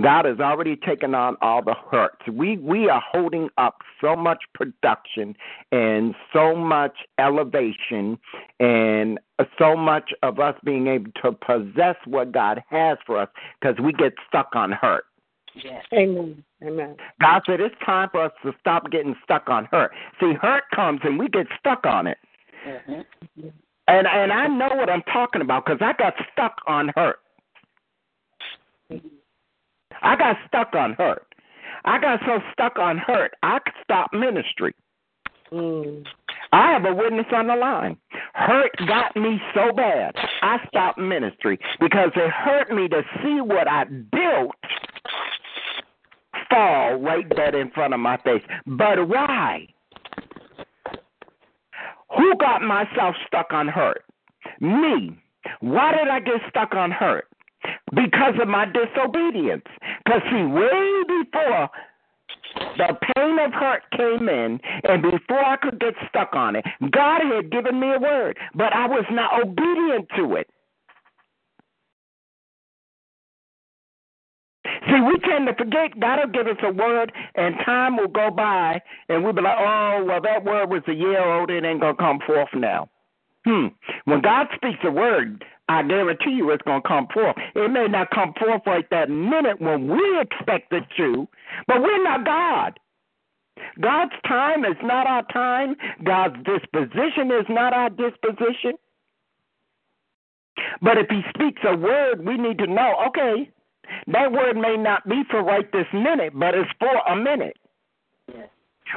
God has already taken on all the hurts. We we are holding up so much production and so much elevation and so much of us being able to possess what God has for us because we get stuck on hurt. Yes. Amen. Amen. God said it's time for us to stop getting stuck on hurt. See, hurt comes and we get stuck on it. Mm-hmm. And and I know what I'm talking about because I got stuck on hurt. I got stuck on hurt. I got so stuck on hurt, I could stop ministry. Mm. I have a witness on the line. Hurt got me so bad, I stopped ministry because it hurt me to see what I built fall right there in front of my face. But why? Who got myself stuck on hurt? Me. Why did I get stuck on hurt? Because of my disobedience. Because, see, way before the pain of hurt came in, and before I could get stuck on it, God had given me a word, but I was not obedient to it. See, we tend to forget God will give us a word, and time will go by, and we'll be like, oh, well, that word was a year old, it ain't going to come forth now. Hmm. When God speaks a word, I guarantee you it's going to come forth. It may not come forth right that minute when we expect it to, but we're not God. God's time is not our time. God's disposition is not our disposition. But if He speaks a word, we need to know okay, that word may not be for right this minute, but it's for a minute.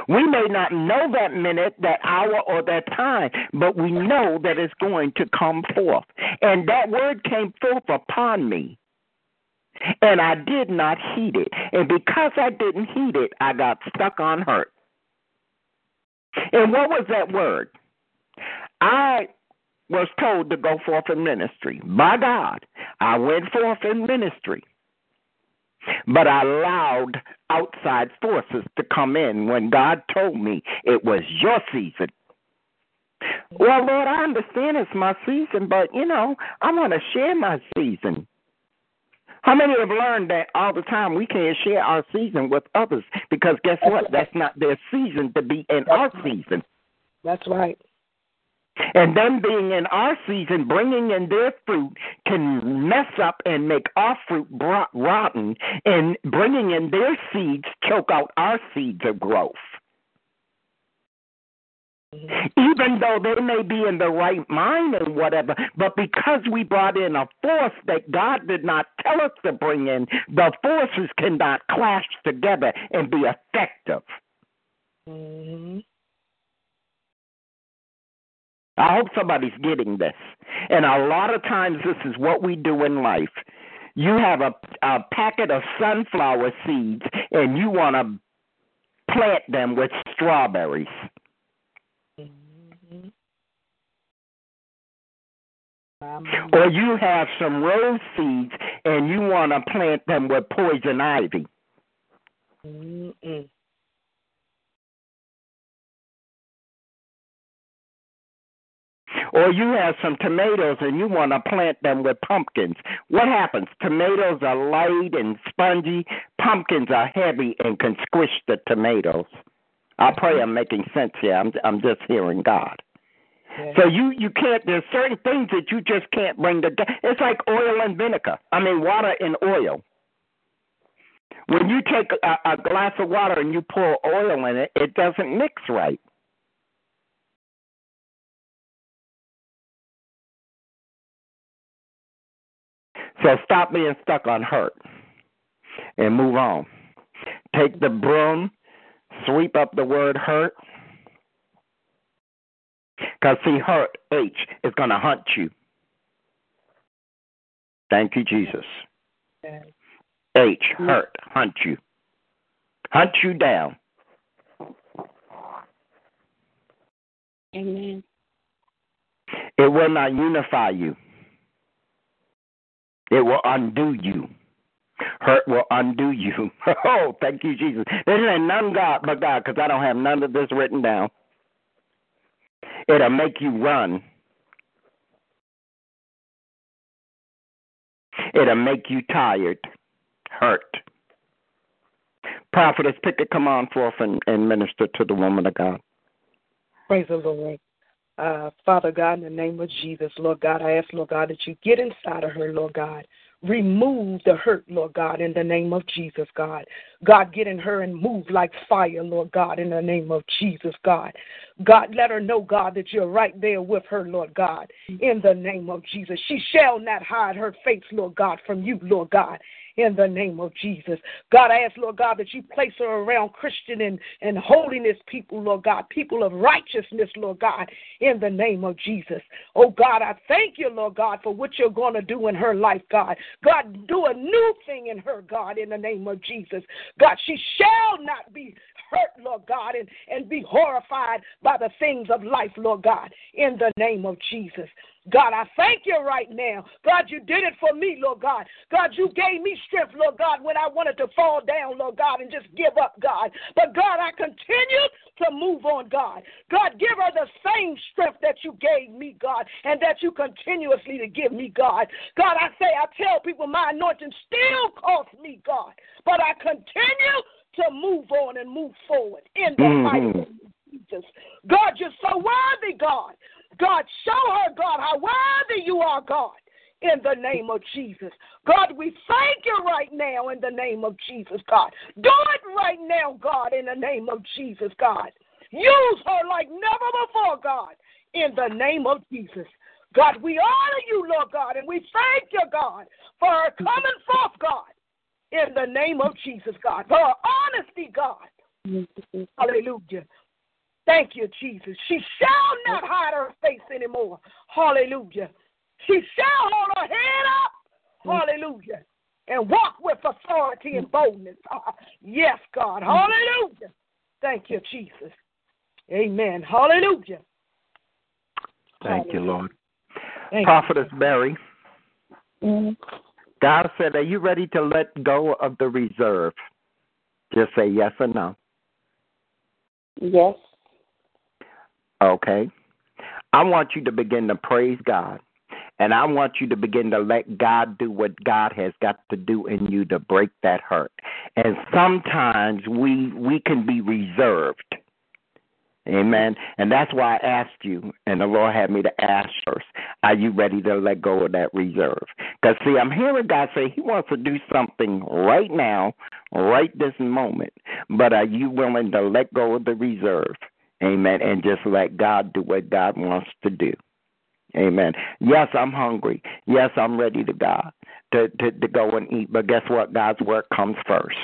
We may not know that minute, that hour, or that time, but we know that it's going to come forth. And that word came forth upon me. And I did not heed it. And because I didn't heed it, I got stuck on hurt. And what was that word? I was told to go forth in ministry. By God, I went forth in ministry. But I allowed outside forces to come in when God told me it was your season. Well, Lord, I understand it's my season, but you know, I want to share my season. How many have learned that all the time we can't share our season with others because guess what? That's not their season to be in our season. That's right. And them being in our season, bringing in their fruit, can mess up and make our fruit rotten, and bringing in their seeds choke out our seeds of growth. Even though they may be in the right mind and whatever, but because we brought in a force that God did not tell us to bring in, the forces cannot clash together and be effective. Mm-hmm. I hope somebody's getting this. And a lot of times, this is what we do in life. You have a, a packet of sunflower seeds and you want to plant them with strawberries. Mm-hmm. Or you have some rose seeds and you want to plant them with poison ivy. Mm-mm. Or you have some tomatoes and you want to plant them with pumpkins. What happens? Tomatoes are light and spongy. Pumpkins are heavy and can squish the tomatoes. I pray I'm making sense here. I'm I'm just hearing God. So you you can't. There's certain things that you just can't bring together. It's like oil and vinegar. I mean water and oil. When you take a, a glass of water and you pour oil in it, it doesn't mix right. So stop being stuck on hurt and move on. Take the broom, sweep up the word hurt. Because, see, hurt, H, is going to hunt you. Thank you, Jesus. H, hurt, hunt you. Hunt you down. Amen. It will not unify you. It will undo you. Hurt will undo you. Oh, thank you, Jesus. There ain't none God but God, because I don't have none of this written down. It'll make you run. It'll make you tired, hurt. Prophetess, Pickett, come on forth and, and minister to the woman of God. Praise the Lord. Uh, Father God, in the name of Jesus, Lord God, I ask, Lord God, that you get inside of her, Lord God. Remove the hurt, Lord God, in the name of Jesus, God. God, get in her and move like fire, Lord God, in the name of Jesus, God. God, let her know, God, that you're right there with her, Lord God, in the name of Jesus. She shall not hide her face, Lord God, from you, Lord God, in the name of Jesus. God, I ask, Lord God, that you place her around Christian and, and holiness people, Lord God, people of righteousness, Lord God, in the name of Jesus. Oh, God, I thank you, Lord God, for what you're going to do in her life, God. God, do a new thing in her, God, in the name of Jesus. God, she shall not be hurt, Lord God, and, and be horrified by the things of life, Lord God, in the name of Jesus. God, I thank you right now. God, you did it for me, Lord God. God, you gave me strength, Lord God, when I wanted to fall down, Lord God, and just give up, God. But God, I continue to move on, God. God, give her the same strength that you gave me, God, and that you continuously to give me, God. God, I say, I tell people my anointing still costs me, God, but I continue to move on and move forward in the Mhm. mighty name of Jesus. God, you're so worthy, God. God, show her, God, how worthy you are, God, in the name of Jesus. God, we thank you right now in the name of Jesus, God. Do it right now, God, in the name of Jesus, God. Use her like never before, God, in the name of Jesus. God, we honor you, Lord God, and we thank you, God, for her coming forth, God, in the name of Jesus, God, for her honesty, God. Hallelujah. Thank you, Jesus. She shall not hide her face anymore. Hallelujah. She shall hold her head up. Hallelujah. And walk with authority and boldness. Ah, Yes, God. Hallelujah. Thank you, Jesus. Amen. Hallelujah. Thank you, Lord. Thank you. Prophetess Berry, God said, Are you ready to let go of the reserve? Just say yes or no. Yes. Okay. I want you to begin to praise God. And I want you to begin to let God do what God has got to do in you to break that hurt. And sometimes we we can be reserved. Amen. And that's why I asked you, and the Lord had me to ask first, are you ready to let go of that reserve? Because, see, I'm hearing God say He wants to do something right now, right this moment, but are you willing to let go of the reserve? Amen. And just let God do what God wants to do. Amen. Yes, I'm hungry. Yes, I'm ready to God to, to, to go and eat. But guess what? God's work comes first.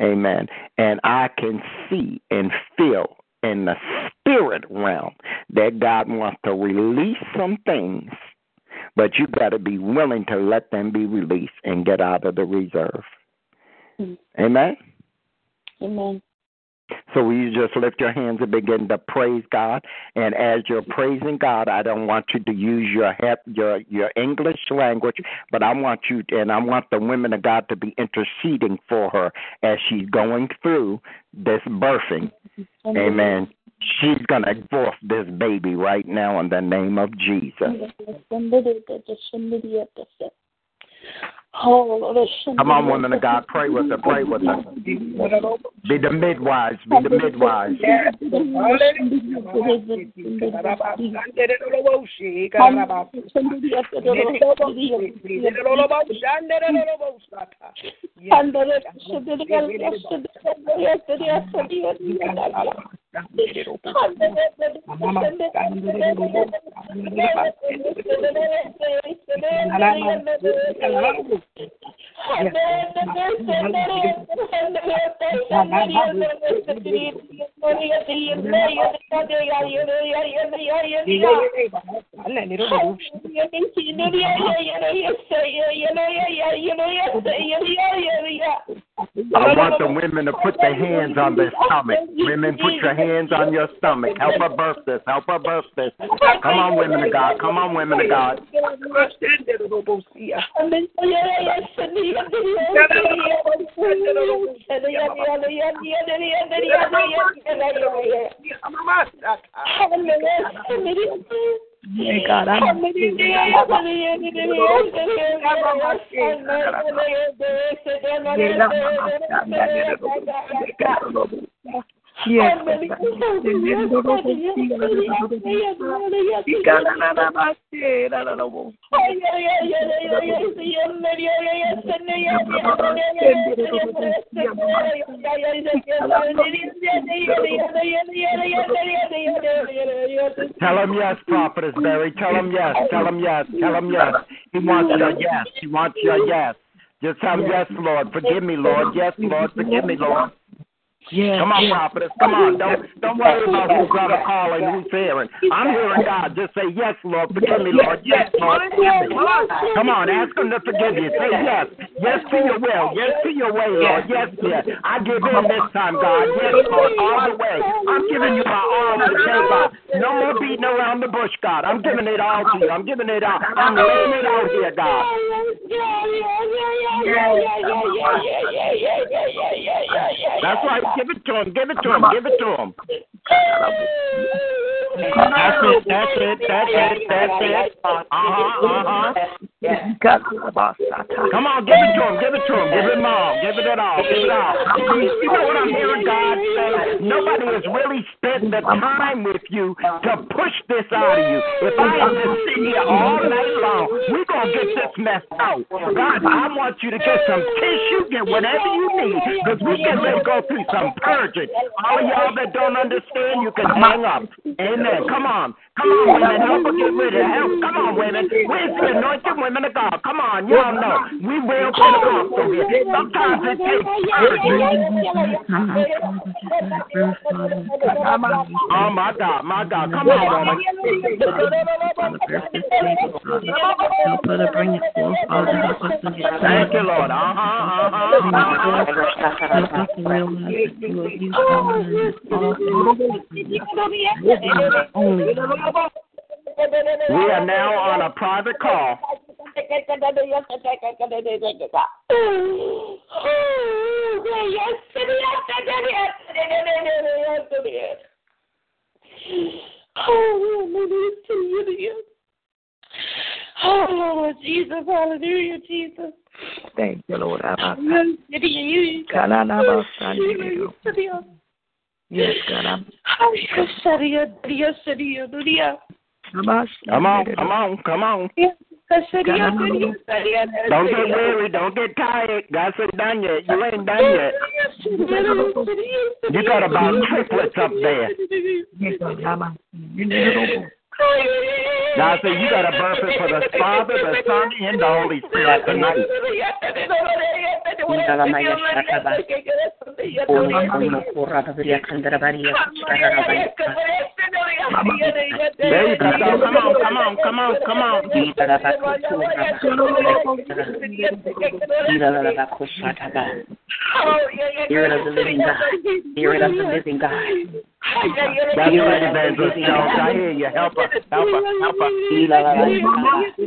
Amen. And I can see and feel in the spirit realm that God wants to release some things, but you got to be willing to let them be released and get out of the reserve. Mm. Amen. Amen. So you just lift your hands and begin to praise God? And as you're praising God, I don't want you to use your your your English language, but I want you and I want the women of God to be interceding for her as she's going through this birthing. Amen. She's gonna birth this baby right now in the name of Jesus. Come on, women of God, pray with her, pray with her. Be the midwives, be the midwives yes. I want the women to put their hands on their stomach. Women, put your hands on your stomach. Help her birth this. Help her birth this. Come on, women of God. Come on, women of God. Oh, hey God, I'm Yes. Tell him yes, Prophetess Berry. Tell him yes. Tell him yes. Tell him yes. He wants your yes. He wants your yes. Just tell him yes, Lord. Forgive me, Lord. Yes, Lord. Forgive me, Lord. Yes. Come on, prophetess. Come on. Don't don't worry about who's on the call and who's hearing. I'm hearing God. Just say yes, Lord. Forgive me, Lord. Yes, Lord. Forgive me. Come on. Ask Him to forgive you. Say yes. Yes to your will. Yes to your way, Lord. Yes, yes. I give in this time, God. Yes, Lord. All the way. I'm giving you my all today, God. No more beating around the bush, God. I'm giving it all to you. I'm giving it all. I'm laying it out here, God. Yeah, yeah, yeah, yeah, yeah, yeah, yeah, yeah, yeah, yeah, yeah, yeah, yeah, yeah, yeah, yeah. That's right. Give it to him. Give it to him. Give it to him. That's it. That's it. That's it. That's it. Uh huh. Uh huh. Come on, give it to him. Give it to him. Give it all. Give it it all. Give it all. You know what I'm hearing God say? Nobody has really spent the time with you to push this out of you. If I am just sitting here all night long, we're gonna get this mess out. God, I want you to get some tissue, get whatever you need, because we can let go through some purging. All of y'all that don't understand, you can hang up. Amen. Come on. Come on, women. Help us get rid of it. Help. Come on, women. Where's the anointed women of God? Come on. Y'all know. We real Pentecostal here. Sometimes it takes. Oh, my God. My God. Come on, woman. Help her to bring it forth, Father. Help us to get Thank you, Lord. Uh-huh. Uh-huh. Help us to realize that you are used God and all things. Only We are now on a private call. Oh, Jesus, hallelujah, Jesus. Thank you, Lord. Yes, God. I'm- Come on. Come on. Come on. Don't get weary. Don't get tired. God said done yet. You ain't done yet. You got about triplets up there. God said you got birth it for the Father, the Son, and the Holy Spirit tonight. There you. Come on, come on, come on, come on. Spirit of the living God. Spirit of the living God. That's right, Evangelist Jones. I hear you. Help her, help her, help her.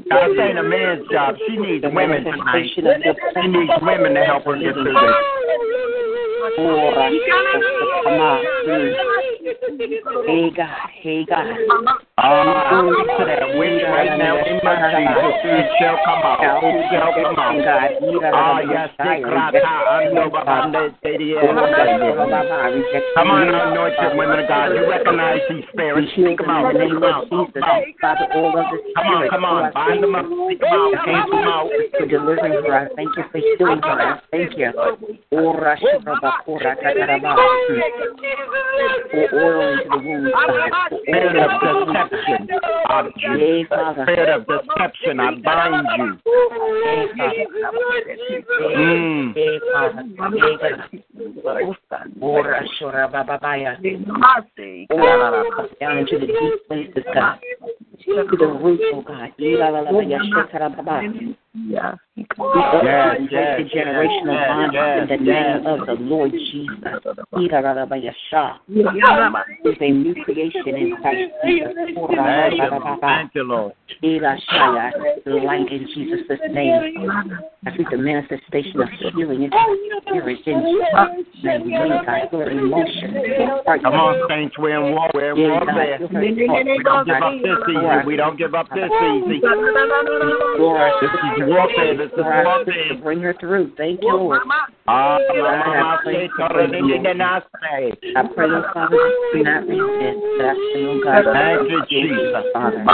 God ain't a man's job. She needs women tonight. She needs women to help her get through this. Hey God, hey God. Ah, to that witch right now in my Jesus. It shall come out. It shall come out. Ah, yes, they cry, I know about that. Come on, anointed women of God. You recognize these spirits. Speak them out. Speak them out. Father, all of the Come on, come on. Bind them up. Speak them out. Cast them out. for delivering her. I thank you for healing her. Thank you. Ora shiraba kora kataraba. For oil into the wounds, God. Spirit of deception. I Father. Spirit of deception. I bind you. Mm. Yea, Father. Yea, God. Ora shiraba babaya. Ora down into the deep places, God. To the roots, oh God. Yeah. We Yes, break yes, the generational yes, bondage in the yes, name of the Lord Jesus. Is a new creation in Christ Jesus. Ora la Thank la you, la Lord. baba. Thank you, Lord. Ila shaya. Light in Jesus' name. I think the manifestation of healing in spirit in Jesus' name. Yea, God. Your emotion. Come on, saints. We're in war. We're in Yea, warfare. God. We don't give up this easy. We don't give up this easy. This is warfare. This is warfare. Bring her through. Thank you, Lord. Ah, I pray did. I pray, Father, that you not resist, but I oh God, Thank that you Jesus. Father.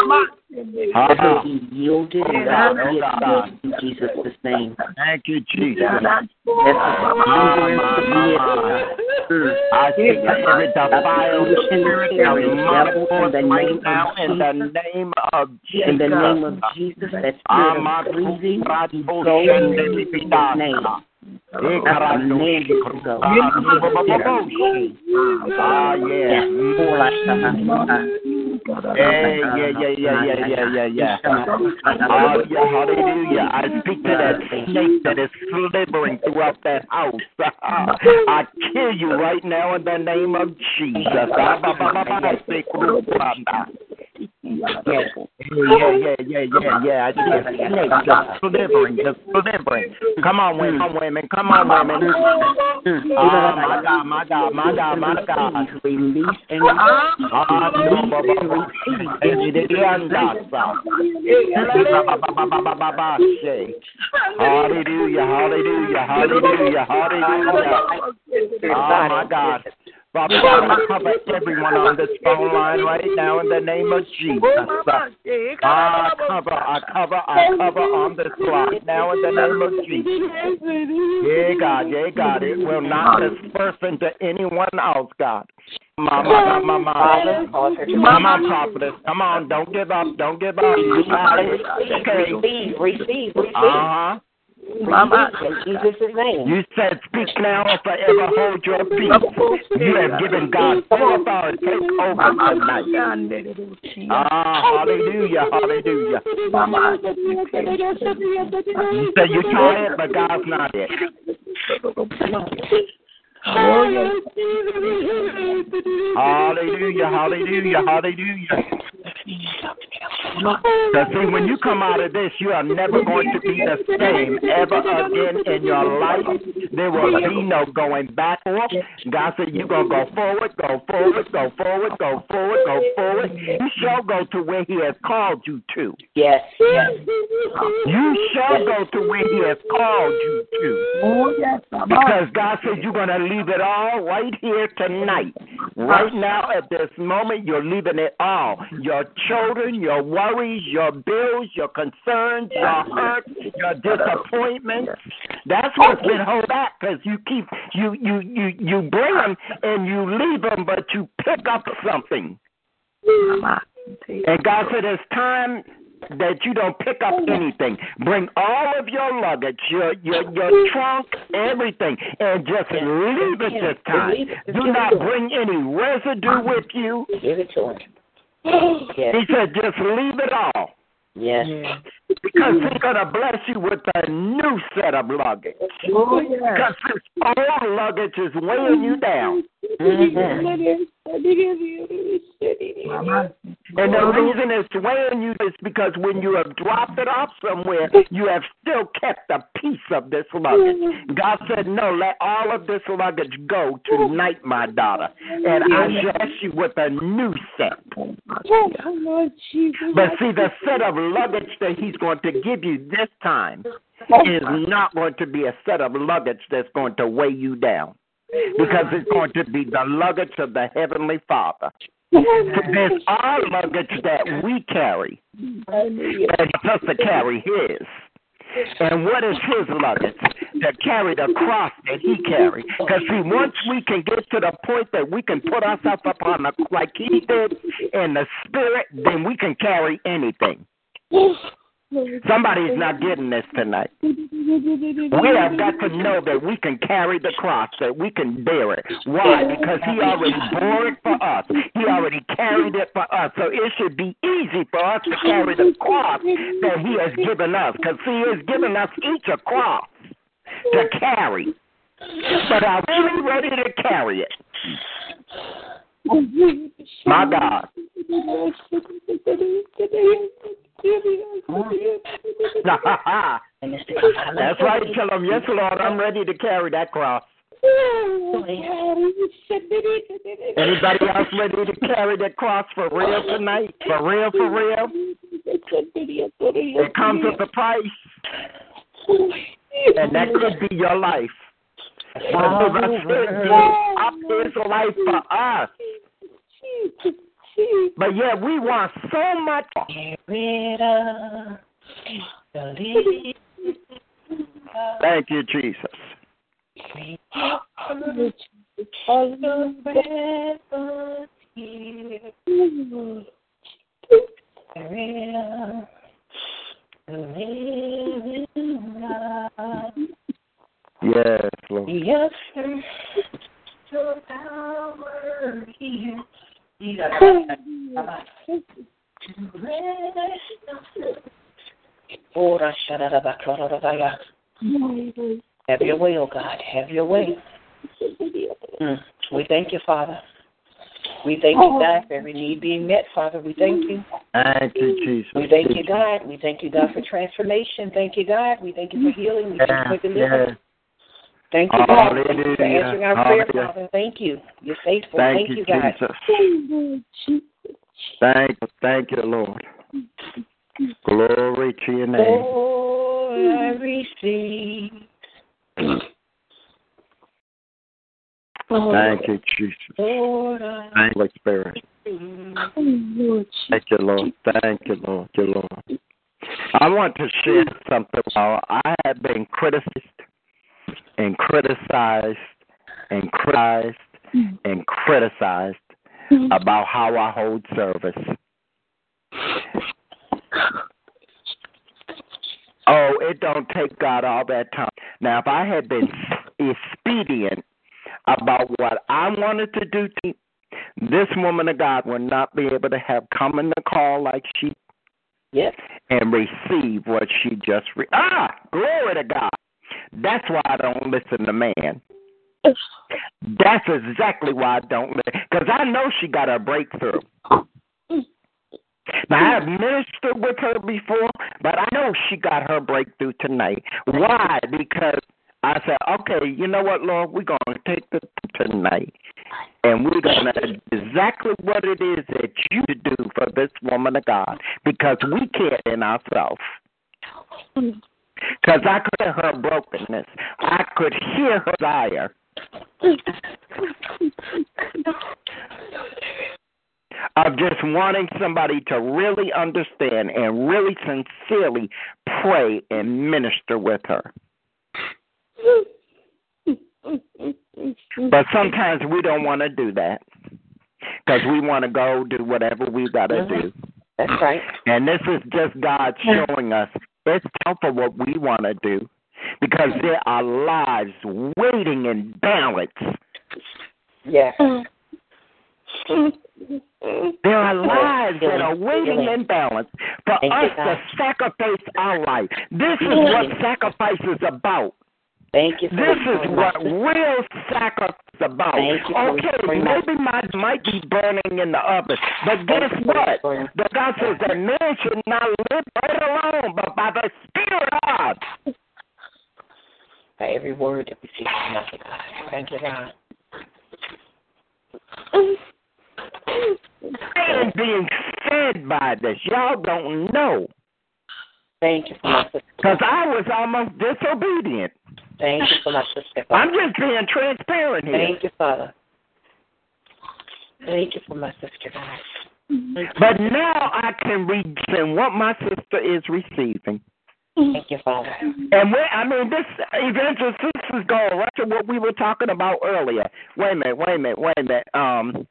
That they be yielded and God, God be God. in Jesus' name. Thank you, Jesus. Let the deliverance to be it, God. Mm. I speak to every defiled Loose in the spirit spirit, of devil, in the name now of in the Jesus. name of Jesus. In the name of Jesus, that spirit of breathing, go in Jesus' name. I command you to go. Ah, yeah. Hey, ah, uh, yeah, yeah, yeah, yeah, yeah, yeah, yeah. Hallelujah, hallelujah. I speak to that snake that is slithering throughout that house. I kill you right now in the name of Jesus. Yeah, yeah, yeah, yeah, yeah. I see a snake just slithering, just slithering. Come on, women, come on, women, come on, women. Ah, my God, my God, my God, my God. Release and Ah, no, ba, ba, ba. Eh, eh, eh, eh, andasa. Ba, ba, ba, ba, ba, ba, ba, ba, say. Hallelujah, hallelujah, hallelujah, hallelujah. Oh, my God. Father God, I cover everyone on this phone line right now in the name of Jesus. I cover, I cover, I cover on this line now in the name of Jesus. Yeah, God, yeah, God. It will not disperse into anyone else, God. Mama, mama, mama. Come on, prophetess. Come on, don't give up. Don't give up. Receive, receive, receive. Uh huh. Mama, Jesus' name. You said, Speak now or forever hold your peace. You have given God full authority. Take over tonight. Ah, hallelujah, hallelujah. You said you're tired, but God's not it. Hallelujah, hallelujah, hallelujah. Because see, when you come out of this, you are never going to be the same ever again in your life. There will be no going backward. God said you're going to go forward, go forward, go forward, go forward, go forward. You shall go to where He has called you to. Yes, yes. You shall go to where He has called you to. Oh, because God said you're going to leave it all right here tonight. Right now, at this moment, you're leaving it all. Your children, your worries, your bills, your concerns, your hurts, your disappointments. That's what's been held back because you keep you you you you bring them and you leave them, but you pick up something. And God said it's time that you don't pick up anything. Bring all of your luggage, your your your trunk, everything, and just leave it this time. Do not bring any residue with you. Give it to him. Yes. He said, just leave it all. Yes. Because he's going to bless you with a new set of luggage. Oh, yeah. Because this old luggage is weighing you down. Mm-hmm. And the reason it's weighing you is because when you have dropped it off somewhere, you have still kept a piece of this luggage. God said, No, let all of this luggage go tonight, my daughter. And I bless you with a new set. But see, the set of luggage that He's going to give you this time is not going to be a set of luggage that's going to weigh you down because it's going to be the luggage of the Heavenly Father. There's our luggage that we carry, and it's us to carry His. And what is His luggage? To carry the cross that He carried. Because see, once we can get to the point that we can put ourselves upon the like He did in the Spirit, then we can carry anything. Somebody's not getting this tonight. We have got to know that we can carry the cross, that we can bear it. Why? Because He already bore it for us. He already carried it for us. So it should be easy for us to carry the cross that He has given us. Because He has given us each a cross to carry. But are we ready to carry it? My God. That's right. Tell them, yes, Lord, I'm ready to carry that cross. Anybody else ready to carry that cross for real tonight? For real, for real? It comes with a price. And that could be your life. Because I said, He up his life for us. But yet we want so much. Thank you, Jesus. Yes, Lord. Yes, sir. Your power here. Have your way, oh God. Have your way. Mm. We thank you, Father. We thank you, God, for every need being met, Father. We thank you. Thank you, Jesus. We thank you, God. We thank you, God, for transformation. Thank you, God. We thank you for healing. We thank you for deliverance. Thank you, God. Thank you for answering our prayer, Father. Thank you. You're faithful. Thank, Thank you, God. Jesus. Thank you, thank you, Lord. Glory to your name. I receive. Thank you, Jesus. Lord, Thank you, Spirit. Thank you, Lord. Thank you, Lord. Thank you, Lord. I want to share something. I have been criticized and criticized and criticized and criticized about how I hold service. Oh, it don't take God all that time. Now, if I had been expedient about what I wanted to do, to, this woman of God would not be able to have come in the call like she Yes. and receive what she just re- ah glory to God. That's why I don't listen to man. That's exactly why I don't listen because I know she got a breakthrough. Now I have ministered with her before, but I know she got her breakthrough tonight. Why? Because I said, okay, you know what, Lord, we're gonna take the tonight, and we're gonna do exactly what it is that you do for this woman of God, because we can't in ourselves. Mm. Because I could hear her brokenness, I could hear her desire. Of just wanting somebody to really understand and really sincerely pray and minister with her. But sometimes we don't want to do that because we want to go do whatever we got to mm-hmm. do. That's right. And this is just God showing us it's time for what we want to do because there are lives waiting in balance. Yes. Mm. There are lives lives that are waiting in balance for us to sacrifice our life. This is what sacrifice is about. Thank you. This is what real sacrifice is about. Thank you Okay, my maybe mine might be burning in the oven, but guess what? The God says that man should not live right alone, but by the Spirit of God. By every word that we see from us, God. Thank you, God. And being fed by this, y'all don't know. Thank you. Because I was almost disobedient. Thank you for my sister. I'm just being transparent here. Thank you, Father. Thank you for my sister, God. But now I can reason what my sister is receiving. Thank you, Father. And we I mean, this evangelist this is going right to what we were talking about earlier. Wait a minute, wait a minute, wait a minute. Um,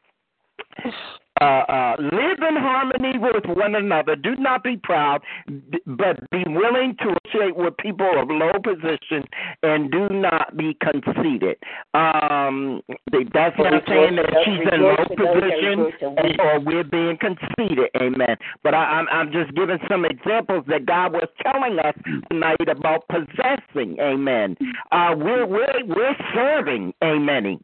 uh, uh, live in harmony with one another. Do not be proud, but be willing to associate with people of low position, and do not be conceited. Um, that's not saying that she's in low position or we're being conceited. Amen. But I, I'm I'm just giving some examples that God was telling us tonight about possessing. Amen. Uh, we're we're we're serving. Amen.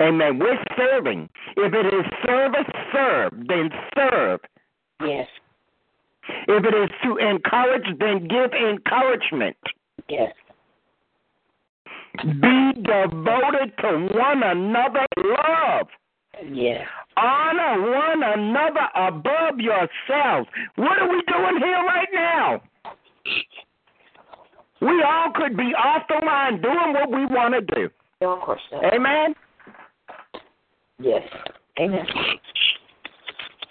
Amen. We're serving. If it is service, serve. Then serve. Yes. If it is to encourage, then give encouragement. Yes. Be devoted to one another. Love. Yes. Honor one another above yourselves. What are we doing here right now? We all could be off the line doing what we want to do. No, of course not. Amen. Yes. Amen.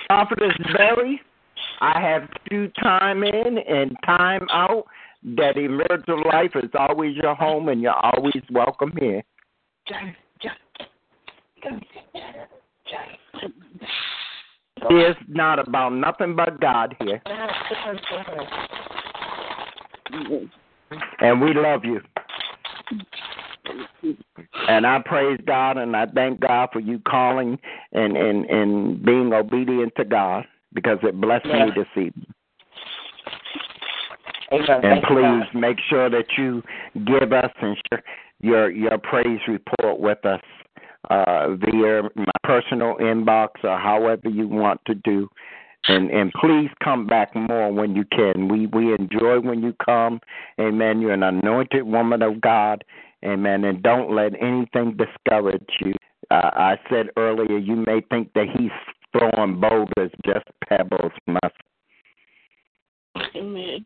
Prophetess Berry, I have due time in and time out. That emerge of life is always your home, and you're always welcome here. It's not about nothing but God here, and we love you. And I praise God and I thank God for you calling and and and being obedient to God because it blessed Yeah. me this evening. Amen. And Thank please God. make sure that you give us and share your your praise report with us uh, via my personal inbox or however you want to do. And and please come back more when you can. We we enjoy when you come. Amen. You're an anointed woman of God. Amen. And don't let anything discourage you. Uh, I said earlier, you may think that he's throwing boulders, just pebbles. My Amen.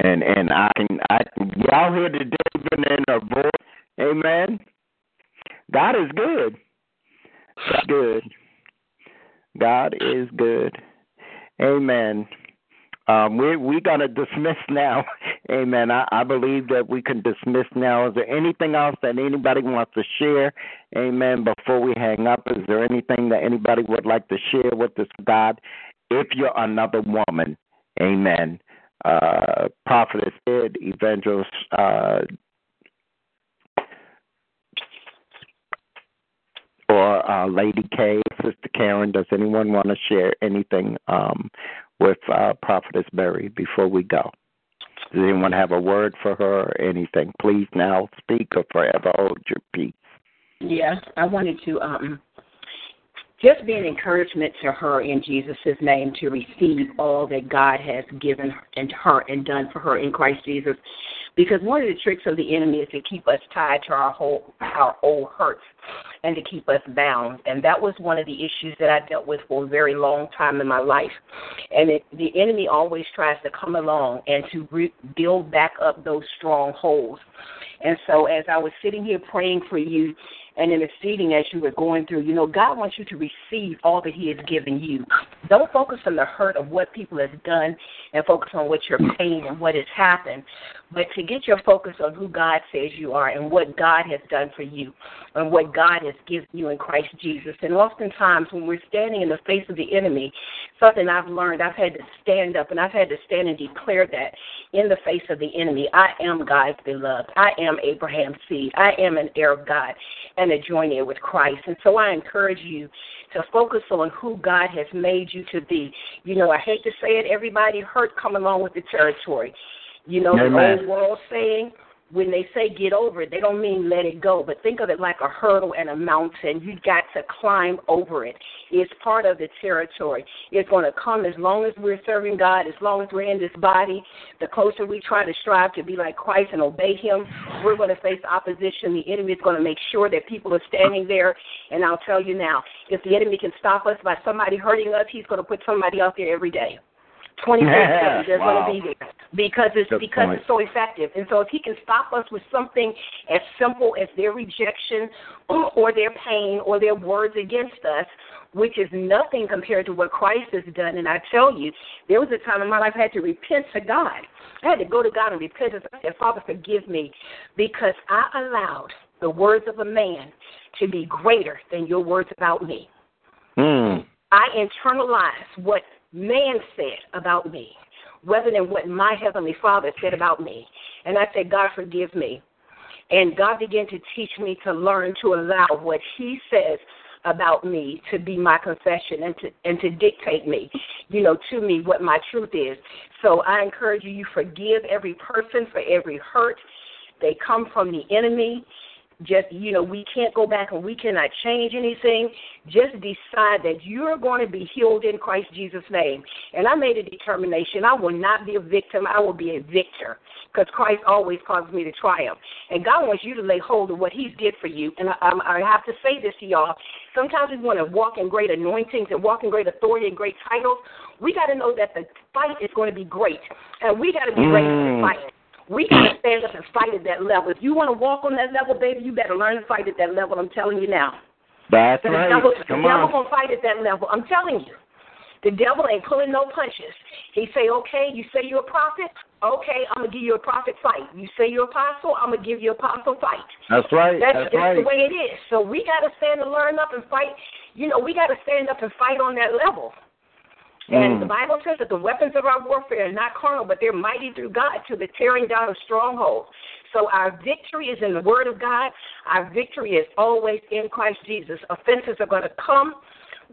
and and I can I can y'all hear the David in her voice. Amen. God is good. God is good. God is good. Amen. Um, we we're gonna dismiss now. Amen. I, I believe that we can dismiss now. Is there anything else that anybody wants to share? Amen. Before we hang up, is there anything that anybody would like to share with this God? If you're another woman, Amen. Uh, prophetess Ed, evangelist uh, or uh, Lady K, Sister Karen. Does anyone want to share anything um, with uh, Prophetess Berry before we go? Does anyone have a word for her or anything? Please now speak or forever hold your peace. Yes, I wanted to um just be an encouragement to her in Jesus' name to receive all that God has given and her and done for her in Christ Jesus. Because one of the tricks of the enemy is to keep us tied to our whole our old hurts and to keep us bound. And that was one of the issues that I dealt with for a very long time in my life. And it, the enemy always tries to come along and to re- build back up those strongholds. And so as I was sitting here praying for you and interceding as you were going through, you know, God wants you to receive all that He has given you. Don't focus on the hurt of what people have done and focus on what your pain and what has happened, but to get your focus on who God says you are and what God has done for you and what God has given you in Christ Jesus. And oftentimes when we're standing in the face of the enemy, something I've learned. I've had to stand up and I've had to stand and declare that in the face of the enemy. I am God's beloved. I am Abraham's seed. I am an heir of God a joint heir with Christ. And so I encourage you to focus on who God has made you to be. You know, I hate to say it, everybody hurt come along with the territory. You know, Amen. the old world saying, when they say get over it, they don't mean let it go, but think of it like a hurdle and a mountain. You got to climb over it. It's part of the territory. It's going to come as long as we're serving God, as long as we're in this body. The closer we try to strive to be like Christ and obey Him, we're going to face opposition. The enemy is going to make sure that people are standing there. And I'll tell you now, if the enemy can stop us by somebody hurting us, he's going to put somebody out there every day. 24 7 they're Wow. going to be there because it's Good because point. it's so effective. And so if he can stop us with something as simple as their rejection or their pain or their words against us, which is nothing compared to what Christ has done. And I tell you, there was a time in my life I had to repent to God. I had to go to God and repent. I said, Father, forgive me because I allowed the words of a man to be greater than your words about me. Mm. I internalize what man said about me rather than what my Heavenly Father said about me. And I said, God, forgive me. And God began to teach me to learn to allow what He says about me to be my confession and to and to dictate me, you know, to me what my truth is. So I encourage you, you forgive every person for every hurt. They come from the enemy just you know we can't go back and we cannot change anything. Just decide that you're going to be healed in christ jesus name. And i made a determination. I will not be a victim. I will be a victor because christ always causes me to triumph. And god wants you to lay hold of what he did for you. And i, I have to say this to y'all. Sometimes we want to walk in great anointings and walk in great authority and great titles. We got to know that the fight is going to be great. And we got to be ready to Mm. fight we gotta stand up and fight at that level. If you want to walk on that level, baby, you better learn to fight at that level. I'm telling you now. That's The right. devil, Come the devil gonna fight at that level. I'm telling you. The devil ain't pulling no punches. He say, okay, you say you're a prophet. Okay, I'm gonna give you a prophet fight. You say you're apostle. I'm gonna give you a apostle fight. That's right. That's, That's just right. the way it is. So we got to stand and learn up and fight. You know, we got to stand up and fight on that level. And Mm. the Bible says that the weapons of our warfare are not carnal, but they're mighty through God to the tearing down of strongholds. So our victory is in the Word of God. Our victory is always in Christ Jesus. Offenses are going to come.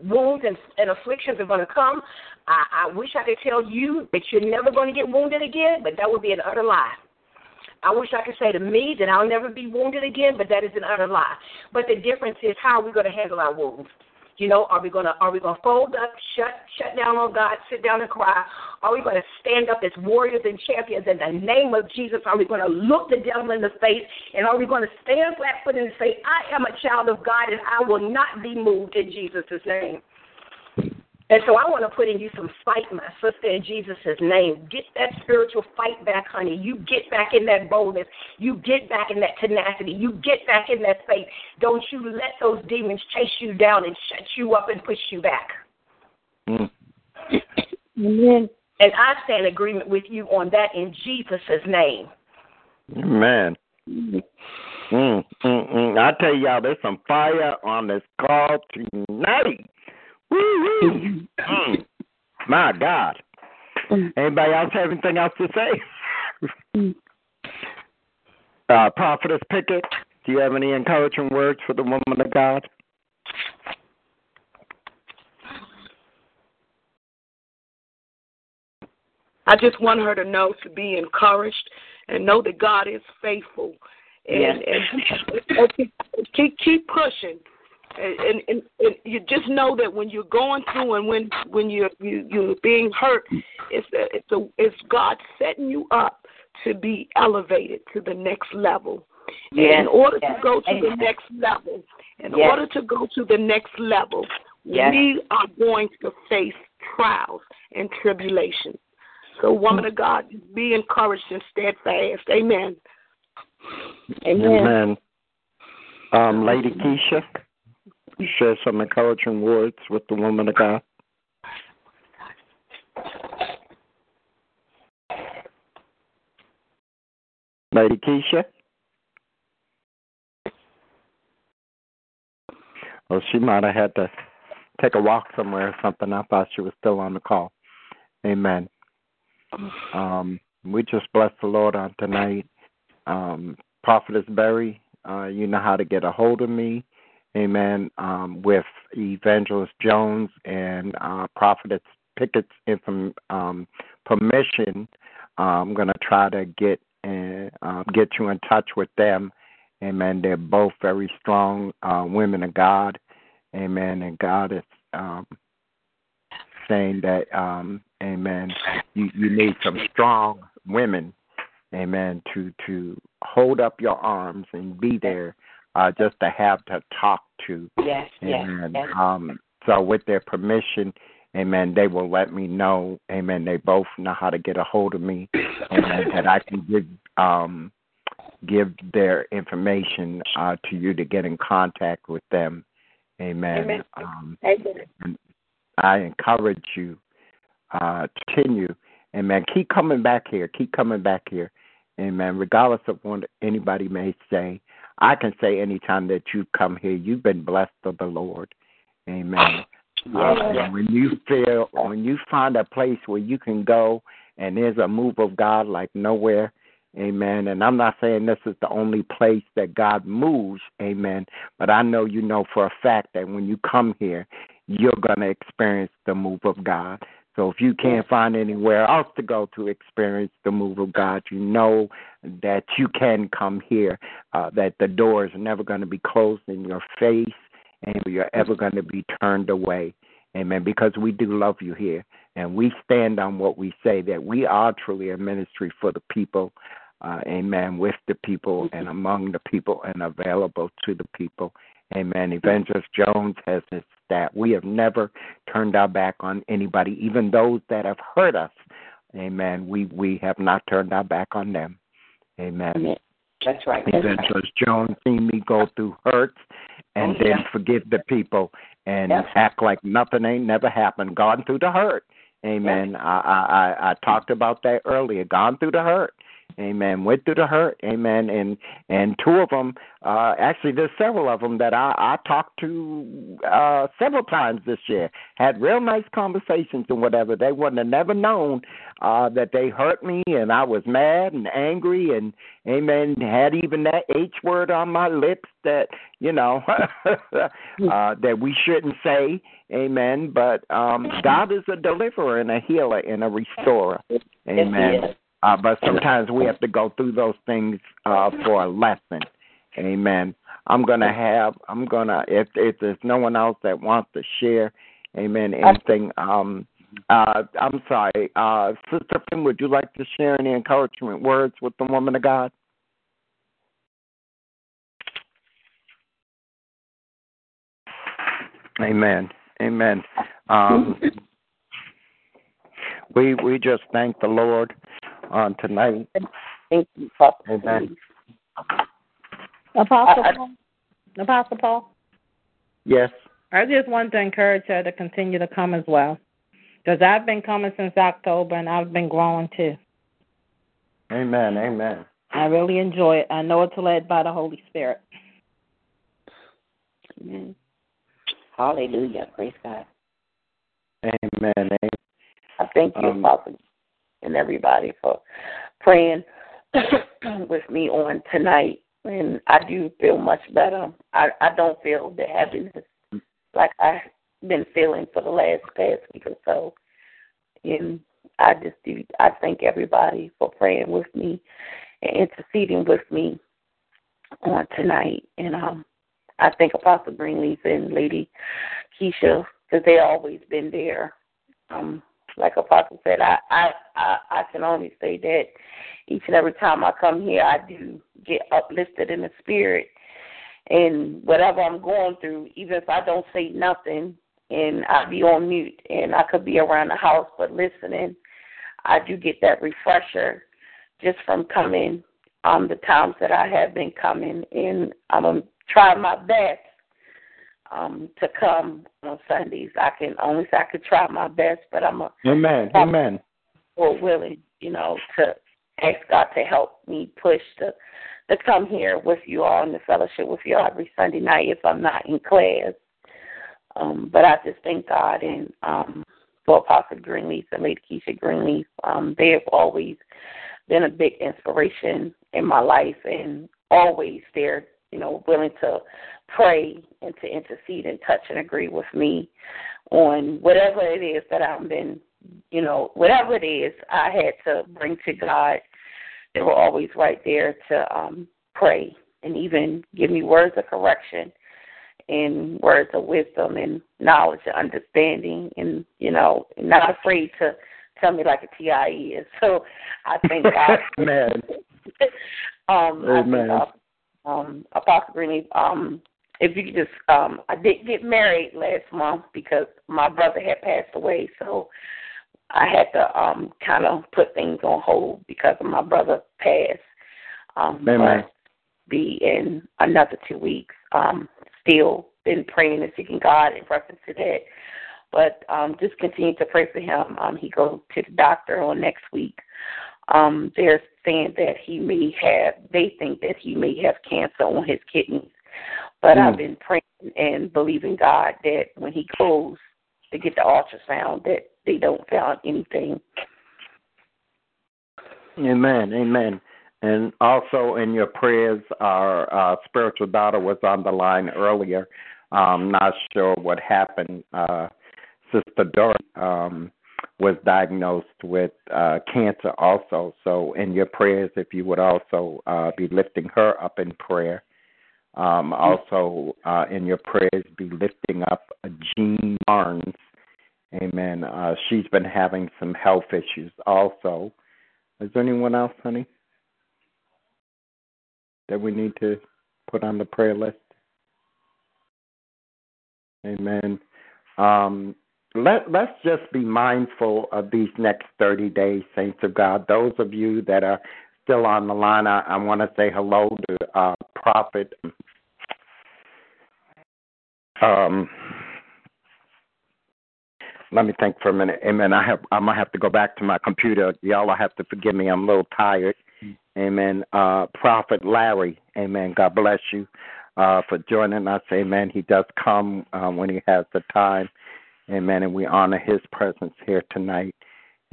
Wounds and, and afflictions are going to come. I, I wish I could tell you that you're never going to get wounded again, but that would be an utter lie. I wish I could say to me that I'll never be wounded again, but that is an utter lie. But the difference is how are we going to handle our wounds? You know, are we gonna are we gonna fold up, shut shut down on God, sit down and cry? Are we gonna stand up as warriors and champions in the name of Jesus? Are we gonna look the devil in the face and are we gonna stand flat footed and say, I am a child of God and I will not be moved in Jesus' name? And so I want to put in you some fight, my sister, in Jesus' name. Get that spiritual fight back, honey. You get back in that boldness. You get back in that tenacity. You get back in that faith. Don't you let those demons chase you down and shut you up and push you back. Mm. Amen. And I stand in agreement with you on that in Jesus' name. Amen. Mm, mm, mm. I tell y'all, there's some fire on this call tonight. Woo-woo. Mm. My God. Anybody else have anything else to say? Uh, Prophetess Pickett, do you have any encouraging words for the woman of God? I just want her to know to be encouraged and know that God is faithful. And, Yes. and, and keep keep pushing. And, and, and, and you just know that when you're going through and when when you're you, you're being hurt, it's a, it's a, it's God setting you up to be elevated to the next level. And Yes, in order yes. to go to the next level, in Yes. order to go to the next level, Yes. we are going to face trials and tribulations. So, woman of God, be encouraged and steadfast. Amen. Amen. Um, Lady Kesha, share some encouraging words with the woman of God. Lady Kesha? Oh, she might have had to take a walk somewhere or something. I thought she was still on the call. Amen. Um, we just bless the Lord on tonight. Um, Prophetess Berry, uh, you know how to get a hold of me. Amen. Um, with Evangelist Jones and uh, Prophetess Pickett's inform, um, permission, uh, I'm going to try to get uh, uh, get you in touch with them. Amen. They're both very strong uh, women of God. Amen. And God is um, saying that, um, Amen. You you need some strong women, Amen, to to hold up your arms and be there, uh, just to have to talk to. Yes. Amen. Yes. Um, so with their permission, Amen, they will let me know. Amen. They both know how to get a hold of me, Amen, that I can give um give their information uh, to you to get in contact with them. Amen. Amen. Um, Amen. and I encourage you uh, continue. Amen. Keep coming back here. Keep coming back here. Amen. Regardless of what anybody may say, I can say anytime that you come here, you've been blessed of the Lord. Amen. Uh, when you feel, when you find a place where you can go and there's a move of God like nowhere, Amen. And I'm not saying this is the only place that God moves, amen. But I know you know for a fact that when you come here, you're going to experience the move of God. So if you can't find anywhere else to go to experience the move of God, you know that you can come here, uh, that the door is never going to be closed in your face and you're ever going to be turned away. Amen. Because we do love you here. And we stand on what we say that we are truly a ministry for the people. Uh, amen. With the people and among the people and available to the people. Amen. Evangelist Jones has his stat. We have never turned our back on anybody, even those that have hurt us. Amen. We we have not turned our back on them. Amen. That's right. That's Evangelist right. Jones seen me go through hurts and Oh, then forgive the people and Yes. act like nothing ain't never happened. Gone through the hurt. Amen. I I I talked about that earlier. Gone through the hurt. Amen. Went through the hurt. Amen. And and two of them, uh, actually, there's several of them that I I talked to uh, several times this year. Had real nice conversations and whatever. They wouldn't have never known uh, that they hurt me, and I was mad and angry, and amen. Had even that H word on my lips that you know uh, that we shouldn't say. Amen. But um, God is a deliverer and a healer and a restorer. Amen. Uh, but sometimes we have to go through those things uh, for a lesson. Amen. I'm gonna have. I'm gonna. If if there's no one else that wants to share, Amen. Anything. Um. Uh. I'm sorry. Uh. Sister Finn, would you like to share any encouragement words with the woman of God? Amen. Amen. Um, we we just thank the Lord on tonight. Thank you, Papa. Amen. Apostle I- I- Paul? Apostle Paul? Yes. I just want to encourage her to continue to come as well. Because I've been coming since October and I've been growing too. Amen. Amen. I really enjoy it. I know it's led by the Holy Spirit. Amen. Hallelujah. Praise God. Amen. Amen. I thank you, Um, Apostle, and everybody for praying with me on tonight. And I do feel much better. I, I don't feel the heaviness like I've been feeling for the last past week or so. And I just do. I thank everybody for praying with me and interceding with me on tonight. And um, I thank Apostle Greenleaf and Lady Kesha because they always been there. Um, like Apostle said, I, I I I can only say that each and every time I come here, I do get uplifted in the spirit, and whatever I'm going through, even if I don't say nothing and I be on mute and I could be around the house but listening, I do get that refresher just from coming um the times that I have been coming, and I'm gonna try my best um to come on Sundays. I can only say I could try my best, but I'm a Amen. Amen. or willing, you know, to ask God to help me push to to come here with you all in the fellowship with you all every Sunday night if I'm not in class. Um, but I just thank God and um, for Apostle Greenleaf and Lady Kesha Greenleaf. Um, they have always been a big inspiration in my life and always they're, you know, willing to pray and to intercede and touch and agree with me on whatever it is that I've been, you know, whatever it is I had to bring to God. They were always right there to um, pray and even give me words of correction and words of wisdom and knowledge and understanding and you know not afraid to tell me like a TIE is. So I thank God. Amen. um, Amen. I think, um, Apostle Greenleaf, um, if you could just, um, I did get married last month because my brother had passed away, so I had to um kind of put things on hold because of my brother passed. Um, Amen. be in another two weeks. Um, still been praying and seeking God in reference to that. But um, just continue to pray for him. Um, he goes to the doctor on next week. Um, they're saying that he may have, they think that he may have cancer on his kidneys. But Mm. I've been praying and believing God that when he goes to get the ultrasound, that they don't find anything. Amen. Amen. And also in your prayers, our uh, spiritual daughter was on the line earlier. Um, not sure what happened. Uh, Sister Dory um, was diagnosed with uh, cancer also. So in your prayers, if you would also uh, be lifting her up in prayer. Um, also uh, in your prayers, be lifting up Jean Barnes. Amen. Uh, she's been having some health issues also. Is there anyone else, honey, that we need to put on the prayer list? Amen. Um, let let's just be mindful of these next thirty days, saints of God. Those of you that are still on the line, I, I want to say hello to uh, Prophet. Um, let me think for a minute. Amen. I have I'm gonna have to go back to my computer. Y'all have to forgive me. I'm a little tired. Amen. Uh, Prophet Larry. Amen. God bless you uh, for joining us. Amen. He does come uh, when he has the time. Amen. And we honor his presence here tonight.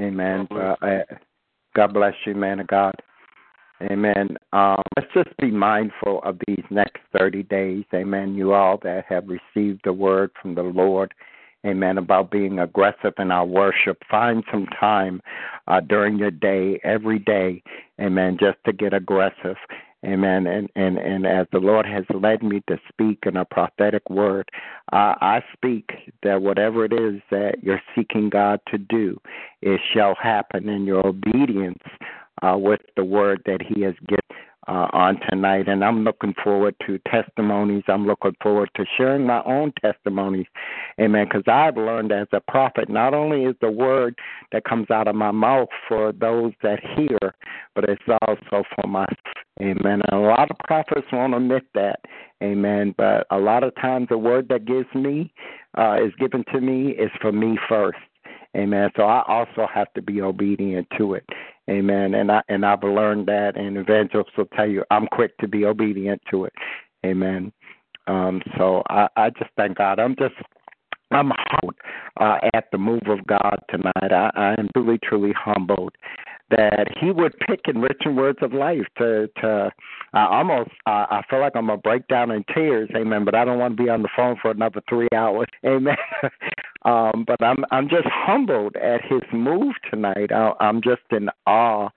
Amen. Uh, uh, God bless you, man of God. Amen. Um, let's just be mindful of these next 30 days. Amen. You all that have received the word from the Lord. Amen. About being aggressive in our worship. Find some time uh, during your day, every day. Amen. Just to get aggressive. Amen. And, and, and as the Lord has led me to speak in a prophetic word, uh, I speak that whatever it is that you're seeking God to do, it shall happen in your obedience uh, with the word that He has given uh, on tonight. And I'm looking forward to testimonies. I'm looking forward to sharing my own testimonies. Amen. Because I've learned as a prophet, not only is the word that comes out of my mouth for those that hear, but it's also for myself. Amen. And a lot of prophets won't admit that. Amen. But a lot of times the word that gives me uh, is given to me is for me first. Amen. So I also have to be obedient to it. Amen. And I and I've learned that and evangelists will tell you I'm quick to be obedient to it. Amen. Um, so I, I just thank God. I'm just I'm humbled uh, at the move of God tonight. I, I am truly, truly humbled that He would pick enriching words of life to to. I almost uh, I feel like I'm gonna break down in tears, Amen. But I don't want to be on the phone for another three hours, Amen. um, but I'm I'm just humbled at His move tonight. I, I'm just in awe.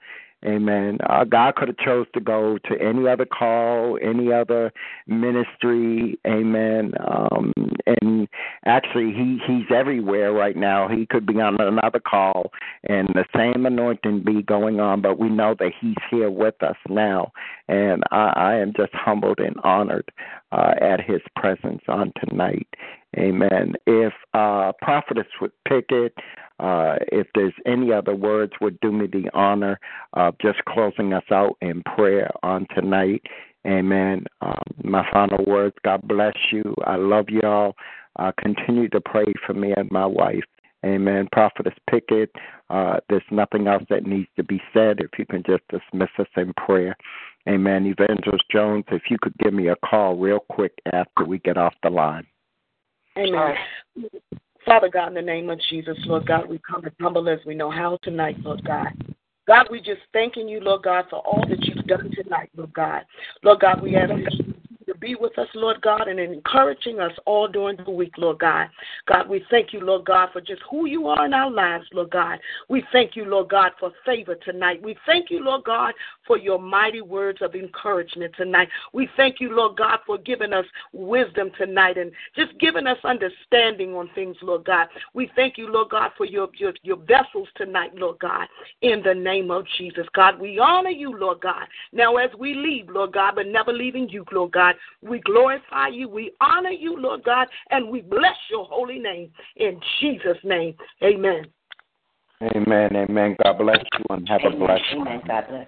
Amen. Uh, God could have chose to go to any other call, any other ministry. Amen. Um, and actually, he he's everywhere right now. He could be on another call, and the same anointing be going on. But we know that he's here with us now, and I, I am just humbled and honored uh, at his presence on tonight. Amen. If uh, prophetess would Pickett, uh, if there's any other words, would do me the honor of just closing us out in prayer on tonight. Amen. Um, my final words God bless you. I love y'all. Uh, continue to pray for me and my wife. Amen. Prophetess Pickett, uh, there's nothing else that needs to be said. If you can just dismiss us in prayer. Amen. Evangelist Jones, if you could give me a call real quick after we get off the line. Amen. Father God, in the name of Jesus, Lord God, we come as humble as we know how tonight, Lord God. God, we just thanking you, Lord God, for all that you've done tonight, Lord God. Lord God, we ask to be with us, Lord God, and encouraging us all during the week, Lord God. God, we thank you, Lord God, for just who you are in our lives, Lord God. We thank you, Lord God, for favor tonight. We thank you, Lord God, for your mighty words of encouragement tonight. We thank you, Lord God, for giving us wisdom tonight and just giving us understanding on things, Lord God. We thank you, Lord God, for your, your, your vessels tonight, Lord God, in the name of Jesus. God, we honor you, Lord God. Now, as we leave, Lord God, but never leaving you, Lord God, we glorify you, we honor you, Lord God, and we bless your holy name in Jesus' name. Amen. Amen. Amen. God bless you and have a blessed Amen. God bless.